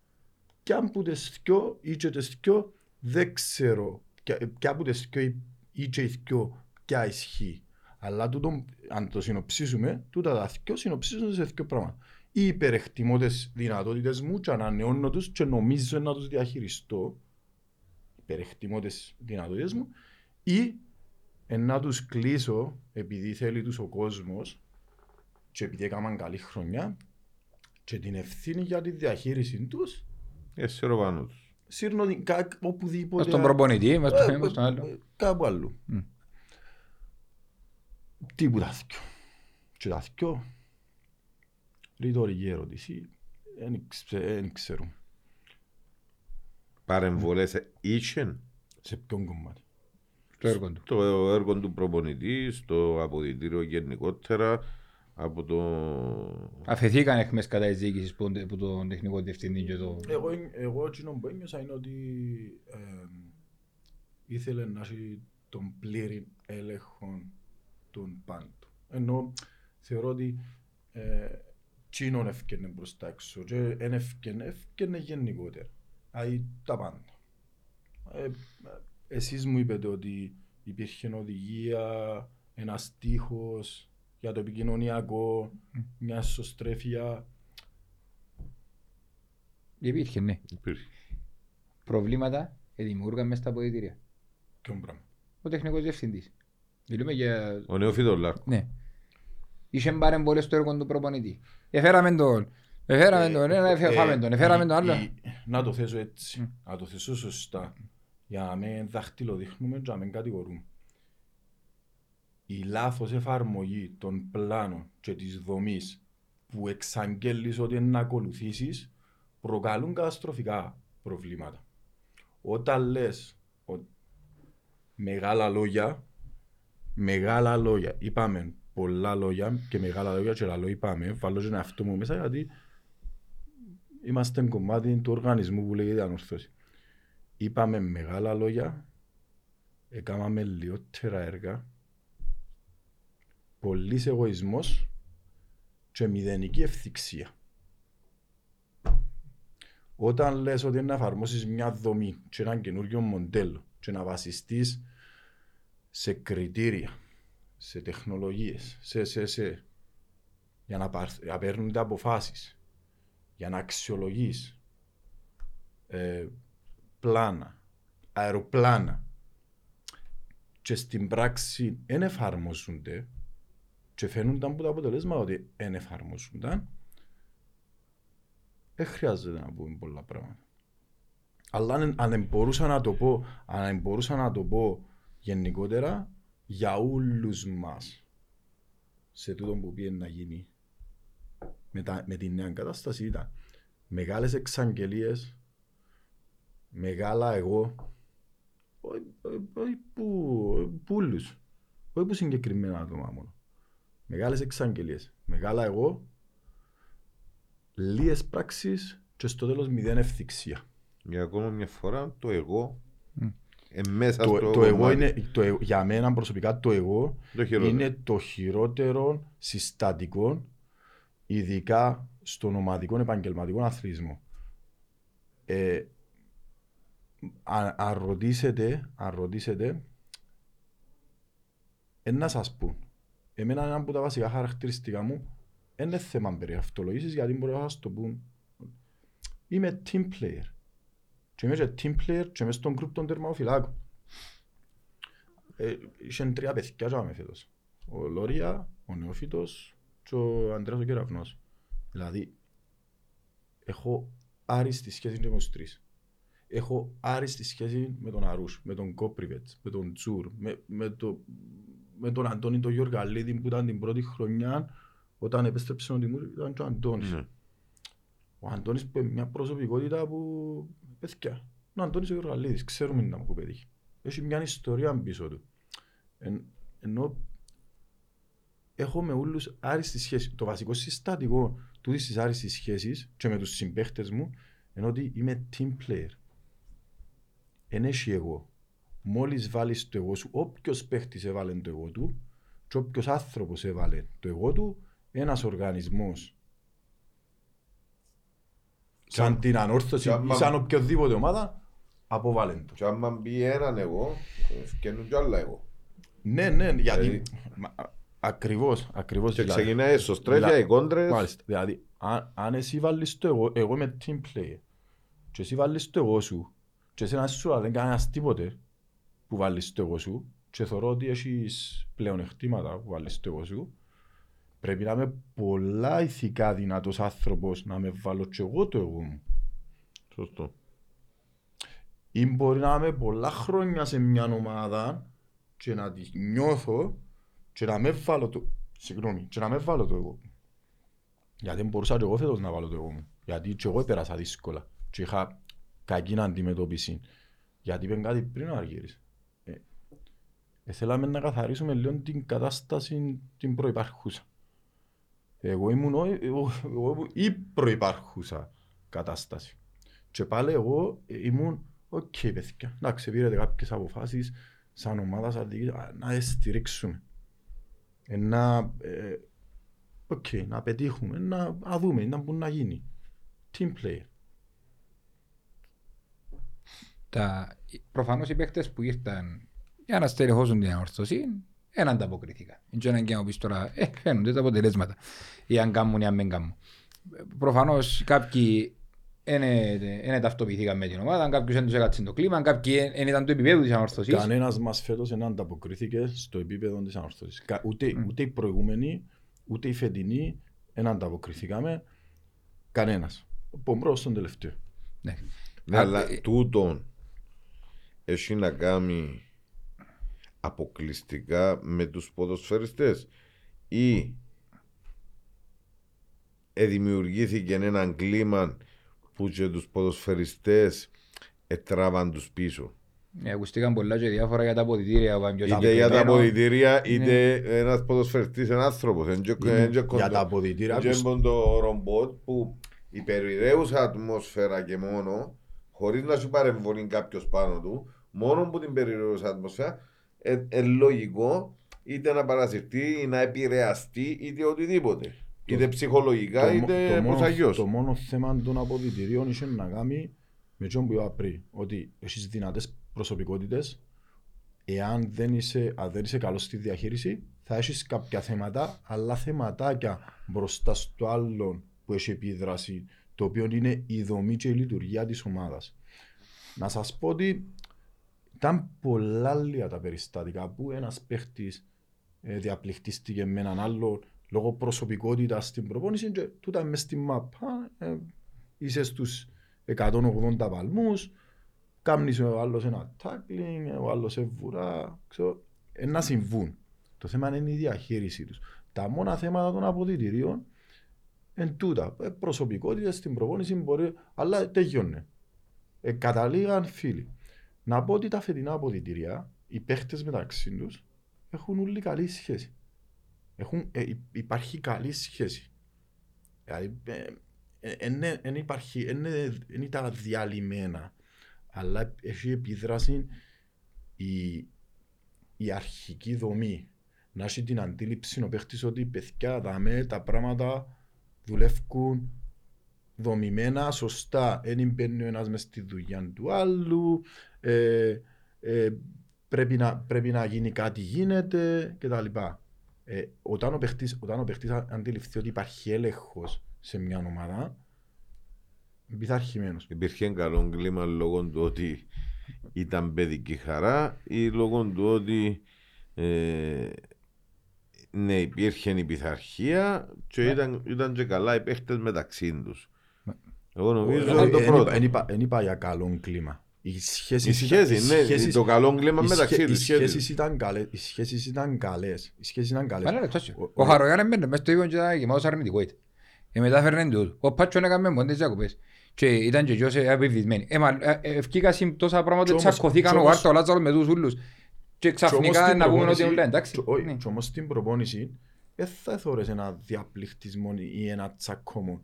Κι αν που τις δυο ή και τις δυο δεν ξέρω ποια- ποια που τις δυο ή- ή και οι δυο ποια ισχύει. Αλλά τούτο, αν το συνοψίσουμε, τούτα τα δυο συνοψίζονται σε δυο πράγματα. Ή υπερεκτιμώ τις δυνατότητες μου και ανανεώνω τους και νομίζω να τους διαχειριστώ. Υπερεκτιμώ τις δυνατότητες μου. Ή εν να τους κλείσω επειδή θέλει τους ο κόσμος και επειδή έκαναν καλή χρονιά και την ευθύνη για τη διαχείριση τους Εσύ ο πάνω τους. σύρνω την κα- οπουδήποτε. Στον προπονητή, μες στο- Ε, μες στον άλλο. ε, Κάπου αλλού. Μμ. Τίποτα θκιο. Και τα θκιο, ρητορική ερώτηση, δεν ξέρω Παρεμβολές είχαν σε ποιον κομμάτι; Το έργο του. το έργο του προπονητή, στο αποδητήριο γενικότερα, από το... Αφαιθήκαν εχμές κατά της διοίκησης που, που τον τεχνικό διευθυντή και το... Εγώ, εγώ εκείνο που ένιωσα είναι ότι ε, ήθελε να έχει τον πλήρη έλεγχο των πάντων. Ενώ θεωρώ ότι ε, τσίνον έφκαινε προς τα έξω και εν έφκαινε, έφκαινε γενικότερα. Δηλαδή τα πάντα. Ε, εσείς μου είπετε ότι υπήρχε οδηγία, ένας στίχος για το επικοινωνιακό, μια σωστρέφεια. Υπήρχε, ναι. Υπήρχε. Προβλήματα δημιούργαν μέσα στα αποδητήρια. Ποιον πράγμα; Ο τεχνικός διευθυντής. Μιλούμε για... Ο Νεοφίδος Λάρκο. Ναι. Είχε παρεμβολές στο έργο του προπονητή. Εφέραμε τον. Εφέραμε τον. Ένα εφέραμε τον. Εφέραμε τον άλλο. η- Να το θέσω έτσι. Να το θέσω σωστά. Για να μην δαχτυλοδείχνουμε και να μην κατηγορούμε. Η λάθος εφαρμογή των πλάνων και της δομής που εξαγγέλεις ότι είναι να ακολουθήσεις προκαλούν καταστροφικά προβλήματα. Όταν λες ότι μεγάλα λόγια, μεγάλα λόγια, είπαμε πολλά λόγια και μεγάλα λόγια και λαλό είπαμε, βάλω και ένα αυτό μου μέσα γιατί είμαστε κομμάτι του οργανισμού που λέγεται ανορθώση. Είπαμε μεγάλα λόγια, έκαναμε λιότερα έργα, πολύς εγωισμός και μηδενική ευθυξία. Όταν λες ότι είναι να εφαρμόσεις μια δομή και ένα καινούργιο μοντέλο και να βασιστείς σε κριτήρια, σε τεχνολογίες, σε, σε, σε, για να, πάρ- να παίρνονται αποφάσεις, για να αξιολογείς ε, πλάνα, αεροπλάνα και στην πράξη δεν εφαρμόζονται και φαίνονταν από το αποτελέσμα ότι δεν εφαρμόζονταν δεν χρειάζεται να πούμε πολλά πράγματα. Αλλά αν, αν μπορούσα να το πω, αν μπορούσα να το πω γενικότερα για όλους μας σε τούτο που πήγε να γίνει με, τα, με την νέα κατάσταση ήταν μεγάλες εξαγγελίες, μεγάλα εγώ, όχι όχι- όχι που, πούλους, όχι που συγκεκριμένα άτομα μόνο. Μεγάλες εξαγγελίες, μεγάλα εγώ, λίγες πράξεις και στο τέλος μηδέν ευθυξία. Για ακόμα μια φορά το εγώ Μμ. ε, μέσα Το, στο το εγώ κομμάτι. είναι, το, εγώ- για μένα προσωπικά το εγώ το χειρότερο. είναι το χειρότερο συστατικό ειδικά στον ομαδικό επαγγελματικό αθλητισμό. Ε, αν, αν ρωτήσετε, αν ρωτήσετε, ε, να σας πούν. Εμένα ένα από τα βασικά χαρακτηριστικά μου δεν είναι θέμα περί αυτολογήσεις γιατί μπορεί να σας το πούν. Είμαι team player. Και είμαι και team player και είμαι στον group των τερμαοφυλάκων. Ε, Είχαν τρία παιδιά και άμε φέτος. Ο Λόρια, ο Νεοφύτος και ο Αντρέας ο Κεραυνός. Δηλαδή, έχω άριστη σχέση και με τους τρεις. Έχω άριστη σχέση με τον Αρούς, με τον Κόπριβετς, με τον Τζουρ, με, με, το, με τον Αντώνη τον Γιωργαλίδη που ήταν την πρώτη χρονιά όταν επέστρεψε ο Τιμούρ ήταν και ο Αντώνης. Ναι. Ο Αντώνης που είναι μια προσωπικότητα που παιδιά. Ο Αντώνης ο Γιωργαλίδης, ξέρουμε να που πετύχει. Έχει μια ιστορία πίσω του. Εν, ενώ έχω με όλους άριστης σχέση. Το βασικό συστατικό τούτης της άριστης σχέσης και με τους συμπαίχτες μου είναι ότι είμαι team player. Εν έχει εγώ. Μόλις βάλεις το εγώ σου, όποιος παίχτης έβαλε το εγώ του και όποιος άνθρωπος έβαλε το εγώ του, ένας οργανισμός σαν την ανόρθωση και ή άμα- σαν οποιοδήποτε ομάδα, αποβάλλει το. Και άμα μπει έναν εγώ, φτιάχνουν κι άλλα εγώ. Ναι, ναι, γιατί. Δηλαδή- μα, α- Ακριβώς, ακριβώς. Και ξεκινάει στο στρέφια, δηλα- οι κόντρες. Μάλιστα. Δηλαδή, αν, αν εσύ βάλεις το εγώ, εγώ είμαι team player, και εσύ βάλεις το εγώ σου, και εσένα σου δεν κανένας τίποτε που βάλεις το εγώ σου, και θεωρώ ότι έχεις πλεονεκτήματα που βάλεις το εγώ σου, πρέπει να είμαι πολλά ηθικά δυνατός άνθρωπος να με βάλω και εγώ το εγώ μου. Σωστό. Ή μπορεί να είμαι πολλά χρόνια σε μια ομάδα και να τη νιώθω και να με βάλω το, συγγνώμη, και να με βάλω το εγώ. Γιατί μπορούσα και εγώ φέτος να βάλω το εγώ μου. Γιατί και εγώ έπερασα δύσκολα και είχα κακή αντιμετώπιση. Γιατί είπαν κάτι πριν ο Αργύρης. Ε, ε, θέλαμε να καθαρίσουμε λίγο την κατάσταση την προϋπάρχουσα. Εγώ ήμουν ο- εγώ, εγώ ήμουν η προϋπάρχουσα κατάσταση. Και πάλι εγώ ε, ήμουν, οκ παιδιά, εν να επήρετε κάποιες αποφάσεις σαν ομάδα, σαν διοίκηση, α, να τις στηρίξουμε. Ε, να, ε, οκ, να πετύχουμε, να, να δούμε, να μπορεί να γίνει. Team player. Τα, προφανώς οι παίκτες που ήρθαν για να στελεχώσουν την Ανόρθωση δεν ανταποκριθήκαν. Δεν ξέρω αν και να μου πεις τώρα, ε, φαίνονται τα αποτελέσματα. Ή αν κάνουν ή αν δεν κάνουν. Προφανώς κάποιοι δεν ταυτοποιηθήκαν με την ομάδα, κάποιους δεν τους έκατσαν το κλίμα, κάποιοι δεν ήταν του επίπεδου της ανορθωσής. Κανένας μας φέτος δεν ανταποκρίθηκε στο επίπεδο της ανορθώσης. Κα- Ούτε, Μμ. ούτε οι προηγούμενοι, ούτε οι φετινοί δεν ανταποκριθήκαμε. Κανένας. Από μπρος στον τελευταίο. Ναι. Ναι, Α, αλλά ε, τούτον έχει να κάνει αποκλειστικά με τους ποδοσφαιριστές ή δημιουργήθηκε ένα κλίμα που και τους ποδοσφαιριστές ετράβαν τους πίσω. Ναι, ακουστήκαν πολλά και διάφορα για τα αποδητήρια. που είναι πιο Είτε για τα συγκεκριμένο. αποδητήρια, είτε ένας ποδοσφαιριστής, ένας άνθρωπος. Εν και- εν και Για κοντό- τα αποδητήρια εν και τους- το ρομπότ που η περιραίουσα ατμόσφαιρα και μόνο, χωρίς να σου παρεμβολεί κάποιος πάνω του, μόνο που την περιραίουσα ατμόσφαιρα, ε, ε, λογικό είτε να παρασυρθεί ή να επηρεαστεί είτε οτιδήποτε. Είτε ψυχολογικά Το μο- είτε το μόνο- πως αλλιώς. Το μόνο θέμα των αποδητηρίων είχε να κάνει με αυτό που είπα πριν. Ότι έχεις δυνατές προσωπικότητες, εάν δεν είσαι, αν δεν είσαι καλός στη διαχείριση, θα έχεις κάποια θέματα, αλλά θεματάκια μπροστά στο άλλον που έχει επίδραση, το οποίο είναι η δομή και η λειτουργία της ομάδας. Να σας πω ότι ήταν πολλά λίγα τα περιστατικά που ένας παίχτης ε, διαπληκτίστηκε με έναν άλλο λόγω προσωπικότητας στην προπόνηση και τούτα μες στη μάπα ε, είσαι στους 180 παλμούς κάμνεις ο άλλος ένα tackling, ο άλλος εβουρά ξέρω, ε, να συμβούν. Το θέμα είναι η διαχείριση τους. Τα μόνα θέματα των αποδητηρίων εν τούτα. Ε, προσωπικότητες στην προπόνηση μπορεί, αλλά τελειώνε. Ε, καταλήγαν φίλοι. Να πω ότι τα φετινά αποδητηρία, οι παίχτες μεταξύ τους, έχουν όλοι καλή σχέση. Έχουν, ε, υ- υπάρχει καλή σχέση. Δηλαδή, ε, ε, εν- εν υπάρχει, εν- εν ήταν διαλυμένα, αλλά έχει επίδραση η, η αρχική δομή. Να έχει την αντίληψη ο παίχτης ότι παιδιά δαμέ, τα πράγματα δουλεύουν δομημένα, σωστά. Δεν μπαίνει ο ένας μες στη δουλειά του άλλου. Ε, ε, πρέπει, να, πρέπει να γίνει κάτι γίνεται κτλ. Ε, όταν, ο παίχτης, όταν ο παίχτης α- αντιληφθεί ότι υπάρχει έλεγχος σε μια ομάδα, είναι πειθαρχημένος. Υπήρχε καλό κλίμα λόγω του ότι ήταν παιδική χαρά ή λόγω του ότι ε, ναι, υπήρχε η πειθαρχία και ήταν, ήταν και καλά οι παίχτες μεταξύ τους. Εγώ νομίζω Ε, ήταν το ε, εν πρώτο. είπα- εν είπα- εν είπα για καλό κλίμα. Οι σχέσεις, Η σχέση, ήταν- ναι, οι σχέσεις- το καλό κλίμα οι μεταξύ σχέ- τους. Οι σχέσεις ήταν καλές. Οι σχέσεις ήταν καλές. Οι σχέσεις ήταν καλές. Μα ναι, τόσο. Ο- Ο Χαρογιάν έμπαινε μες στο ίδιο και ήταν γεμάτος αρνητικό ήταν. Και μετά φέρνε τούτο. Ο Πάτσον έκαμε μόνος τις διακοπές. Και ήταν και γιος επιβεβαισμένοι. Ε, μα, ε, ε, ευκήκασαν τόσα πράγματα Κι ότι όμως- τσακωθήκαν κι ο όμως- Άρτο, ο Λάτσαρος με τους ούλους. Και Κι όμως ξαφνικά στην να πούμε ότι προπόνηση- όλα εντάξει. κι- όχι, Ναι. κι όμως στην προπόνηση δεν θα θωρείς ένα διαπληκτισμό ή ένα τσακώμο.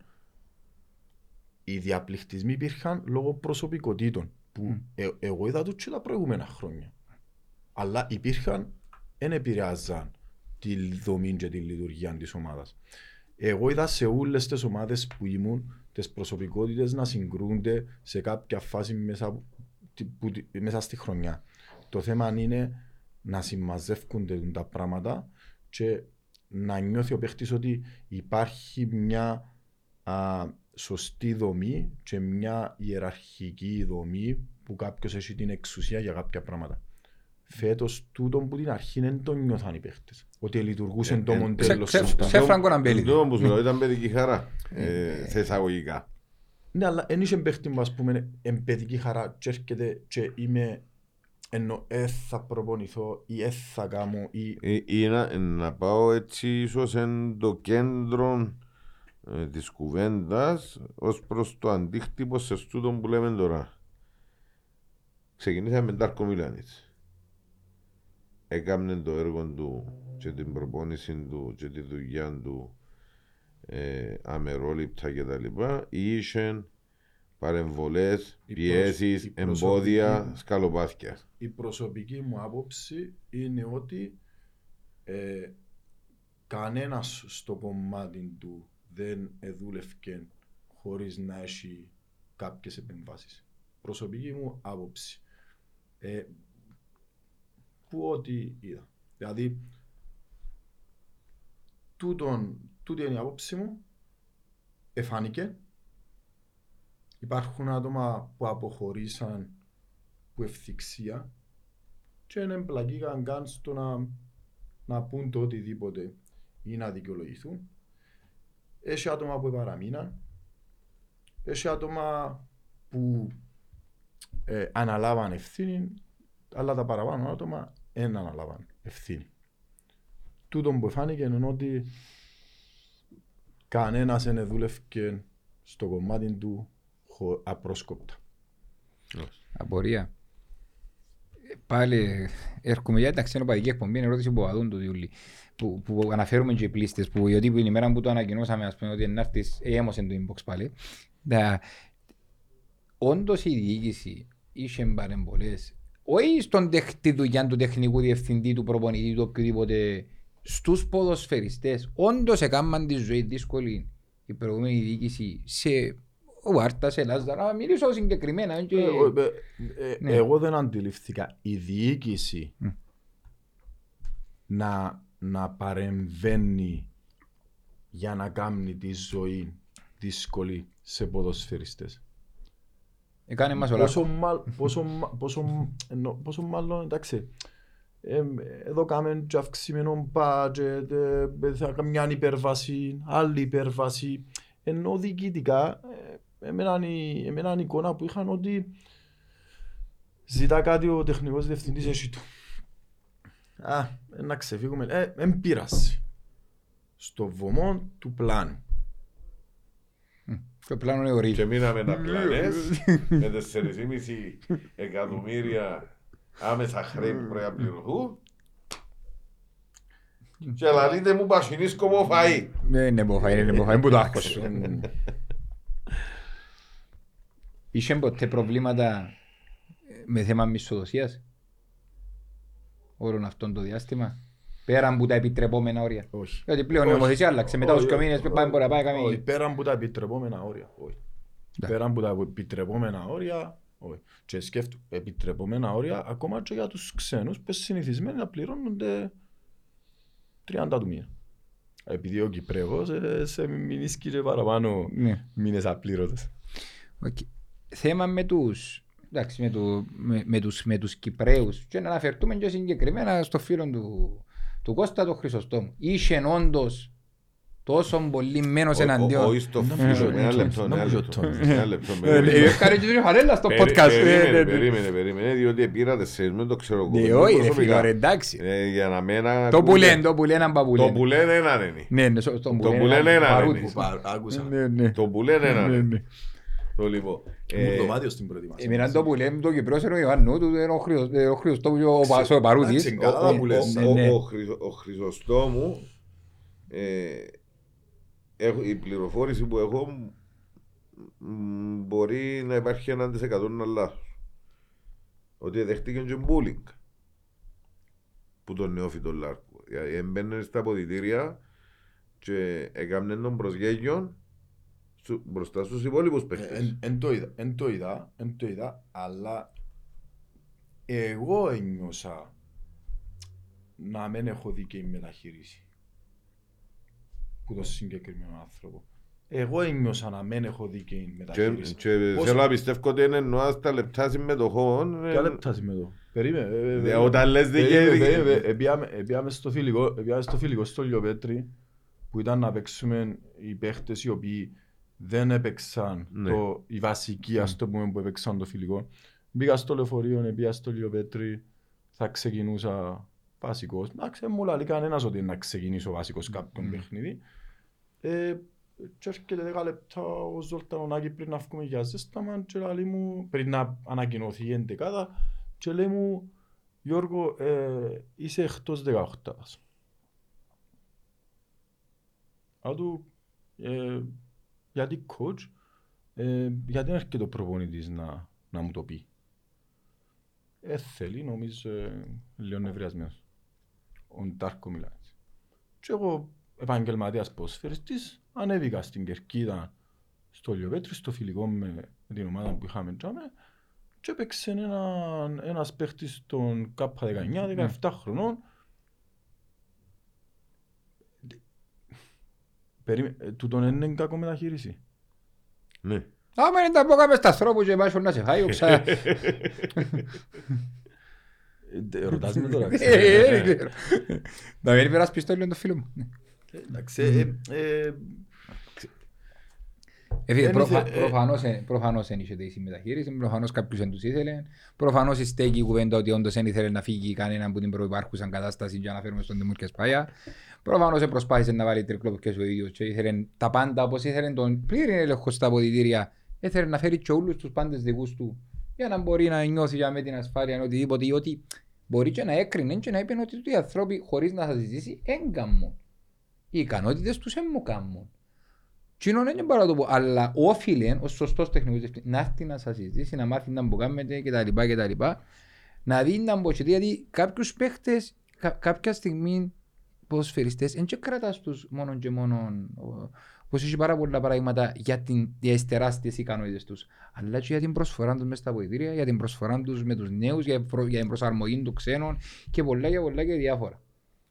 Οι διαπληκτισμοί υπήρχαν λόγω προσωπικότητων που ε- εγώ είδα τους και τα προηγούμενα χρόνια. Αλλά υπήρχαν, δεν επηρεάζαν τη δομή και τη λειτουργία της ομάδας. Εγώ είδα σε όλες τις ομάδες που ήμουν τις προσωπικότητες να συγκρούνται σε κάποια φάση μέσα, που- που- μέσα στη χρονιά. Το θέμα είναι να συμμαζεύκονται τα πράγματα και να νιώθει ο παίχτης ότι υπάρχει μια α, σωστή δομή και μια ιεραρχική δομή που κάποιος έχει την εξουσία για κάποια πράγματα. φέτος τούτον που την αρχή δεν το νιώθαν οι παίχτες. Ότι λειτουργούσε Ε, το ε, μοντέλο ξε- σωστά. ξε- Φράγκο Ναμπέλη. Το που σου λέω ήταν παιδική χαρά. ε, Σε εισαγωγικά. Ναι, αλλά δεν είχε παίχτη που ας πούμε εν παιδική χαρά και έρχεται και είμαι ενώ ε, θα προπονηθώ ή ε, θα κάνω ή Ε, Ή να, να πάω έτσι ίσως εν το κέντρο ε, της κουβέντας ως προς το αντίκτυπο σε στούτο που λέμε τώρα. Ξεκινήσαμε με Τάρκο Μιλάνιτς. Έκαμνε το έργο του και την προπόνηση του και τη δουλειά του ε, αμερόληπτα και τα λοιπά. Είχε παρεμβολές, Η πιέσεις, προσ- η προσωπική- εμπόδια, σκαλοπάθια. η προσωπική μου άποψη είναι ότι ε, κανένας στο κομμάτι του δεν εδούλευκε χωρίς να έχει κάποιες επεμβάσεις. Προσωπική μου άποψη. Ε, που ό,τι είδα. Δηλαδή, τούτον, τούτη είναι η άποψη μου. Εφάνηκε. Υπάρχουν άτομα που αποχωρήσαν που ευθυξία και δεν εμπλακήκαν καν στο να, να πούν το οτιδήποτε ή να δικαιολογηθούν. Έχει άτομα που παραμείναν. Έχει άτομα που ε, αναλάβαν ευθύνη, αλλά τα παραπάνω άτομα δεν αναλάβαν ευθύνη. Τούτο που φάνηκε είναι ότι κανένας δεν δούλευκε στο κομμάτι του χω- απρόσκοπτα. Απορία. Ε, Πάλι έρχομαι για τα ξενοπαδική εκπομπή, είναι ερώτηση που αδούν του Διούλη. Που, που αναφέρουμε και οι πλήστες, που γιατί που την ημέρα που το ανακοινώσαμε, ας πούμε, ότι να έρθεις, ε, έμωσε το inbox πάλι. Τα, όντως η διοίκηση είχε παρεμβολές, όχι στον τεχ, τη δουλειά του τεχνικού διευθυντή, του προπονητή, του οποιοδήποτε, στους ποδοσφαιριστές, όντως έκαναν τη ζωή δύσκολη η προηγούμενη διοίκηση σε ο Άρτας, σε Λάζαρα, να μιλήσω συγκεκριμένα. Και... Ε, εγώ- ε, ε, Ναι. Εγώ δεν αντιληφθήκα η διοίκηση Μμ. να, να παρεμβαίνει για να κάνει τη ζωή δύσκολη σε ποδοσφαιριστές. Έκανε μας όλα. Πόσο, μάλλον, πόσο, μα- πόσο, εννο- πόσο μάλλον, εντάξει, ε, εδώ κάνουμε και αυξημένο budget, ε, θα κάνουμε μια υπέρβαση, άλλη υπέρβαση, ενώ διοικητικά, ε, εμένα, η- εμένα η εικόνα που είχαν ότι ζητά κάτι ο τεχνικός διευθυντής έχει του. Α, ε, να ξεφύγουμε, ε, εν πείραση. Στο βωμό του πλάνου. Το πλάνο είναι ορίζει. Και μείναμε να πλανές με 4,5 εκατομμύρια άμεσα χρέη που πρέπει να πληρωθούν. Και λαλείτε μου πασινείς κομμό φαΐ. Ναι, είναι μποφά, είναι μποφά, είναι που το άγχος σου. Ε, Είχε ποτέ προβλήματα με θέμα μισθοδοσίας; Όλων αυτών το διάστημα. Πέραν από τα επιτρεπόμενα όρια. Όχι. Γιατί πλέον η Όχι. νομοθεσία άλλαξε. Μετά Όχι, τους δύο μήνες όχι, πάμε μπορεί να πάει όχι, καμία. Πέραν από τα επιτρεπόμενα όρια. Όχι. Ναι. Πέραν από τα επιτρεπόμενα όρια. Όχι. Και σκέφτομαι, επιτρεπόμενα όρια ακόμα και για τους ξένους που συνηθισμένοι να πληρώνονται 30 του μήνα. Επειδή ο Κυπρέος ε, σε μηνίσκει και παραπάνω Ναι. μήνες απλήρωτες. Οκ. Θέμα με τους, εντάξει, με, του, με, με, τους, με τους Κυπρέους και να αναφερθούμε και συγκεκριμένα στο φίλο του, του Κώστα του Χρυσοστόμου. Είχε όντως τόσο πολύ μένος εναντίον. Όχι στο Να φίλο, μην με ένα ζω- λεπτό, να ένα μην ζω λεπτό. τον. Ένα λεπτό. Ε, περίμενε. ε, Έκανε και την χαρέλα στο Περί- podcast. ε, Περίμενε, ναι, ναι. περίμενε, περίμενε, διότι πήρα τεσσέρις, μην το ξέρω εγώ. Ναι, Δεν όχι ρε προσωπικά. φίλο, ρε, εντάξει. Ε, Για να μένα... Το που λένε, το που λένε, αν πά που Το λένε. που λένε έναν είναι. Ναι, ναι, στο- στον Το που λένε ένα παρούτη. είναι. Πα- Άκουσα. Ναι, ναι. Το που λένε έναν Ναι, είναι. Ναι. Το λοιπόν. Μου ε, δωμάτιο στην προετοιμασία. Εμένα το που λέμε το Κυπρός είναι ο Ιωάννου του, είναι ο Χρυσος- ε, ο Χρυσοστόμου και ο Πα- ο Παρούτης. Εντάξει, ο- καλά ο- που λες. ο- Ναι, ο- ναι. ο Χρυσο- Ο Χρυσοστόμου ε, έχω- η πληροφόρηση που έχω μ, μ, μπορεί να υπάρχει έναν της εκατό να λάθος. Ότι δέχτηκε και μπούλινγκ που τον νεόφιτο Λάρκου. Δηλαδή έμπαινε στα αποδητήρια και έκαμνε τον προσγέγιο στου- μπροστά στους υπόλοιπους παίχτες. Εν- Εν το είδα, εν το είδα, εν το είδα, αλλά εγώ ένιωσα να μην έχω δίκαιη μεταχείριση που τον συγκεκριμένο άνθρωπο. εγώ ένιωσα να μην έχω δίκαιη Και, μεταχείριση. και Πώς- θέλω να πιστεύω ότι είναι εννοάς τα λεπτά συμμετοχών. ε, Ποια λεπτά είμαι εδώ. Περίμενε. ε, ε, ε, ε, Όταν λες περίμενε, δίκαιη. περίμενε. Επίαμε- Επίαμε στο φιλικό, επίαμε στο φιλικό στο Λιοπέτρι που ήταν να παίξουμε οι παίχτες οι οποίοι δεν έπαιξαν Ναι. το, οι βασικοί ας το πούμε που έπαιξαν το φιλικό. Μπήκα στο λεωφορείο, πήγα στο Λιοπέτρι, θα ξεκινούσα βασικός. Εντάξει, δεν μου λέει κανένας ότι να ξεκινήσω βασικός κάποιον Μμ. παιχνίδι. Ε, και έρχεται 10 λεπτά ο Ζολτανονάκη πριν να βγούμε για ζέσταμα και λέει μου, πριν να ανακοινωθεί η εντεκάδα και λέει μου Γιώργο, ε, είσαι εκτός 18ας. Α του, ε, γιατί coach, ε, γιατί δεν έρχεται ο προπονητής να, να μου το πει; Ε, θέλει, νομίζω, ε, λίγο νευριασμένος. Ο Ντάρκο μιλάει έτσι. Και εγώ, επαγγελματίας ποδοσφαιριστής, ανέβηκα στην Κερκίδα στο Λιοβέτρι, στο φιλικό με, με την ομάδα που είχαμε τζάμε και έπαιξε έναν, ένας παίχτης των K19, 17 χρονών. Περίμε, ε, τούτον είναι κακό μεταχείριση. Ναι. Άμα είναι τα πω κάμε στα θρόπου και βάζω να σε φάει, οξά. Ε, ε, Ρωτάς με τώρα. Ε, δεν ξέρω. Να μην περάσει πιστόλιο το φίλο μου. Ε, Εντάξει, ε, ε, Ε, φίλε, Δεν προφα- ήθε- ε, προφανώς, ε, προφανώς δεν είχε η συμμεταχείριση, προφανώς κάποιος δεν τους ήθελε. Προφανώς η στέκη κουβέντα ότι όντως δεν ήθελε να φύγει κανένα από την προϋπάρχουσα κατάσταση για να φέρουμε στον Τιμούρ και Σπάια. Προφανώς ε, προσπάθησε να βάλει τρικλόπ και ο ίδιος και ήθελε τα πάντα όπως ήθελε τον πλήρη έλεγχο στα αποδητήρια. Ήθελε να φέρει και όλους τους πάντες δικούς του για να μπορεί να νιώθει για με την ασφάλεια ή οτιδήποτε ή ότι μπορεί και να έκρινε και να είπε ότι οι άνθρωποι χωρίς να σας ζητήσει έγκαμουν. Οι ικανότητες τους δεν μου κάνουν. Τι είναι δεν μπορώ να το πω, αλλά όφιλε ο σωστός τεχνικός διευθυντής να έρθει να σας συζητήσει, να μάθει να μπουκάμετε κτλ. κτλ. Να δει να μπω γιατί κάποιους παίχτες κα, κάποια στιγμή ποδοσφαιριστές δεν και κρατάς τους μόνο και μόνο πως έχει πάρα πολλά παραδείγματα για, την, για τις τεράστιες ικανότητες τους αλλά και για την προσφορά τους μέσα στα βοηθήρια, για την προσφορά τους με τους νέους, για, προ- για την προσαρμογή των ξένων και πολλά και πολλά και διάφορα.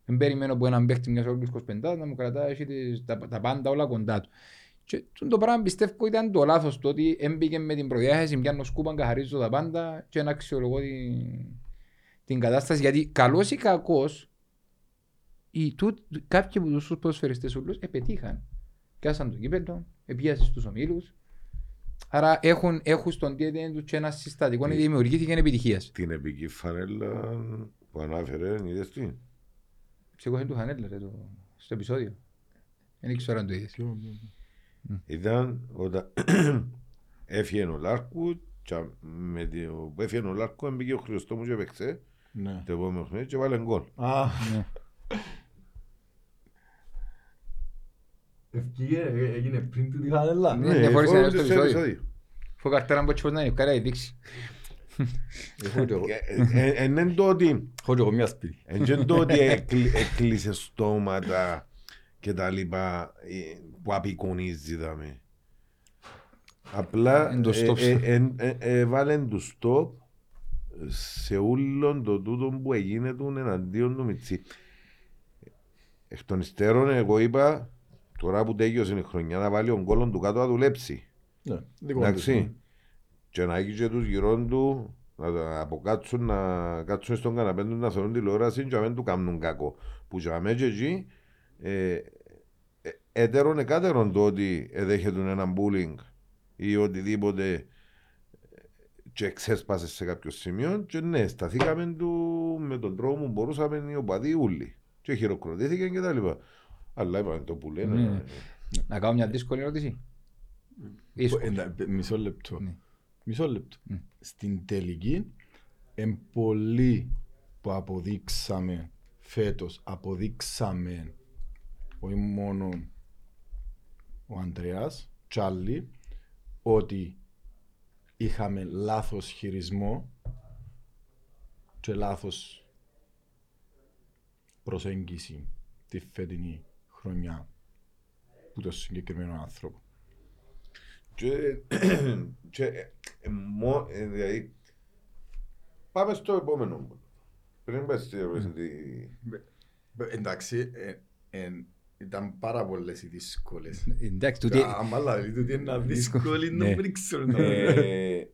Δεν περιμένω από έναν παίχτη μιας όλης 25 να μου κρατάει έχει τις- τα, τα πάντα όλα κοντά του. Και το πράγμα πιστεύω ήταν το λάθος το ότι έμπηκε με την προδιάθεση πιάνω σκούπαν, καθαρίζω τα πάντα και να αξιολογώ την, την κατάσταση γιατί καλός ή κακός οι, του, κάποιοι από τους ποδοσφαιριστές όλους επετύχαν. Κάσαν το κύπελο, επίασαν στους ομίλους. Άρα έχουν, έχουν στον DNA τους και ένα συστατικό Ε. ότι δημιουργήθηκε επιτυχίας. Την επική φανέλα που ανάφερε, είδες τι; Σηκώσε του Χανέλα ρε, το, στο επεισόδιο. Δεν ξέρω αν το είδες. Ήταν όταν έφυγε ο Λάρκου και με το που έφυγε ο Λάρκου έμπηκε ο Χριστόμου και έπαιξε ναι. το επόμενο χρόνο και βάλε γκολ. Α, Ναι. ευκήγε, ε, έγινε πριν του τη χανέλα. Ναι, ναι, φορείς φορούσε ένα στο στο επεισόδιο. επεισόδιο. Φω καρτέρα μου έτσι να είναι, καλά η δείξη. Έχω και εγώ- Ε, ε, Εν είναι το ότι έχω και εγώ μια σπίτι. εν είναι το ότι έκλει- έκλεισε στόματα και τα λοιπά ε, που απεικονίζει δαμε. Απλά Εν το stop. ε, ε, εν- ε, ε, έβαλεν το stop σε όλον το τούτο που έγινε του εναντίον του Μιτσί. Εκ των υστέρων εγώ είπα τώρα που τέλειωσε η χρονιά να βάλει τον κόλλον του κάτω να δουλέψει. Ναι, δικό μου Εντάξει. Και να έχει και τους γυρών του να τα αποκάτσουν, να κάτσουν στον καναπέ του να θεωρούν τηλεόραση και να μην του κάνουν κακό. Που για μένα και εκεί ε, ε, έτερον εκάτερον το ότι εδέχεται έναν bullying ή οτιδήποτε ε, και ξέσπασε σε κάποιο σημείο και ναι, σταθήκαμε του με τον τρόπο που μπορούσαμε οι οπαδοί ούλοι και χειροκροτήθηκε και τα λοιπά. Αλλά είπαμε το που λένε. Ναι. Να κάνω μια δύσκολη ερώτηση. Δύσκολη. Εντα- Μισό λεπτό. Ναι. Μισό λεπτό. Ναι. Στην τελική, εν πολλοί που αποδείξαμε φέτος, αποδείξαμε όχι μόνο ο Ανδρέας, Τσάλι, ότι είχαμε λάθος χειρισμό και λάθος προσέγγιση τη φετινή χρονιά που το συγκεκριμένο άνθρωπο. Και, και ε, μο, ε, δηλαδή, πάμε στο επόμενο. Πριν πας στη ερώτηση, τη- Ε, Εντάξει, ε, εν- Ήταν πάρα πολλές οι δύσκολες. Εντάξει, τούτη... Αν άλλα δηλαδή τούτη είναι δύσκολη, Ναι. δεν ξέρω να Ε,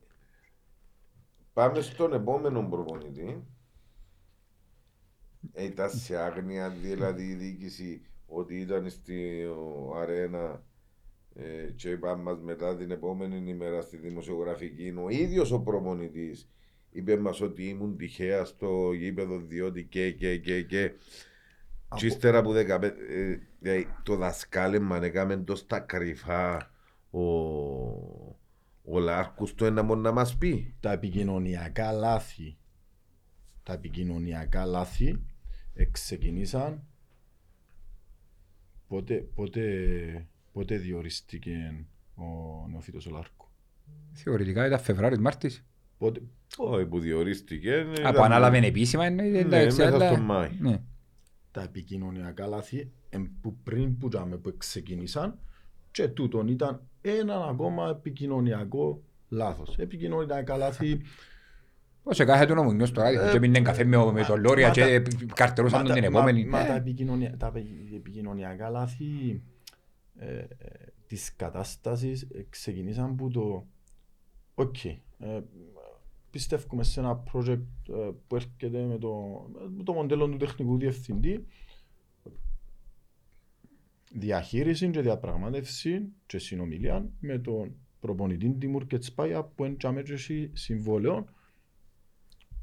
Πάμε στον επόμενο προπονητή. Ε, Ήταν σε άγνοια δηλαδή η διοίκηση ότι ήταν στη ο, αρένα ε, και είπαν μας μετά την επόμενη ημέρα στη δημοσιογραφική ο ίδιος ο προπονητής είπε μας ότι ήμουν τυχαία στο γήπεδο διότι και και και και και ύστερα από 15 ε, δηλαδή, το δασκάλεμα έκαμε το στα κρυφά ο, ο Λάρκους το ένα μόνο να μας πει τα επικοινωνιακά λάθη τα επικοινωνιακά λάθη εξεκινήσαν πότε, πότε, πότε διοριστήκε ο Νεοφύτος ο Λάρκου. Θεωρητικά ήταν Φεβράριος Μάρτης. Πότε, όχι που διορίστηκε ήταν- Από ανάλαβε επίσημα είναι ναι, εντάξει, μέσα αλλά- στον Μάη Ναι. Τα επικοινωνιακά λάθη εμ που πριν που, τζάμε που ξεκίνησαν και τούτον ήταν ένα ακόμα επικοινωνιακό λάθος. Επικοινωνιακά λάθη Όσο κάθε του νομονιός τώρα, και πίνε καφέ με με τον Λόρια μα και τα- καρτελούσαν τον Μα την τα- επόμενη. Μα, μα Ε, τα, επικοινωνια, τα επι- επικοινωνιακά λάθη ε, ε, της κατάστασης ε, ξεκινήσαν που το «Οκ, ε, πιστεύουμε σε ένα project ε, που έρχεται με το, με το μοντέλο του τεχνικού διευθυντή διαχείριση και διαπραγμάτευση και συνομιλία με τον προπονητή Τιμούρ Κετσπάια που είναι και έχει συμβόλαιο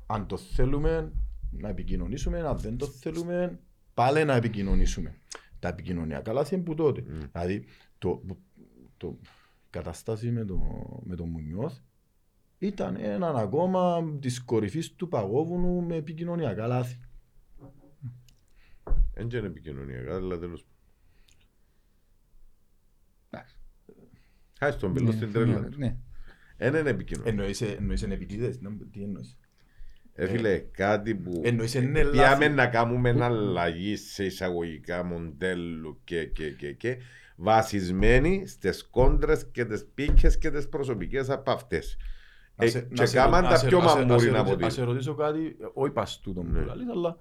αν το θέλουμε να επικοινωνήσουμε, αν δεν το θέλουμε πάλι να επικοινωνήσουμε. Τα επικοινωνιακά λάθη είναι που τότε. Δηλαδή το, το, η κατάσταση με το, με το Μουνιώθ ήταν έναν ακόμα της κορυφής του παγόβουνου με επικοινωνιακά λάθη. δεν είναι επικοινωνιακά αλλά τέλος εντάξει. Χάι στον πελό στην τρέλα του. Ναι. Ένα είναι επικοινωνία. Εννοείς, εννοείς εν επιτίδες, να- τι εννοείς; Ε, φίλε, κάτι που Εννοείς εν είναι πιάμε λάθη. να κάνουμε αλλαγή σε εισαγωγικά μοντέλου και, και, και, και βασισμένη στις κόντρες και τις πίκες και τις προσωπικές από αυτές. Να Ε, σε- και να σε- κάμαν να τα σε- πιο να σε- να μαμούρι σε να ρωτήσω- αποτύχουν. Να σε ρωτήσω κάτι, όχι πας τούτο Ναι. που λαλείς, αλλά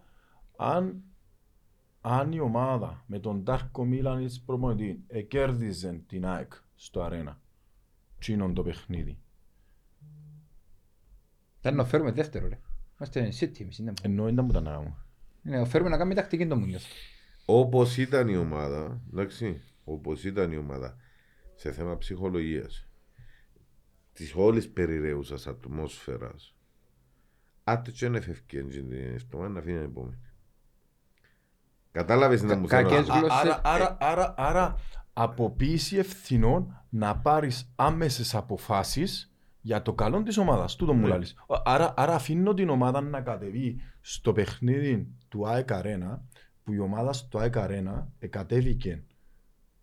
αν, αν η ομάδα με τον Τάρκο Μίλανιτς προπονητή εκέρδιζε την ΑΕΚ στο αρένα, τσίνον το παιχνίδι, Ήταν να φέρουμε δεύτερο ρε. Είμαστε City εμείς. είναι- ενώ ήταν που ήταν να κάνουμε. Ναι, να φέρουμε να κάνουμε τακτική το Μουνιώθ. Όπως ήταν η ομάδα, εντάξει, όπως ήταν η ομάδα σε θέμα ψυχολογίας της όλης περιραίουσας ατμόσφαιρας άτε και έφευκε στο να αφήνει την επόμενη. Κατάλαβες να μου θέλω να κακές πω. Α- γλώσσες- Άρα, άρα, άρα, άρα αποποίηση ευθυνών να πάρεις άμεσες αποφάσεις για το καλό της ομάδας. Τούτο μου Ναι. λαλείς. Άρα, άρα αφήνω την ομάδα να κατεβεί στο παιχνίδι του ΑΕΚ Arena που η ομάδα στο ΑΕΚ Arena εκατέβηκε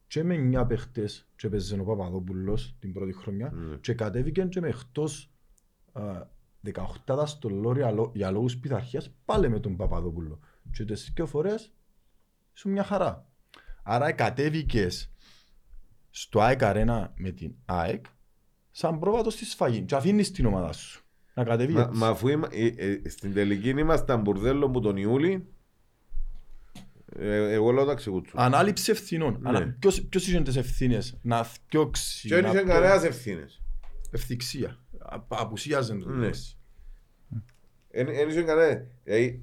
και με 9 παίχτες και παίζε ο Παπαδόπουλος την πρώτη χρονιά Ναι. και κατέβηκε και με εκτός α, 18 στο Λόρι για λόγους πειθαρχίας πάλι με τον Παπαδόπουλο. Και τις δύο φορές σου μια χαρά. Άρα κατέβηκες στο ΑΕΚ Arena με την ΑΕΚ σαν πρόβατος στη σφαγή και αφήνεις την ομάδα σου να κατεβεί Μα, έτσι. μα αφού είμα, ε, ε, στην τελική ήμασταν μπουρδέλο που τον Ιούλη ε, εγώ λέω τα ξεκούτσου. Ανάληψη ευθυνών. Ναι. Ανα... Ποιος, ποιος είχε τις ευθύνες; Να θκιώξει, Και δεν να είχε πω- κανένας ευθύνες. ευθυξία. Α- Απουσίαζε το Ναι. λέξη. Δεν είχε κανένα. Δηλαδή,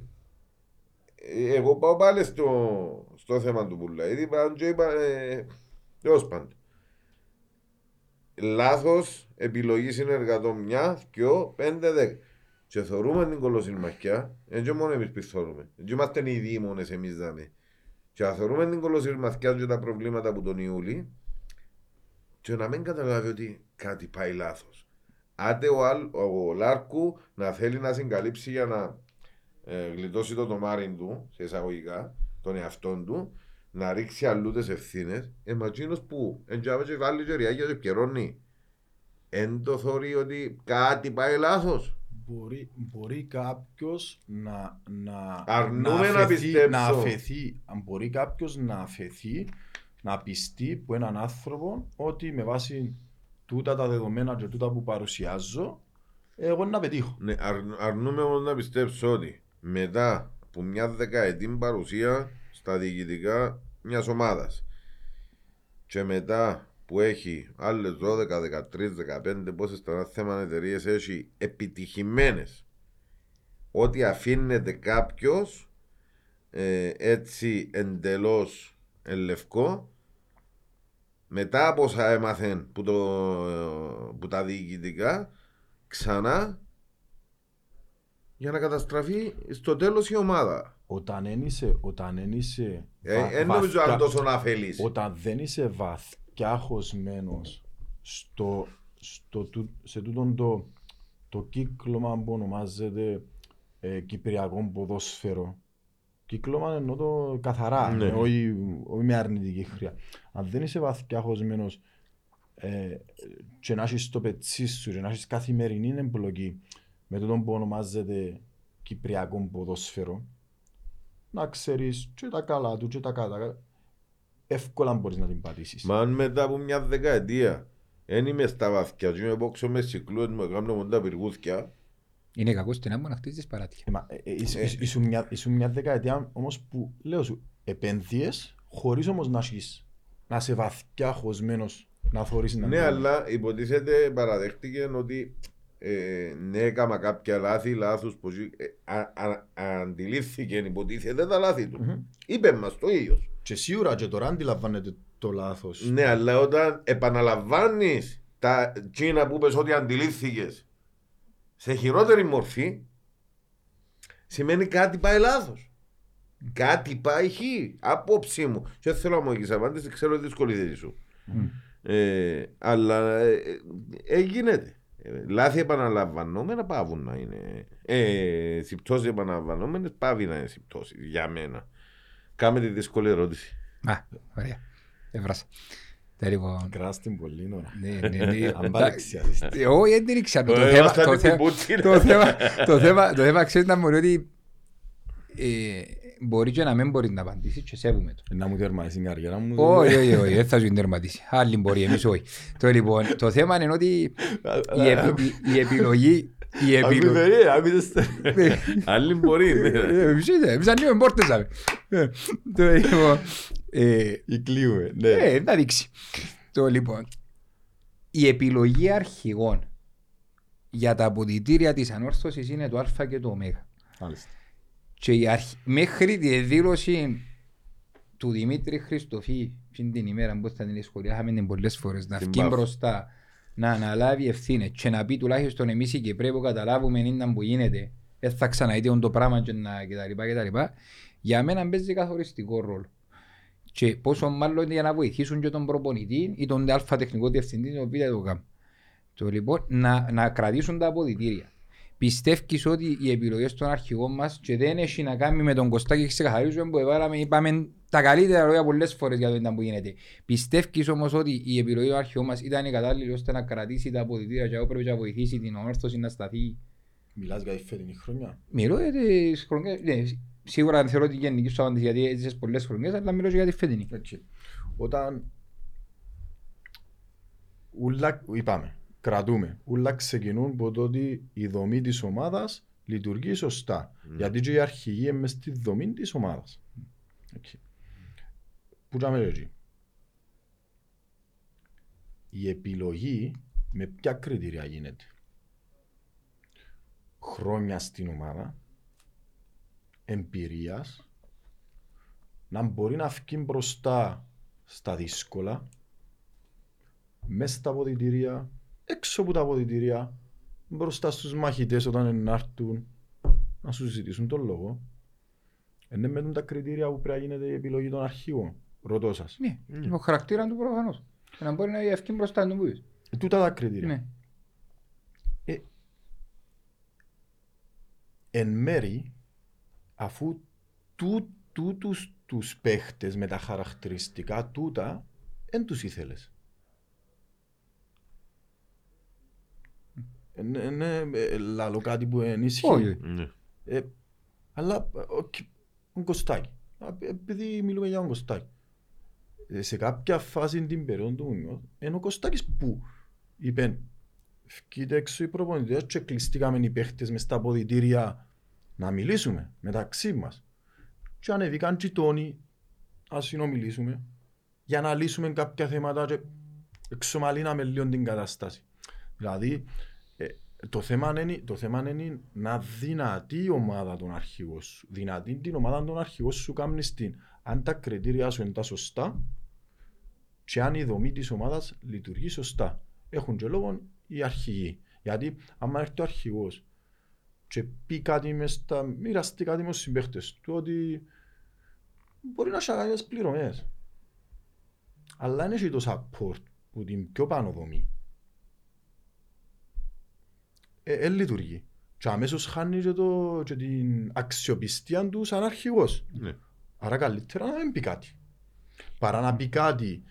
ε, εγώ πάω πάλι στο, στο θέμα του Πουλά. Γιατί πάνω και είπα, ε, τέλος πάντων. Λάθος επιλογή συνεργατών μια, δυο, πέντε, δέκα. Και θεωρούμε την κολοσυρμαχιά, δεν και μόνο εμείς που θεωρούμε. Δεν είμαστε οι δήμονες εμείς δάμε. Και αν θεωρούμε την κολοσυρμαχιά και τα προβλήματα που τον Ιούλη, και να μην καταλάβει ότι κάτι πάει λάθος. Άντε ο, Αλ, ο Λάρκου να θέλει να συγκαλύψει για να ε, γλιτώσει το τομάρι του, σε εισαγωγικά, τον εαυτόν του, να ρίξει αλλού τις ευθύνες, ε, μα εκείνος που εντιάβε και βάλει και ριάγια και καιρώνει. Εν το θεωρεί ότι κάτι πάει λάθος. Μπορεί, μπορεί κάποιος να, να, Αρνούμε να αφαιθεί- πιστέψω. να αφαιθεί, αν μπορεί κάποιος να αφαιθεί, να πιστεί που έναν άνθρωπο ότι με βάση τούτα τα δεδομένα και τούτα που παρουσιάζω, εγώ να πετύχω. Ναι, αρ, αρνούμε όμως να πιστέψω ότι μετά από μια δεκαετή παρουσία στα διοικητικά μιας ομάδας και μετά που έχει άλλες 12, 13, 15 πόσες τώρα θέμα εταιρείες έχει επιτυχημένες ότι αφήνεται κάποιος ε, έτσι εντελώς ελευκό μετά από όσα έμαθεν που, το, που τα διοικητικά ξανά για να καταστραφεί στο τέλος η ομάδα. Όταν δεν είσαι, όταν δεν είσαι Ε, βα- Δεν νομίζω βαθιά- αν τόσο να αφελείς. όταν δεν είσαι βαθιά χωσμένος στο, στο, του- σε τούτον το, το κύκλωμα που ονομάζεται ε, Κυπριακό ποδόσφαιρο. Κύκλωμα εννοώ το καθαρά, Ναι. ε, όχι, όχι με αρνητική χρειά. Αν δεν είσαι βαθιά χωσμένος ε, και να έχεις το πετσί σου και να έχεις καθημερινή εμπλοκή με τούτον που ονομάζεται Κυπριακό ποδόσφαιρο, να ξέρεις και τα καλά του και τα κατά εύκολα μπορείς να την πατήσεις. Μα αν μετά από μια δεκαετία δεν είμαι στα βαθιά και είμαι πόξω μες συγκλούες μου έκανα μόνο τα πυργούθια Είναι κακό στην άμμο να χτίζεις παράτια. Ε, μα, ε, ε, ήσ- Ε. ήσ- Ήσουν μια, ήσουν μια δεκαετία όμως που λέω σου επένδυες χωρίς όμως να έχεις να είσαι βαθιά χωσμένος να θωρείς να Ναι, αλλά υποτίθεται παραδέχτηκε ότι ε, ναι, έκανα κάποια λάθη, λάθους που ζει- ε, α, α, αντιλήφθηκε υποτίθεται τα λάθη του. Μμμ. Είπε μας το ίδιος. Και σίγουρα και τώρα αντιλαμβάνεται το λάθος. Ναι, αλλά όταν επαναλαμβάνεις τα τσίνα που είπες ότι αντιλήφθηκες σε χειρότερη μορφή, σημαίνει κάτι πάει λάθος. Κάτι πάει χ. Απόψη μου. Και δεν θέλω να μου έχεις απάντηση, ξέρω δύσκολη θέση σου. Ε, αλλά ε, ε, ε, γίνεται. Ε, λάθη επαναλαμβανόμενα πάβουν να είναι. Ε, συμπτώσεις επαναλαμβανόμενες πάβει να είναι συμπτώσεις για μένα. Κάμε τη δύσκολη ερώτηση. Α, ωραία. Έβρασα. Τα λοιπόν... Κράς την πολύ ώρα. Ναι, ναι, ναι. Αμπάλεξιας. Ε, Όχι, δεν την ήξερα. Το Ε, θέμα- ήμασταν το στην θέμα- Πούτσινα. το θέμα- το θέμα- Το θέμα ξέρεις να μου λέει ότι ε, μπορεί και να μην μπορεί να απαντήσει και σέβομαι το. Να μου τερματίσει την καριέρα μου. Όχι, όχι, όχι, δεν θα σου την τερματίσει. Άλλη μπορεί, εμείς όχι. Το λοιπόν, το θέμα είναι ότι η, επι- η- η επιλογή... Η επιλογή... Ακούτε, άκουσες. Άλλη μπορεί. ναι. Ε, Εμείς είδε, εμείς ανοίγουμε πόρτες, άμε. Ε, Το λοιπόν... ε, Ή κλείουμε, ναι. Ε, να δείξει. Το λοιπόν, η επιλογή αρχηγών για τα αποδητήρια της ανόρθωσης είναι το α και το ω. Μάλιστα. Και η αρχ... μέχρι τη δήλωση του Δημήτρη Χριστοφή πριν την ημέρα που θα την σχολιάσαμε την πολλές φορές να Την βγει Μπαφ. μπροστά να αναλάβει ευθύνες και να πει τουλάχιστον εμείς οι Κυπρέοι που καταλάβουμε είναι που γίνεται δεν θα ξαναείδε το πράγμα και να και τα λοιπά και τα λοιπά για μένα παίζει καθοριστικό ρόλο και πόσο μάλλον για να βοηθήσουν και τον προπονητή ή τον α τεχνικό διευθυντή τον οποίο το κάνουν. Το λοιπόν να, να κρατήσουν τα αποδητήρια. Πιστεύεις ότι οι επιλογές των αρχηγών μας και δεν έχει να κάνει με τον Κωστάκη ξεκαθαρίζουμε που έβαλαμε, είπαμε τα καλύτερα λόγια πολλές φορές για το ήταν που γίνεται. Πιστεύεις όμως ότι η επιλογή των αρχηγών μας ήταν η κατάλληλη ώστε να κρατήσει τα αποδητήρια και εγώ πρέπει να βοηθήσει την όρθωση να σταθεί; Μιλάς για τη φετινή χρονιά. Μιλώ για τις χρονιές, ναι, σίγουρα δεν θεωρώ ότι γενική σου απάντηση γιατί έζησες πολλές χρονιές, αλλά μιλώ και για τη φετινή. Έτσι. Όταν ούλα, είπαμε, κρατούμε, ούλα ξεκινούν από το ότι η δομή της ομάδας λειτουργεί σωστά. Γιατί και οι αρχηγοί είναι μες στη δομή της ομάδας. Έτσι. Πού να εκεί; Η επιλογή με ποια κριτήρια γίνεται. Χρόνια στην ομάδα, εμπειρίας, να μπορεί να βγει μπροστά στα δύσκολα, μέσα στα αποδητήρια, έξω από τα αποδητήρια, μπροστά στους μαχητές όταν να έρθουν να σου ζητήσουν τον λόγο. Είναι με τα κριτήρια που πρέπει να γίνεται η επιλογή των αρχηγών. Ρωτώ σας. Ναι, ο χαρακτήρας του προφανώς. Και να μπορεί να ευκεί μπροστά του που είπες. Ε, Τούτα τα κριτήρια. Ναι. εν μέρη, αφού τού, τούτους τους παίχτες με τα χαρακτηριστικά τούτα, δεν τους ήθελες. Ναι, ναι, ε, λαλώ κάτι που ενίσχυει. Όχι, όχι. Ναι. Ε, αλλά ο, ο Κωστάκη. Α, Επειδή μιλούμε για τον Κωστάκη. Ε, Σε κάποια φάση την περίοδο του Μουνιώθ, είναι ο Κωστάκης που είπε «Φκείτε έξω οι προπονητές και κλειστήκαμε οι παίχτες μες στα αποδητήρια να μιλήσουμε μεταξύ μας». Και ανεβήκαν και οι τόνοι ας συνομιλήσουμε για να λύσουμε κάποια θέματα και εξομαλύναμε λίγο την κατάσταση. Δηλαδή, ε, το θέμα, είναι, το θέμα είναι να δυνατή η ομάδα των αρχηγών σου. Δυνατή την ομάδα των αρχηγών σου κάνεις την. Αν τα κριτήρια σου είναι τα σωστά και αν η δομή της ομάδας λειτουργεί σωστά. Έχουν και λόγο οι αρχηγοί. Γιατί αν έρθει ο αρχηγός και πει κάτι μες στα, μοιραστεί κάτι με τους συμπαίχτες του ότι μπορεί να έχει πληρωμές. Αλλά δεν έχει το support που την πιο πάνω δομή. Ε, ε, λειτουργεί. Και αμέσως χάνει και, το, και την αξιοπιστία του σαν αρχηγός. Ναι. Άρα καλύτερα να μην πει κάτι. Παρά να πει κάτι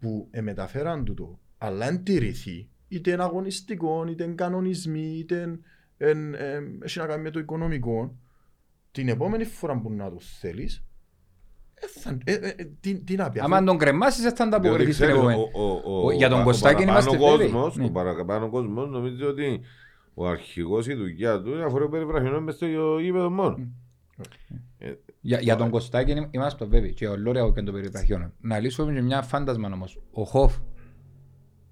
που μεταφέραν του το, αλλά εν τηρηθεί, είτε είναι αγωνιστικό, είτε είναι κανονισμοί, είτε εν, ε, έχει να κάνει με το οικονομικό, την επόμενη φορά που να το θέλεις, ε, θα, ε, ε, ε, τι, τι να πει. Άμα τον κρεμάσεις θα τα Διότι αποκριθείς την ξέρεις, επόμενη. ο- ο- ο- Ο- για τον ο Κωστάκη παραπάνω είμαστε βέβαιοι. κόσμος, Ναι. Ο παραπάνω κόσμος νομίζει ότι ο αρχηγός η δουλειά του είναι αφορά περιβραχιονό μες στο γήπεδο μόνο. Για, για τον Κωστάκη είμαι- είμαστε βέβαιοι και ο Λόρια και τον περιπραχιών. Να λύσουμε και μια φάντασμα όμως. Ο Χοφ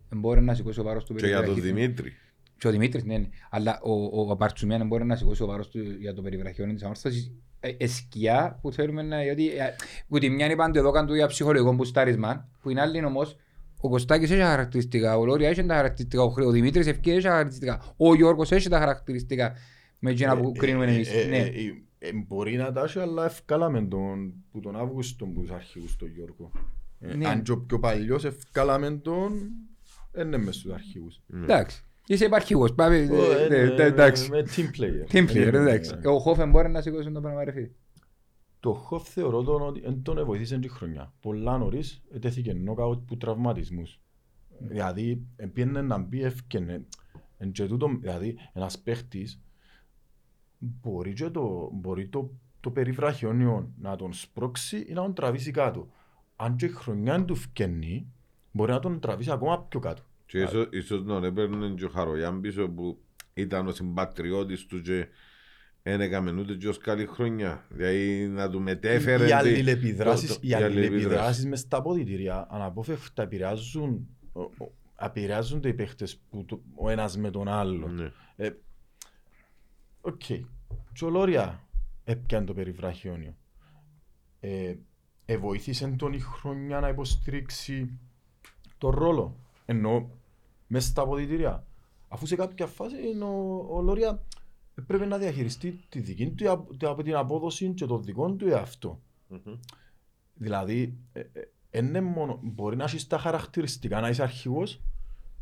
δεν μπορεί να σηκώσει ο βάρος του Και για τον περιπραχιών. Δημήτρη. Και ο Δημήτρης, ναι, ναι. Αλλά ο, ο, ο Παρτσουμιάν δεν μπορεί να σηκώσει ο βάρος του για το περιβραχιόν της αμόρφωσης. Ε, ε, σκιά που θέλουμε να... Γιατί, ε, που τη μια είναι πάντου εδώ κάνουν για ψυχολογικό μπουστάρισμα, που είναι άλλη όμως ο Κωστάκης έχει χαρακτηριστικά, ο Λόρια έχει τα χαρακτηριστικά, ο, Χρ- ο Δημήτρης Ευκή έχει τα χαρακτηριστικά, ο Γιώργος έχει τα χαρακτηριστικά με εκείνα που κρίνουμε εμείς. Ε, ε, Ναι. ε, ε, ε, Μπορεί να τα έχει, αλλά ευκάλαμε τον που τον Αύγουστο που τους αρχηγούς τον Γιώργο. Ε, Ναι. Αν και ο πιο παλιός ευκάλαμε τον, δεν είναι μες στους αρχηγούς. Εντάξει. Είσαι υπαρχηγός. Πάμε. Ε, ε, ε, ε, Εντάξει. Με team player. Team player, Ε, εντάξει. ε, Ο Χόφεν μπορεί να σηκώσει το πράγμα ρε φίλε. Το Χοφ θεωρώ τον ότι δεν τον βοηθήσε τη χρονιά. Πολλά νωρίς ετέθηκε νόκαουτ που τραυματισμούς. Δηλαδή, πήγαινε να μπει ευκαινε. Εν και τούτο, δηλαδή, ένας παίχτης μπορεί, και το, μπορεί το, το περιβραχιόνιο να τον σπρώξει ή να τον τραβήσει κάτω. Αν και η χρονιά του φκαινεί, μπορεί να τον τραβήσει ακόμα πιο κάτω. Και ίσως- ίσως να έπαιρνε και ο Χαρογιάν πίσω που ήταν ο συμπατριώτης του και δεν έκαμε ούτε και ως καλή χρονιά. Δηλαδή να του μετέφερε... οι τη- αλληλεπιδράσεις, το- το- οι οι αλληλεπιδράσεις. αλληλεπιδράσεις μες στα αποδητήρια αναπόφευκτα επηρεάζουν, ο- ο- επηρεάζονται οι παίχτες που το- ο ένας με τον άλλον. Ναι. Ε, Οκ. Και ο Λόρια έπιανε το περιβραχιόνιο. Ε, ε, βοήθησε τον η χρονιά να υποστηρίξει τον ρόλο. Ενώ μέσα στα αποδητήρια. Αφού σε κάποια φάση ο, ο Λόρια πρέπει να διαχειριστεί τη δική του απ- από την απόδοση και το δικό του εαυτό. Μμμ. Δηλαδή, ε, ε, είναι μόνο, μπορεί να έχεις τα χαρακτηριστικά να είσαι αρχηγός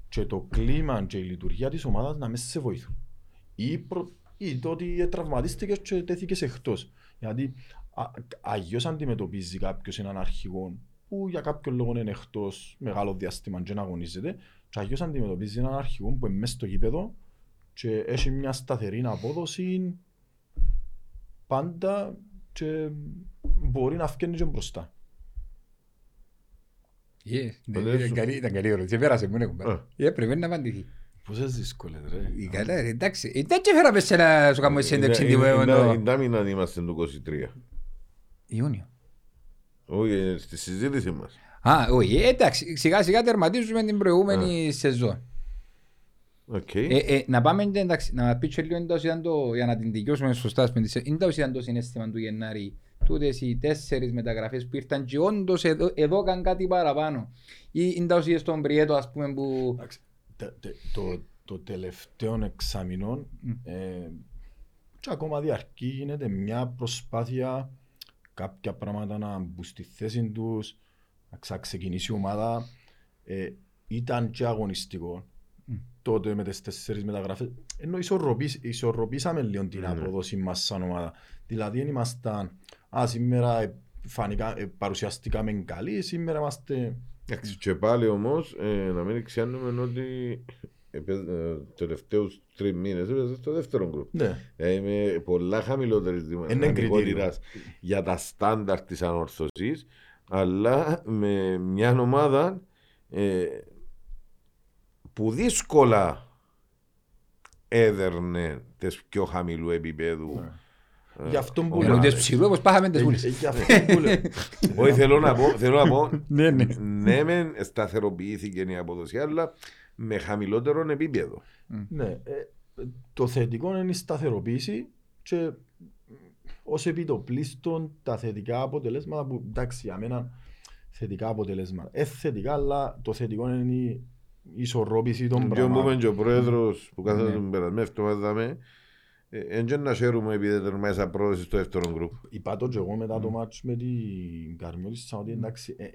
και το κλίμα και η λειτουργία της ομάδας να μέσα σε βοηθούν. Ή, προ, ή το ότι τραυματίστηκες και τέθηκες εκτός. Γιατί α, αγιώς αντιμετωπίζει κάποιος έναν αρχηγό που για κάποιον λόγο είναι εκτός μεγάλο διάστημα και να αγωνίζεται και αγιώς αντιμετωπίζει έναν αρχηγό που είναι μέσα στο γήπεδο και έχει μια σταθερή απόδοση πάντα και μπορεί να φκένει και μπροστά. Yes, Ποτέ ήταν σου- καλή- Ήταν καλή ερώτηση. Πέρασε μου, ναι, κουμπάρε. Α. Ε, Πρέπει να απαντηθεί. Πόσες δύσκολες ρε. Ε, Καλά, ρε, εντάξει. Ε, Δεν και φέραμε σε να σου κάνουμε συνέντευξη Είναι- τύπου, ε, είναι- το- είναι- είναι μήνα είμαστε το 23. Ιούνιο. Όχι, ε, στη συζήτηση μας. Α, όχι, ε, εντάξει, σιγά σιγά τερματίζουμε την προηγούμενη σεζόν. Οκ. Ε, ε, να πάμε, εντάξει, να πει και λίγο εντός ήταν το, για να την δικαιώσουμε σωστά, ας πούμε, της- εντός ήταν το συνέστημα του Γενάρη, τούτες οι τέσσερις μεταγραφές που ήρθαν και όντως εδώ, εδώ καν κάτι παραπάνω. Ή εντός είδες τον Πριέτο, ας πούμε, που... Εντάξει, τε- τε- το, το τελευταίο εξάμεινο ε, και ακόμα διαρκεί γίνεται μια προσπάθεια κάποια πράγματα να μπουν στη θέση τους, να ξαξεκινήσει η ομάδα. Ε, ήταν και αγωνιστικό τότε με τις τέσσερις μεταγραφές. Ενώ ισορροπήσ, ισορροπήσαμε λίγο την Ναι. απόδοση μας σαν ομάδα. Δηλαδή δεν ήμασταν, α, σήμερα ε, φανικά, ε, παρουσιαστήκαμε καλοί, σήμερα είμαστε... Εντάξει, Και πάλι όμως, ε, να μην ξέρουμε ότι τελευταίους τρεις μήνες έπαιζε στο δεύτερο γκρουπ. Ναι. Ε, με πολλά χαμηλότερης Είναι δυναμικότητας για τα στάνταρ της ανορθωσής, αλλά με μια ομάδα ε, που δύσκολα έδερνε τις πιο χαμηλού επίπεδου Ναι. Γι' αυτό που ο- λέω. Ενώ τις ψηλού όπως πάχαμε τις Ε, βούλες. ε, Γι' αυτό που λέω. Όχι, θέλω να πω, θέλω να πω Ναι, ναι. ναι, μεν σταθεροποιήθηκε η απόδοση, αλλά με χαμηλότερο επίπεδο. Ναι, ε, το θετικό είναι η σταθεροποίηση και ως επιτοπλίστων τα θετικά αποτελέσματα που εντάξει για μένα θετικά αποτελέσματα. Ε, θετικά, αλλά το θετικό είναι η ισορρόπηση των Και μου είπε πραγμάτων. και ο πρόεδρος που κάθεται Ναι. τον περασμένο εβδομάδα με, εν και να χαίρουμε επειδή τερμάσα πρόοδος στο δεύτερο γκρουπ. Είπα το και εγώ μετά το μάτσο με την Καρμιώτισσα ότι εντάξει ε, ε,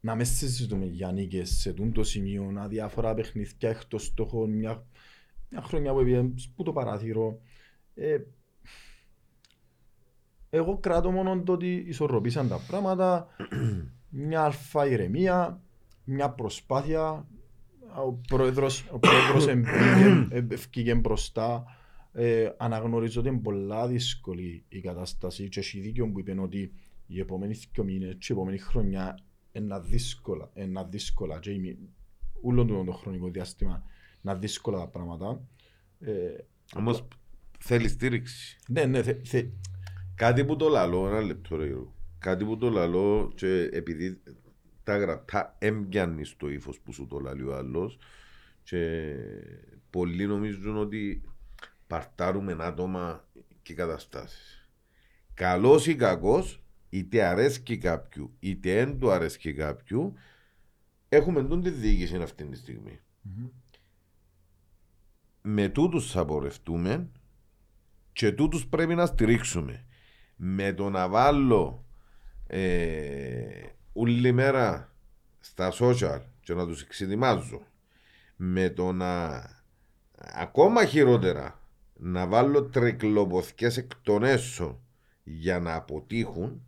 να μες συζητούμε για νίκες σε τούν το σημείο, να διάφορα παιχνίδια εκτός στόχων, μια, μια χρονιά που πήγε που το παράθυρο. Ε, εγώ κράτω μόνο το ότι ισορροπήσαν τα πράγματα, μια αλφα ηρεμία, μια προσπάθεια. Ο πρόεδρος, ο πρόεδρος εμπήκε- ε, ευκήγε μπροστά. Ε, αναγνωρίζω ότι είναι πολλά δύσκολη η κατάσταση και έχει δίκιο που είπε ότι οι επόμενοι δύο μήνες και η επόμενη χρονιά είναι δύσκολα, είναι δύσκολα και η- όλο το, το χρονικό διάστημα είναι δύσκολα τα πράγματα. Ε, Όμως θέλεις στήριξη. ναι, ναι, θε, θε, Κάτι που το λαλώ, ένα λεπτό ρε Γιώργο. Κάτι που το λαλώ και επειδή τα γραπτά έμπιανει στο ύφος που σου το λαλεί ο άλλος και πολλοί νομίζουν ότι παρτάρουμε άτομα και καταστάσεις. Καλός ή κακός, είτε αρέσκει κάποιου, είτε δεν του αρέσκει κάποιου, έχουμε τον τη διοίκηση αυτή τη στιγμή. Με τούτους θα πορευτούμε και τούτους πρέπει να στηρίξουμε. Με το να βάλω ε, όλη μέρα στα social και να τους εξετοιμάζω με το να ακόμα χειρότερα να βάλω τρεκλοποθκές εκ των έσω για να αποτύχουν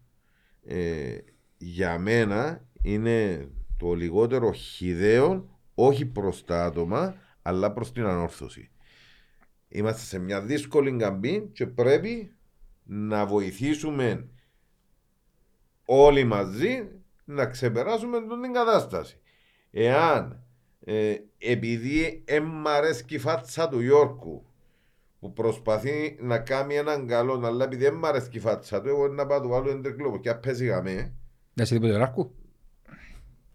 ε, για μένα είναι το λιγότερο χιδαίο όχι προς τα άτομα αλλά προς την ανόρθωση. Είμαστε σε μια δύσκολη καμπή και πρέπει να βοηθήσουμε όλοι μαζί να ξεπεράσουμε τον την κατάσταση. Εάν ε, επειδή εμ' αρέσκει η φάτσα του Γιώργου που προσπαθεί να κάνει έναν καλό, αλλά επειδή δεν μ' αρέσκει η φάτσα του, εγώ να πάω του βάλω εντρεκλόπο και απέζει γαμέ. Δεν σε τίποτε ο Ράρκου.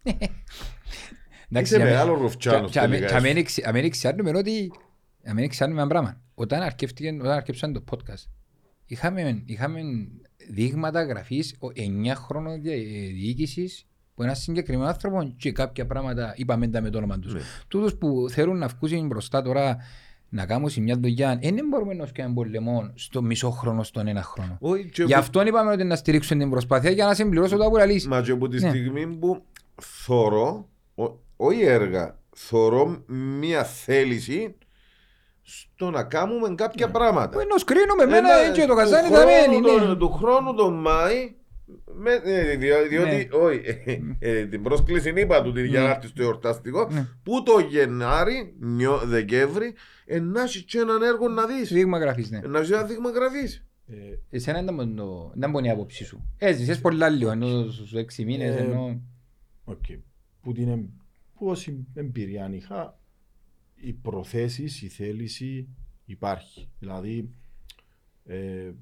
Είσαι μεγάλος ρουφτσάνος Και- και αμέ- τελικά, και αμέν εσύ. εξ- αμέν εξιάρνουμε ότι αμέν εξιάρνουμε ένα πράγμα. Όταν αρκεύτηκε, όταν αρκέψαν το podcast, είχαμε, είχαμε δείγματα γραφής ο 9 χρόνων διοίκησης που ένας συγκεκριμένος άνθρωπος και κάποια πράγματα είπαμε τα με το όνομα τους. Ναι. Τούτους που θέλουν να βγουν μπροστά τώρα να κάνουν σε μια δουλειά, δεν μπορούμε να φτιάξουμε πολεμό στο μισό χρόνο, στον ένα χρόνο. Όχι, και Γι' που- αυτό είπαμε ότι να στηρίξουν την προσπάθεια για να συμπληρώσω το που λαλείς. Μα και από τη Ναι. στιγμή που θωρώ, ο- όχι έργα, θωρώ μια θέληση στο να κάνουμε κάποια πράγματα. Που είναι ως κρίνουμε, εμένα Ένα- έτσι το του καζάνι θα χρόνου μένει. τον- ναι. Του χρόνου τον Μάη, με, ε, διο- διότι, όχι, ε, ε, την πρόσκληση είπα του την για να έρθει στο εορταστικό, Ναι. που το Γενάρη, νιώ, Δεκέμβρη, ε, να έχει και έναν έργο να δεις. Δείγμα γραφής, ναι. Ε, Να έχει ένα δείγμα γραφής. ε, Εσένα ήταν μόνο- ήταν μόνο η άποψη σου. Έζησες πολλά λίγο, ενώ στους έξι μήνες, Ε, ενώ... Οκ. Που την εμ- που όση εμπειρία αν είχα, οι προθέσεις, η θέληση υπάρχει. Δηλαδή, ε,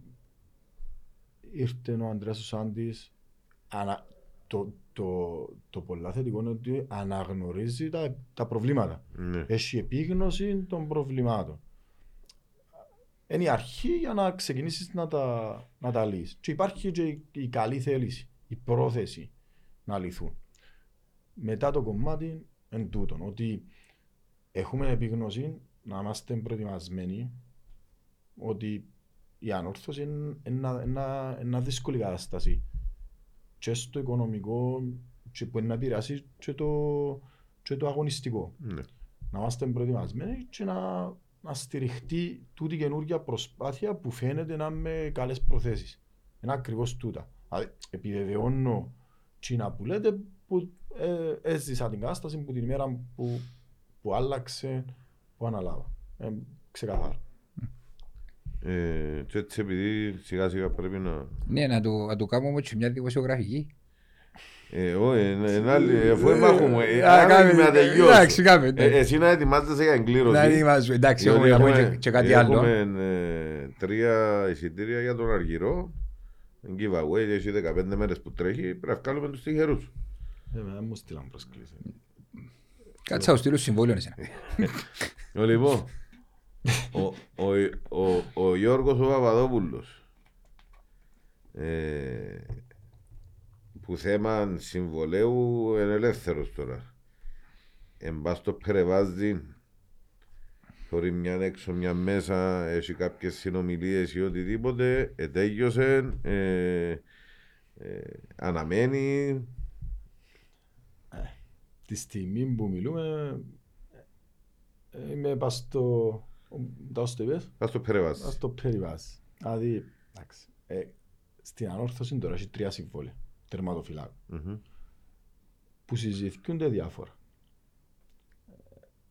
ήρθε ο Ανδρέας ο Σάντης, ανα, το, το, το πολλά θετικό είναι ότι αναγνωρίζει τα, τα προβλήματα. Ναι. Έχει επίγνωση των προβλημάτων. Είναι η αρχή για να ξεκινήσεις να τα, να τα λύσεις. Και υπάρχει και η, η καλή θέληση, η πρόθεση να λυθούν. Μετά το κομμάτι εν τούτον, ότι έχουμε επίγνωση να είμαστε προετοιμασμένοι ότι η ανόρθωση είναι ένα, ένα, ένα δύσκολη κατάσταση και στο οικονομικό και που είναι να επηρεάσει και το, και το αγωνιστικό Ναι. να είμαστε προετοιμασμένοι και να, να στηριχτεί τούτη καινούργια προσπάθεια που φαίνεται να είναι με καλές προθέσεις. Είναι ακριβώς τούτα. Δηλαδή, επιβεβαιώνω τσίνα που λέτε που ε, έζησα την κατάσταση που την ημέρα που, που άλλαξε, που αναλάβα. Ε, ξεκαθάρα. Ε, και έτσι επειδή σιγά σιγά πρέπει να... Ναι, να το, να το κάνουμε και μια δημοσιογραφική. Ε, όχι, είναι- είναι άλλη, αφού μάχουμε. ε, Α, αν κάμε- είμαι να τελειώσω. εντάξει, κάμε, ναι. Ε, Εσύ να ετοιμάζεσαι για εγκλήρωση. Να ετοιμάζουμε. Εντάξει, Διότι έχουμε να πούμε έχουμε- και- και κάτι άλλο. Έχουμε ε, τρία εισιτήρια για τον Αργυρό. Giveaway, έχει 15 μέρες που τρέχει. Πρέπει να βγάλουμε τους τυχερούς. Ε, δεν μου στείλαν προσκλήση. Κάτσε θα σου στείλω συμβόλαιο εσένα. Ο, Λοιπόν, ο, ο, ο, ο Γιώργος ο Παπαδόπουλος ε, που θέμα συμβολέου είναι ελεύθερος τώρα. Εν πας στο Περεβάζι χωρί μια έξω μια μέσα έχει κάποιες συνομιλίες ή οτιδήποτε ετέγιωσε ε, ε, αναμένει Τη στιγμή που μιλούμε, ε, είμαι πας στο... Τα στο είπες; πας στο Περεβάζι. Πας στο περιβάζ. Δηλαδή, εντάξει, ε, στην ανόρθωση τώρα έχει τρία συμβόλαια τερματοφυλάκου Μμμ. που συζητιούνται διάφορα. Ε,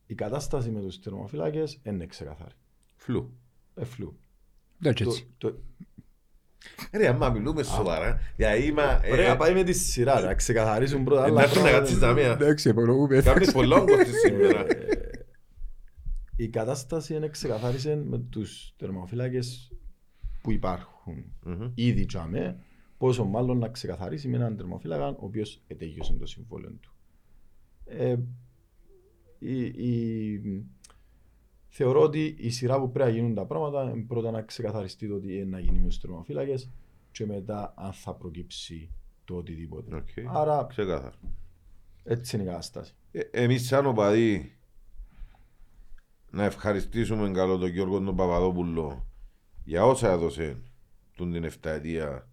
Η κατάσταση με τους τερματοφυλάκες είναι ξεκαθαρή. Φλου. Εφλού. Εντάξει Το, έτσι. το, Ρε, άμα μιλούμε σοβαρά, γιατί είμαι... ε, Ωραία, πάει με τη σειρά, να ξεκαθαρίσουν πρώτα άλλα Εντάξει να πράγματα. κάτσεις τα μία. Εντάξει, απολογούμε. Κάνεις πολλά όγκος σήμερα. Ε, Η κατάσταση είναι ξεκαθάρισε με τους τερμοφύλακες που υπάρχουν Μμμ. ήδη τζαμέ, πόσο μάλλον να ξεκαθαρίσει με έναν τερμοφύλακα ο οποίος ετέγιωσε το συμβόλαιο του. Ε, η, η- θεωρώ ότι η σειρά που πρέπει να γίνουν τα πράγματα είναι πρώτα να ξεκαθαριστεί το τι είναι να γίνει μες τους τερμοφύλακες και μετά αν θα προκύψει το οτιδήποτε. Οκ. Άρα Ξεκάθαρα. έτσι είναι η κατάσταση. Ε, Εμείς σαν οπαδοί να ευχαριστήσουμε καλό τον Γιώργο τον Παπαδόπουλο για όσα έδωσε τον την 7 ετία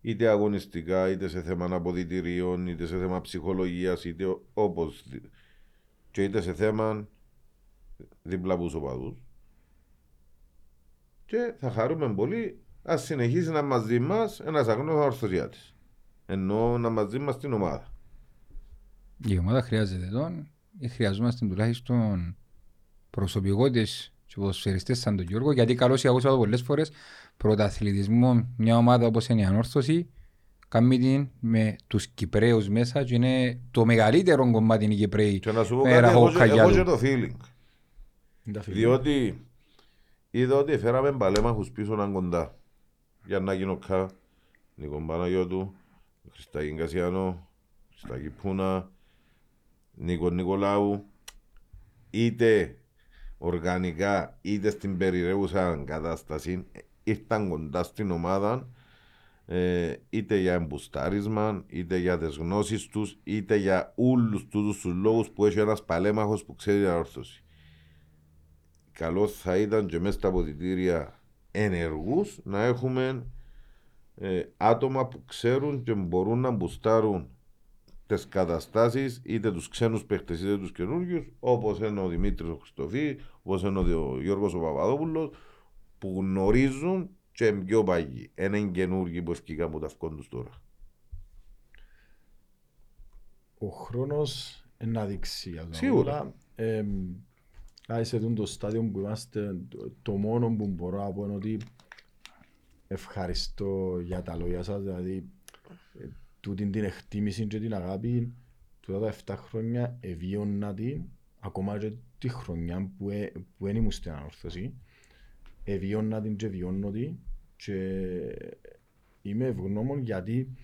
είτε αγωνιστικά, είτε σε θέμα αποδητηρίων, είτε σε θέμα ψυχολογίας, είτε ο- όπως δι- και είτε σε θέμα δίπλα από τους οπαδούς. Και θα χαρούμε πολύ ας συνεχίσει να μαζί μας ένας αγνός ορθωσιάτης. Ενώ να μαζί μας την ομάδα. Η ομάδα χρειάζεται τον ή χρειαζόμαστε τουλάχιστον προσωπικότητες και ποδοσφαιριστές σαν τον Γιώργο γιατί καλώς ή ακούσα το πολλές φορές πρωταθλητισμό μια ομάδα όπως είναι η Ανόρθωση κάνει την με τους Κυπρέους μέσα και είναι το μεγαλύτερο κομμάτι είναι οι Κυπρέοι Και να σου πω με κάτι, έχω, ραχοκοκαλιά και- έχω του. και το feeling. Είναι τα φίλια. Διότι είδα ότι φέραμε παλέμαχους πίσω να κοντά. Γιάννα Κινοκά, Νίκον Παναγιώτου, Χριστάκη Κασιανό, Χριστάκη Πούνα, Νίκον Νικολάου. Είτε οργανικά είτε στην περιραίουσα κατάσταση ε, ήρθαν κοντά στην ομάδα ε, είτε για εμπουστάρισμα, είτε για τις γνώσεις τους, είτε για όλους τούτους τους λόγους που έχει ένας παλέμαχος που ξέρει την όρθωση καλός θα ήταν και μέσα στα αποδητήρια ενεργούς να έχουμε ε, άτομα που ξέρουν και μπορούν να μπουστάρουν τις καταστάσεις είτε τους ξένους παίχτες είτε τους καινούργιους όπως είναι ο Δημήτρης ο Χριστοφή όπως είναι ο Γιώργος ο Παπαδόπουλος που γνωρίζουν και είναι πιο παγιοί. Είναι καινούργιοι που ευκήκαν από τα αυκόν τους τώρα. ο χρόνος είναι να δείξει για τα Σίγουρα. όλα. Ε, άρα σε αυτό το στάδιο που είμαστε, το, το μόνο που μπορώ να πω είναι ότι ευχαριστώ για τα λόγια σας, δηλαδή ε, τούτη την εκτίμηση και την αγάπη του τα 7 χρόνια εβίωνα την, ακόμα και τη χρονιά που, ε, που δεν ήμουν στην ανόρθωση, εβίωνα την και βιώνω την και είμαι ευγνώμων γιατί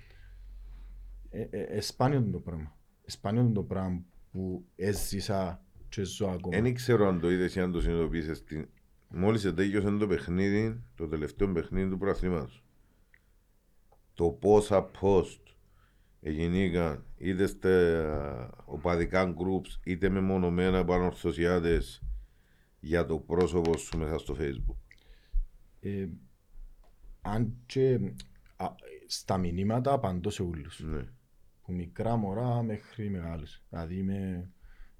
ε, ε, ε, σπάνιο είναι το πράγμα. Σπάνιο είναι το πράγμα που έζησα και ζω ακόμα. Δεν ξέρω αν το είδες ή αν το συνειδητοποίησες. Την... Μόλις ετέγιωσε το παιχνίδι, το τελευταίο παιχνίδι του προαθλήματος. Το πόσα post έγιναν είτε στα οπαδικά groups είτε μεμονωμένα από ανορθωσιάτες για το πρόσωπο σου μέσα στο facebook. Ε, αν και α, στα μηνύματα απαντώ σε όλους. Ναι. Που μικρά μωρά μέχρι μεγάλους. Δηλαδή είμαι...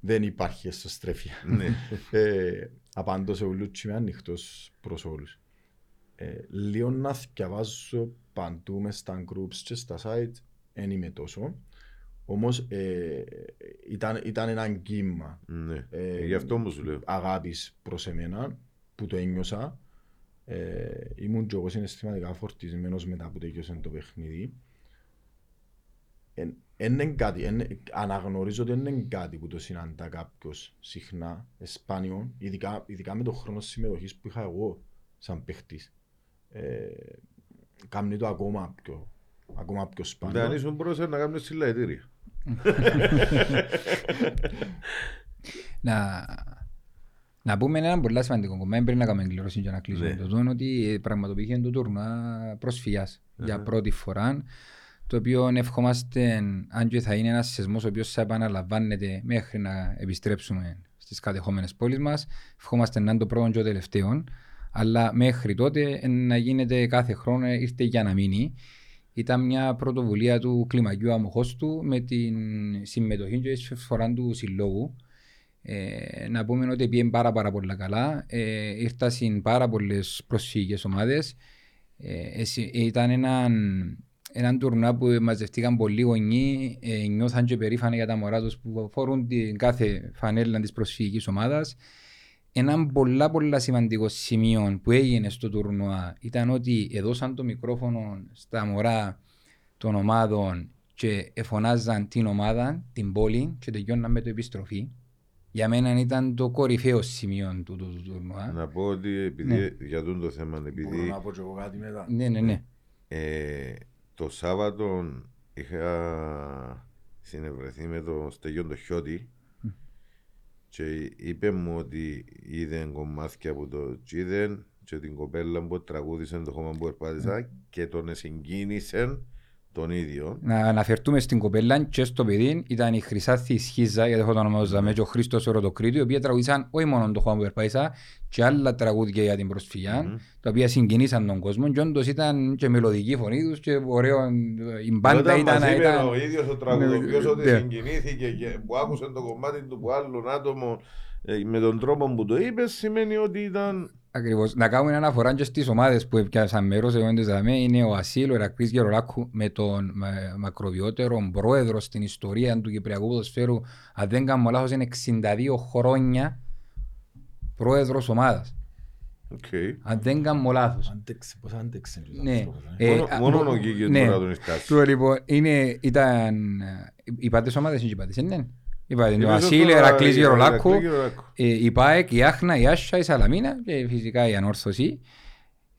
δεν υπάρχει εσωστρέφεια. ναι. ε, απαντώ σε όλους και είμαι ανοιχτός προς όλους. Ε, λίγο να διαβάζω παντού μες στα groups και στα sites δεν είμαι τόσο. Όμως ε, ήταν, ήταν ένα κύμα ναι. Ε, Γι' αυτό μου σου λέω. αγάπης προς εμένα που το ένιωσα. Ε, ήμουν και εγώ συναισθηματικά φορτισμένος μετά που τελειώσε το παιχνίδι. Είναι κάτι, εν- αναγνωρίζω ότι δεν είναι κάτι που το συναντά κάποιος συχνά, σπάνιο, ειδικά, ειδικά με τον χρόνο συμμετοχής που είχα εγώ σαν παίχτης. Ε, κάνει το ακόμα πιο, ακόμα πιο σπάνιο. Αν ήσουν μπορούσε να κάνουμε συλλαλητήρια. Να, να πούμε ένα πολύ σημαντικό κομμάτι πριν να κάνουμε εγκλήρωση για να κλείσουμε Ναι. το τόνο ότι πραγματοποιήθηκε το τουρνουά προσφυγιάς για πρώτη φορά το οποίο ευχόμαστε αν και θα είναι ένας σεισμός ο οποίος θα επαναλαμβάνεται μέχρι να επιστρέψουμε στις κατεχόμενες πόλεις μας ευχόμαστε να είναι το πρώτο και το τελευταίο αλλά μέχρι τότε ε, να γίνεται κάθε χρόνο ε, ήρθε για να μείνει ήταν μια πρωτοβουλία του κλιμακίου αμοχώστου με την συμμετοχή και τη φορά του συλλόγου ε, να πούμε ότι πήγαινε πάρα, πάρα πολύ καλά. Ε, ήρθαν πάρα πολλές προσφυγικές ομάδες. Ε, εσύ- ήταν έναν, έναν τουρνουά που μαζευτήκαν πολλοί γονεί, ε, νιώθαν και περήφανοι για τα μωρά τους που φορούν την κάθε φανέλα της προσφυγικής ομάδας. Ένα πολλά πολλά σημαντικό σημείο που έγινε στο τουρνουά ήταν ότι έδωσαν το μικρόφωνο στα μωρά των ομάδων και εφωνάζαν την ομάδα, την πόλη και τελειώναν με το επιστροφή. Για μένα ήταν το κορυφαίο σημείο του, του, του τουρνουά. Να πω ότι επειδή για τον το θέμα, Μπορώ επειδή να πω και εγώ κάτι μετά. Ναι, ναι, ναι. ε, το Σάββατο είχα συνευρεθεί με τον Στεγιόν το Χιώτη και είπε μου ότι είδε κομμάτια από το Τζίδεν και την κοπέλα που τραγούδισε το χώμα που περπάτησα και τον συγκίνησε τον ίδιο. Να αναφερθούμε στην κοπέλα και στο παιδί ήταν η Χρυσάθη Σχίζα, γιατί έχω το ονομάζαμε, και ο Χρήστος Οροτοκρίτου, οι οποίοι τραγουδίσαν όχι μόνο το χώμα που περπάτησα, και άλλα τραγούδια για την προσφυγιά, Μμμ. τα οποία συγκινήσαν τον κόσμο, και όντως ήταν και μελωδική φωνή τους και ωραίο, η μπάντα Όταν ήταν... μας είπε ήταν- ο ίδιος ο τραγουδοποιός Ναι, ότι ναι. συγκινήθηκε και που άκουσε το κομμάτι του που άλλον άτομο ε, με τον τρόπο που το είπες σημαίνει ότι ήταν Ακριβώς. Να κάνουμε ένα αναφορά και στις ομάδες που έπιασαν μέρος εγώ εντός δαμέ, είναι ο Ασίλ, ο Ερακλής Γερολάκου με τον μα- μακροβιότερο πρόεδρο στην ιστορία του Κυπριακού ποδοσφαίρου αν δεν κάνω λάθος είναι 62 χρόνια πρόεδρος ομάδας. οκ. Αν δεν κάνω λάθος. Άντεξε, πώς άντεξε και ο Ναι. άνθρωπος, ε. Ε, Μόνο- α, Μόνο μπο- ο Γκίγιος ναι. μπορεί να τον ειστάσει. Του λοιπόν είναι, ήταν, ε, οι πάντες ομάδες είναι οι πάντες, ναι. Οι πάντες, ο Είπες Ασίλ, ο τώρα, Ερακλής ε, Γερολάκου, Ερακλή Γερολάκου. ε, η ΠΑΕΚ, η Άχνα, η Άσσα, η Σαλαμίνα και φυσικά η Ανόρθωση.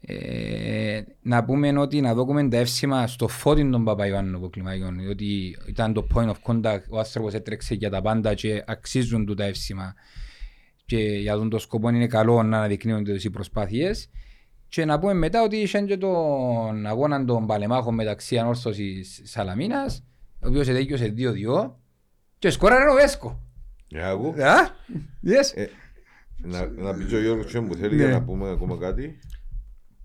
Ε, να πούμε ότι να δούμε τα εύσημα στο φώτι των Παπαϊωάννου από κλιμάκιον, διότι ήταν το point of contact, ο άνθρωπος έτρεξε για τα πάντα και αξίζουν του τα εύσημα. Και για τον το σκοπό είναι καλό να αναδεικνύονται οι προσπάθειες. Και να πούμε μετά ότι είχε και τον αγώνα των παλεμάχων μεταξύ Ανόρθωσης Σαλαμίνας, ο οποίος ετέγιωσε 2-2 και σκόραρε ο Βέσκο. Για άκου. Α, yes. Ε, Να να πει και ο Γιώργος και που θέλει Ναι. για να πούμε ακόμα κάτι.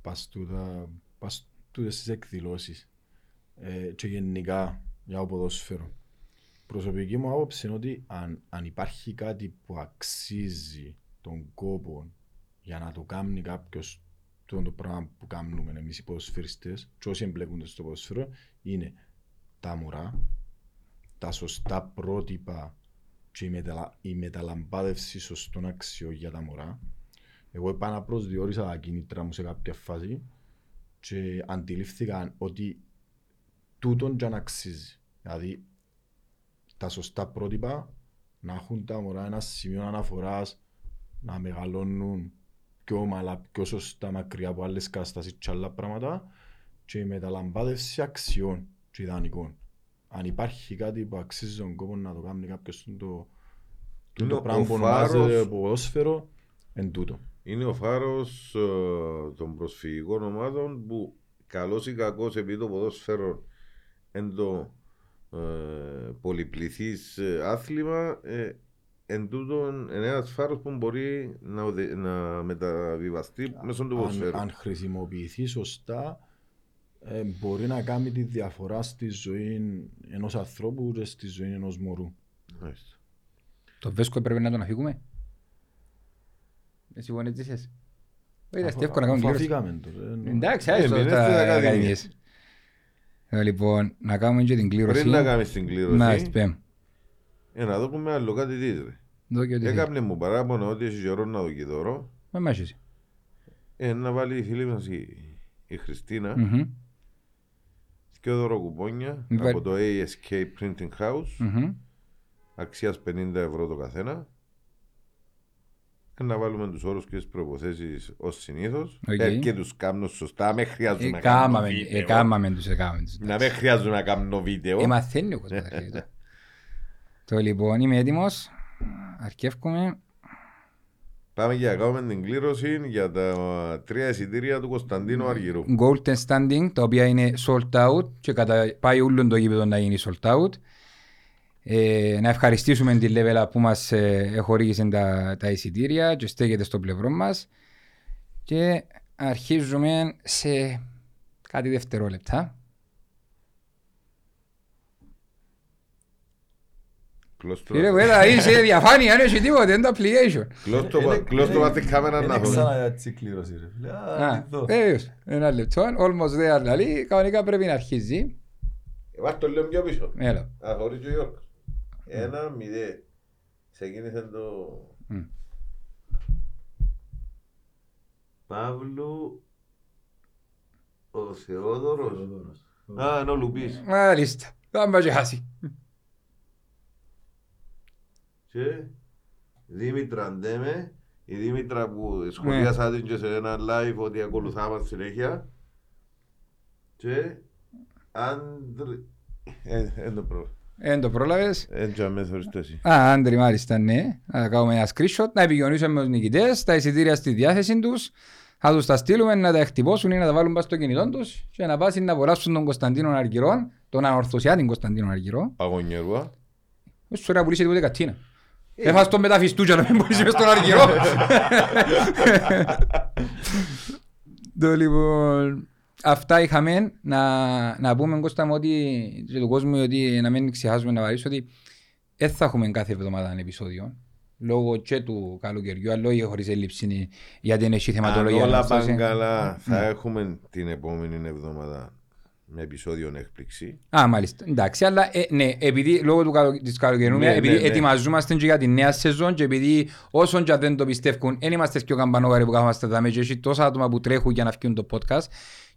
πας τούτα- πας τούτες στις εκδηλώσεις ε, και γενικά για το ποδόσφαιρο. Προσωπική μου άποψη είναι ότι αν, αν υπάρχει κάτι που αξίζει τον κόπο για να το κάνει κάποιος το, το πράγμα που κάνουμε εμείς οι ποδοσφαιριστές και όσοι εμπλέκονται στο ποδοσφαίρο είναι τα μωρά, τα σωστά πρότυπα και η, μεταλα, η μεταλαμπάδευση σωστών αξιών για τα μωρά. Εγώ επάνω προσδιορίσα τα κίνητρα μου σε κάποια φάση και αντιλήφθηκα ότι τούτον και αν αξίζει. Δηλαδή τα σωστά πρότυπα να έχουν τα μωρά ένα σημείο αναφοράς να μεγαλώνουν πιο ομαλά, πιο σωστά μακριά από άλλες καταστάσεις και άλλα πράγματα και η μεταλαμπάδευση αξιών και ιδανικών. Αν υπάρχει κάτι που αξίζει τον κόπο να το κάνει κάποιος το, το, Είναι το ο πράγμα που φάρος. ονομάζεται ποδόσφαιρο εν τούτο. Είναι ο φάρος ε, των προσφυγικών ομάδων που καλός ή κακός επειδή το ποδόσφαιρο είναι το ε, πολυπληθής ε, άθλημα ε, εν τούτον είναι ένας φάρος που μπορεί να, οδε- να μεταβιβαστεί μέσω του αν, ποδοσφαίρου. αν χρησιμοποιηθεί σωστά, ε, μπορεί να κάνει τη διαφορά στη ζωή ενός ανθρώπου και στη ζωή ενός μωρού. Μάλιστα. Το Βέσκο πρέπει να τον αφήγουμε. Εσύ πονείς εσύ. Όχι, είναι εύκολο να κάνουμε κλήρωση. Αφήκαμε το. ε, Εντάξει, Ε, άστο μείνε τα στις ακαδημίες. ακαδημίες. Ε, Λοιπόν, να κάνουμε και την κλήρωση. Πριν να κάνεις την κλήρωση, Μάλιστα, πέμ. ε, να δούμε άλλο κάτι τι ρε. Δω και ό,τι θέλεις. Έκαμε μου παράπονο ότι έχει καιρό να δω δώρο. Μα μάχεσαι εσύ. Ε, να βάλει η φίλη μας η, η Χριστίνα Μμμ. και δωροκουπόνια Βε- από το ASK Printing House Μμμ. αξίας 50 ευρώ το καθένα και να βάλουμε τους όρους και τις προϋποθέσεις ως συνήθως Οκ. Ε, και τους κάνω σωστά, με χρειάζομαι να κάνω Εκάμαμε, βίντεο εκάμαμε τους, εκάμαμε τους. να με χρειάζομαι να κάνω βίντεο Ε, μαθαίνει ο κόσμος. αρχίζει. Το λοιπόν, είμαι έτοιμος. Αρκεύκομαι. Πάμε για να κάνουμε την κλήρωση για τα τρία εισιτήρια του Κωνσταντίνου Αργυρού Golden Standing, τα οποία είναι sold out και κατα... πάει όλο το γήπεδο να γίνει sold out. Ε, να ευχαριστήσουμε τη Level Up που μας ε, χορήγησε τα, τα εισιτήρια και στέκεται στο πλευρό μας και αρχίζουμε σε κάτι δευτερόλεπτα. Κλώς το- Κύριε Βουέτα, είσαι διαφάνεια, δεν έχει τίποτε, είναι το application. κλώς το- κλώς το πάτε κάμερα να Είναι δω ξανά έτσι κλήρωση ρε φίλε. Α, Α, εδώ. Βέβαιος, ένα λεπτό, almost there, δηλαδή, κανονικά πρέπει να αρχίζει. Βάζ' το λίγο πιο πίσω Έλα. Αχωρίζει ο Γιώργος Ένα μηδέ Ξεκίνησε το Μμ. Παύλου Ο Θεόδωρος Α, είναι ο Λουπής Μάλιστα, θα πάει και χάσει. Και Δήμητρα Ντέμε Η Δήμητρα που σχολίασα την και σε ένα live ότι ακολουθά μας συνέχεια Και Άντρη Ε, δεν το πρόβλημα Δεν το πρόλαβες. Έτσι αμέσως οριστώ εσύ Α, Άντρη, μάλιστα, ναι. Να κάνουμε ένα screenshot, να επικοινωνήσουμε με τους νικητές, τα εισιτήρια στη διάθεση τους. Θα τους τα στείλουμε να τα εκτυπώσουν ή να τα βάλουν πάνω στο κινητό τους και να πάσουν να απολαύσουν τον Κωνσταντίνο Αργυρό, τον ανορθωσιάτη Κωνσταντίνο Αργυρό. Αγωνιερούα Δεν σου ωραία πουλήσει τίποτε κατσίνα. Έφας τον μεταφιστούκια να μην πουλήσει μες στον Αργυρό. Το λοιπόν, αυτά είχαμε να, να πούμε Κώστα μου ότι και του κόσμου ότι να μην ξεχάσουμε να βαρύσω ότι δεν θα έχουμε κάθε εβδομάδα ένα επεισόδιο λόγω και του καλοκαιριού αλλά όχι χωρίς έλλειψη γιατί είναι έχει Αν θεματολογία. όλα αυτό, πάνε ε. καλά, θα Ναι. έχουμε την επόμενη εβδομάδα με επεισόδιο έκπληξη. Α, μάλιστα. Εντάξει, αλλά ε, ναι, επειδή λόγω του καλο, της καλοκαιριού, Ναι, επειδή ναι, ναι. ετοιμαζόμαστε και για τη νέα σεζόν και επειδή όσον και αν δεν το πιστεύουν, δεν είμαστε πιο καμπανόβαροι που κάθομαστε εδώ και έχει τόσα άτομα που τρέχουν για να φτιάξουν το podcast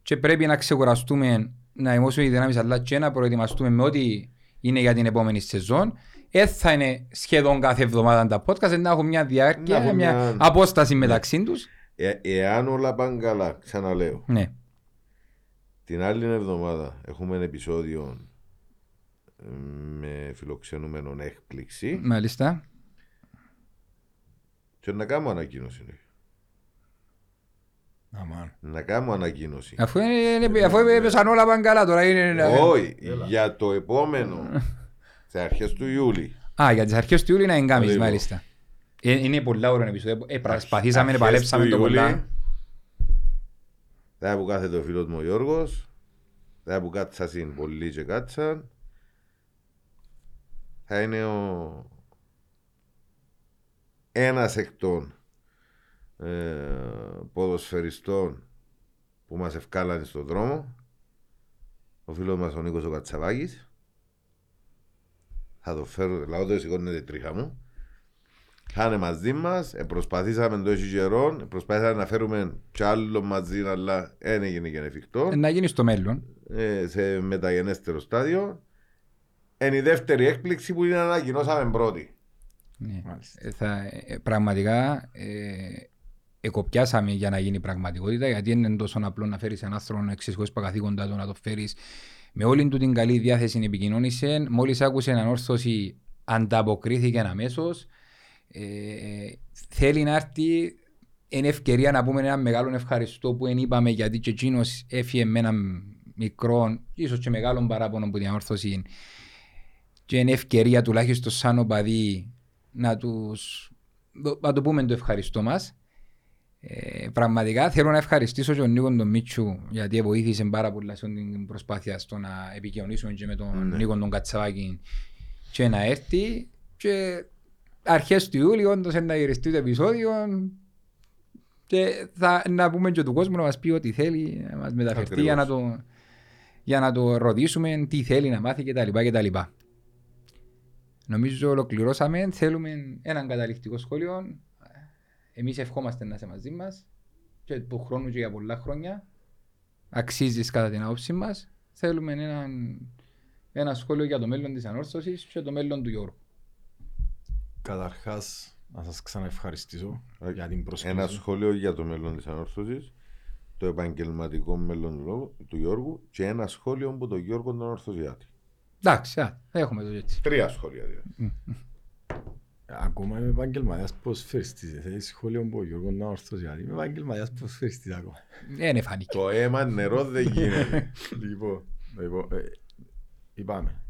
και πρέπει να ξεκουραστούμε, να ενώσουμε οι δυνάμεις αλλά και να προετοιμαστούμε με ό,τι είναι για την επόμενη σεζόν. Δεν θα είναι σχεδόν κάθε εβδομάδα τα podcast, να έχουν μια Να διάρκεια, έχουν μια μια- απόσταση μεταξύ τους. Ε, εάν όλα πάνε καλά, ξαναλέω, Ναι. Την άλλη εβδομάδα έχουμε ένα επεισόδιο ε, με φιλοξενούμενο έκπληξη Μάλιστα. και να κάνω ανακοίνωση. Αμάν. Να κάνω ανακοίνωση. Αφού, είναι, αφού έπεσαν όλα πάνε καλά τώρα είναι... Όχι, για το επόμενο, σε αρχές του Ιούλη. Α, για τις αρχές του Ιούλη να εγκάμεις, Λοιπόν. μάλιστα. Ε, είναι πολλά ώρα επεισόδιο. Ε, προσπαθήσαμε, Αρχές παλέψαμε του το Ιούλη, πολλά. Θα που κάθεται ο φίλος μου ο Γιώργος, θα που κάτσασαν πολλοί και κάτσαν, θα είναι ο ένας εκ των ε, ποδοσφαιριστών που μας ευκάλανε στον δρόμο, ο φίλος μας ο Νίκος ο Κατσαβάκης, θα το φέρω, λαό το σηκώνεται η τρίχα μου, θα είναι μαζί μας, ε, προσπαθήσαμε το έχει καιρό, ε, προσπαθήσαμε να φέρουμε κι άλλο μαζί, αλλά δεν έγινε και εφικτό, Ε, Να γίνει στο μέλλον. ε, σε μεταγενέστερο στάδιο. Είναι η δεύτερη έκπληξη που είναι ανακοινώσαμε πρώτη. Ναι. Μάλιστα. Ε, θα, ε, πραγματικά ε, εκοπιάσαμε για να γίνει πραγματικότητα γιατί δεν είναι τόσο απλό να φέρεις έναν άνθρωπο να εξισχώσεις τα καθήκοντά του, να το φέρεις με όλη του την καλή διάθεση επικοινώνησε. Μόλις άκουσε ανόρθωση ανταποκρίθηκε αμέσως. Ε, θέλει να έρθει είναι ευκαιρία να πούμε ένα μεγάλο ευχαριστώ που δεν είπαμε γιατί και εκείνος έφυγε με ένα μικρό, ίσως και μεγάλο παράπονο που την ανόρθωση και είναι ευκαιρία τουλάχιστον σαν οπαδί να τους να το πούμε το ευχαριστώ μας. Ε, πραγματικά θέλω να ευχαριστήσω και τον Νίκο τον Μίτσου γιατί βοήθησε πάρα πολλά σε την προσπάθεια στο να επικοινωνήσουμε και με τον Ναι. Νίκο τον Κατσαβάκη και να έρθει και αρχές του Ιούλη όντως να γυριστεί το επεισόδιο και θα να πούμε και του κόσμου να μας πει ό,τι θέλει να μας μεταφερθεί για να, το, για να το ρωτήσουμε τι θέλει να μάθει κτλ. κτλ. Νομίζω ολοκληρώσαμε. Θέλουμε έναν καταληκτικό σχόλιο. Εμείς ευχόμαστε να είσαι μαζί μας και του χρόνου και για πολλά χρόνια. Αξίζεις κατά την άποψή μας θέλουμε ένα, ένα σχόλιο για το μέλλον της ανόρθωσης και το μέλλον του Γιώργου. Καταρχάς, να σας ξαναευχαριστήσω για την πρόσκληση. Ένα σχόλιο για το μέλλον της ανόρθωσης, το επαγγελματικό μέλλον του Λόγου- του Γιώργου και ένα σχόλιο από τον Γιώργο τον Ορθωσιάτη. Εντάξει, α, έχουμε το έτσι. Τρία σχόλια δηλαδή. Ακόμα είμαι επαγγελματίας ποδοσφαιριστής. Θέλεις σχόλιο από ο Γιώργος να ορθώσει. γιατί Είμαι επαγγελματίας ποδοσφαιριστής ακόμα. Δεν φάνηκε. το αίμα νερό δεν γίνεται. Λοιπόν, λοιπόν, ε, είπαμε.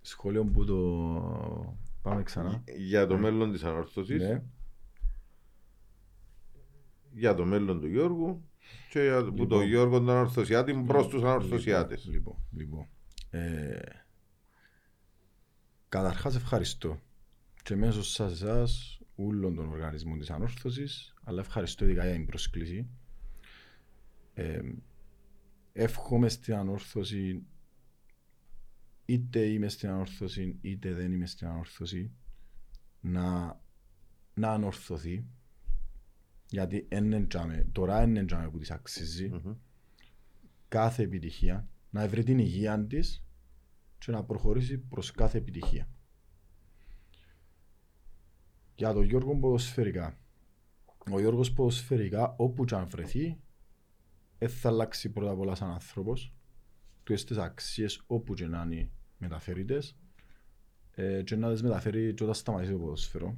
Σχόλιο που το... Πάμε ξανά. για το μέλλον της ανόρθωση, Ναι. για το μέλλον του Γιώργου και για που Λοιπόν. τον Γιώργο τον Ορθωσιάτη προς τους ανορθωσιάτε. Λοιπόν, λοιπόν. Ε, καταρχάς ευχαριστώ και μέσω σε εσάς όλων των οργανισμών της ανόρθωσης αλλά ευχαριστώ ειδικά για την πρόσκληση. Ε, εύχομαι στην ανόρθωση είτε είμαι στην ανόρθωση είτε δεν είμαι στην ανόρθωση να, να ανορθωθεί γιατί εν εντζάμε, τώρα δεν εντζάμε που της αξίζει κάθε επιτυχία, να βρει την υγεία της και να προχωρήσει προς κάθε επιτυχία. Για τον Γιώργο ποδοσφαιρικά. Ο Γιώργος ποδοσφαιρικά όπου και αν βρεθεί δεν θα αλλάξει πρώτα απ' όλα σαν άνθρωπος του τις αξίες όπου και να είναι μεταφέρητες ε, και να τις μεταφέρει και όταν σταματήσει το ποδοσφαιρό.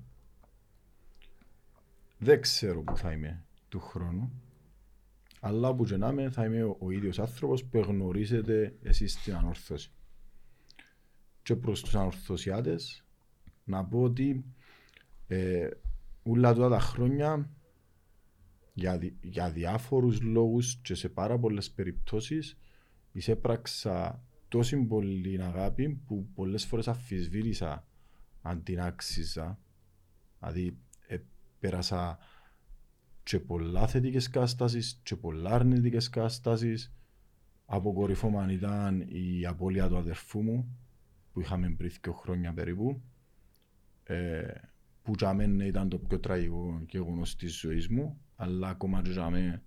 Δεν ξέρω που θα είμαι του χρόνου αλλά όπου και να είμαι θα είμαι ο, ο ίδιος άνθρωπος που γνωρίζετε εσείς στην ανόρθωση. Και προς τους ανορθωσιάτες να πω ότι ε, όλα τούτα τα χρόνια για, δι- για διάφορους λόγους και σε πάρα πολλές περιπτώσεις εισέπραξα τόση πολύ αγάπη που πολλές φορές αφισβήτησα αν την άξιζα. Δηλαδή ε, πέρασα και πολλά θετικές καταστάσεις και πολλά αρνητικές καταστάσεις. Αποκορυφώμαν ήταν η απώλεια του αδερφού μου που είχαμε πριν δύο χρόνια περίπου ε, που για μένα ήταν το πιο τραγικό γεγονός της ζωής μου αλλά ακόμα και για μένα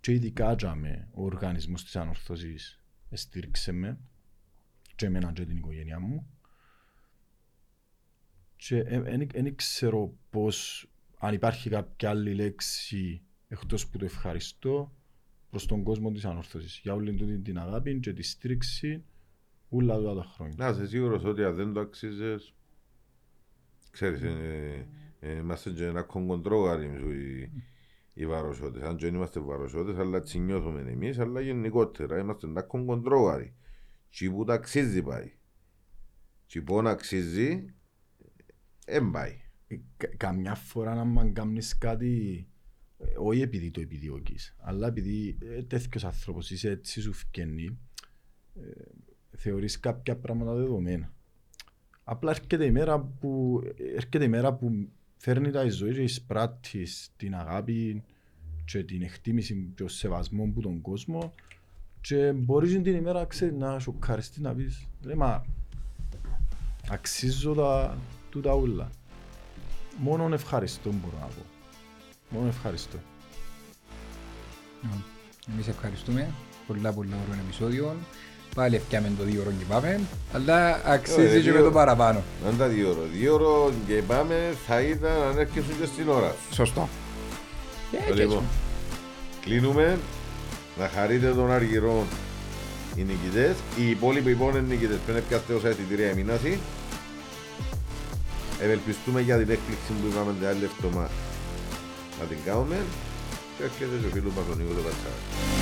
και ειδικά για μένα ο οργανισμός της ανορθώσης στήριξε με και εμένα και την οικογένειά μου και δεν ξέρω πώς αν υπάρχει κάποια άλλη λέξη εκτός που το ευχαριστώ προς τον κόσμο της ανόρθωσης για όλη τούτη την αγάπη και τη στήριξη όλα αυτά τα χρόνια. Να είσαι σίγουρος ότι αν δεν το αξίζεις, ξέρεις, ε, ε, είμαστε και ένα κογκοντρόγαρι οι, οι βαροσότες. Αν και δεν είμαστε βαροσότες, αλλά έτσι νιώθουμε εμείς, αλλά γενικότερα είμαστε ένα κογκοντρόγαρι. Τι που τα αξίζει πάει. Τι που να αξίζει, δεν πάει. Ε, κα- καμιά φορά να μ' κάνεις κάτι ε, όχι επειδή το επιδιώκεις αλλά επειδή ε, τέτοιος άνθρωπος είσαι έτσι σου φκένει ε, θεωρείς κάποια πράγματα δεδομένα απλά έρχεται η μέρα που, έρχεται η μέρα που φέρνει τα η ζωή και εισπράττεις την αγάπη και την εκτίμηση και ο σεβασμό που τον κόσμο και μπορείς την ημέρα ξέρεις, να σοκαριστείς να πεις ρε μα αξίζω τα, τούτα ούλα Μόνον ευχαριστώ μπορώ να πω. Μόνο ευχαριστώ. Εμείς ευχαριστούμε. Πολλά πολλά ωραίο επεισόδιο. Πάλι ευκάμε το δύο ώρο και πάμε. Αλλά αξίζει Ωραία, και με δύο- το παραπάνω. Αν τα δύο ώρο, δύο ώρο και πάμε, θα ήταν αν έρχεσαι και στην ώρα σου. Σωστό. Και έτσι. Λοιπόν, κλείνουμε. Να χαρείτε τον Αργυρό οι νικητές. Οι υπόλοιποι λοιπόν είναι νικητές. Πρέπει να πιάσετε όσα εισιτήρια εμείναση. Ευελπιστούμε για την έκπληξη που είπαμε την άλλη εβδομάδα να την κάνουμε. Και έρχεται και ο φίλος μας ο Νίκος ο Κατσάρας.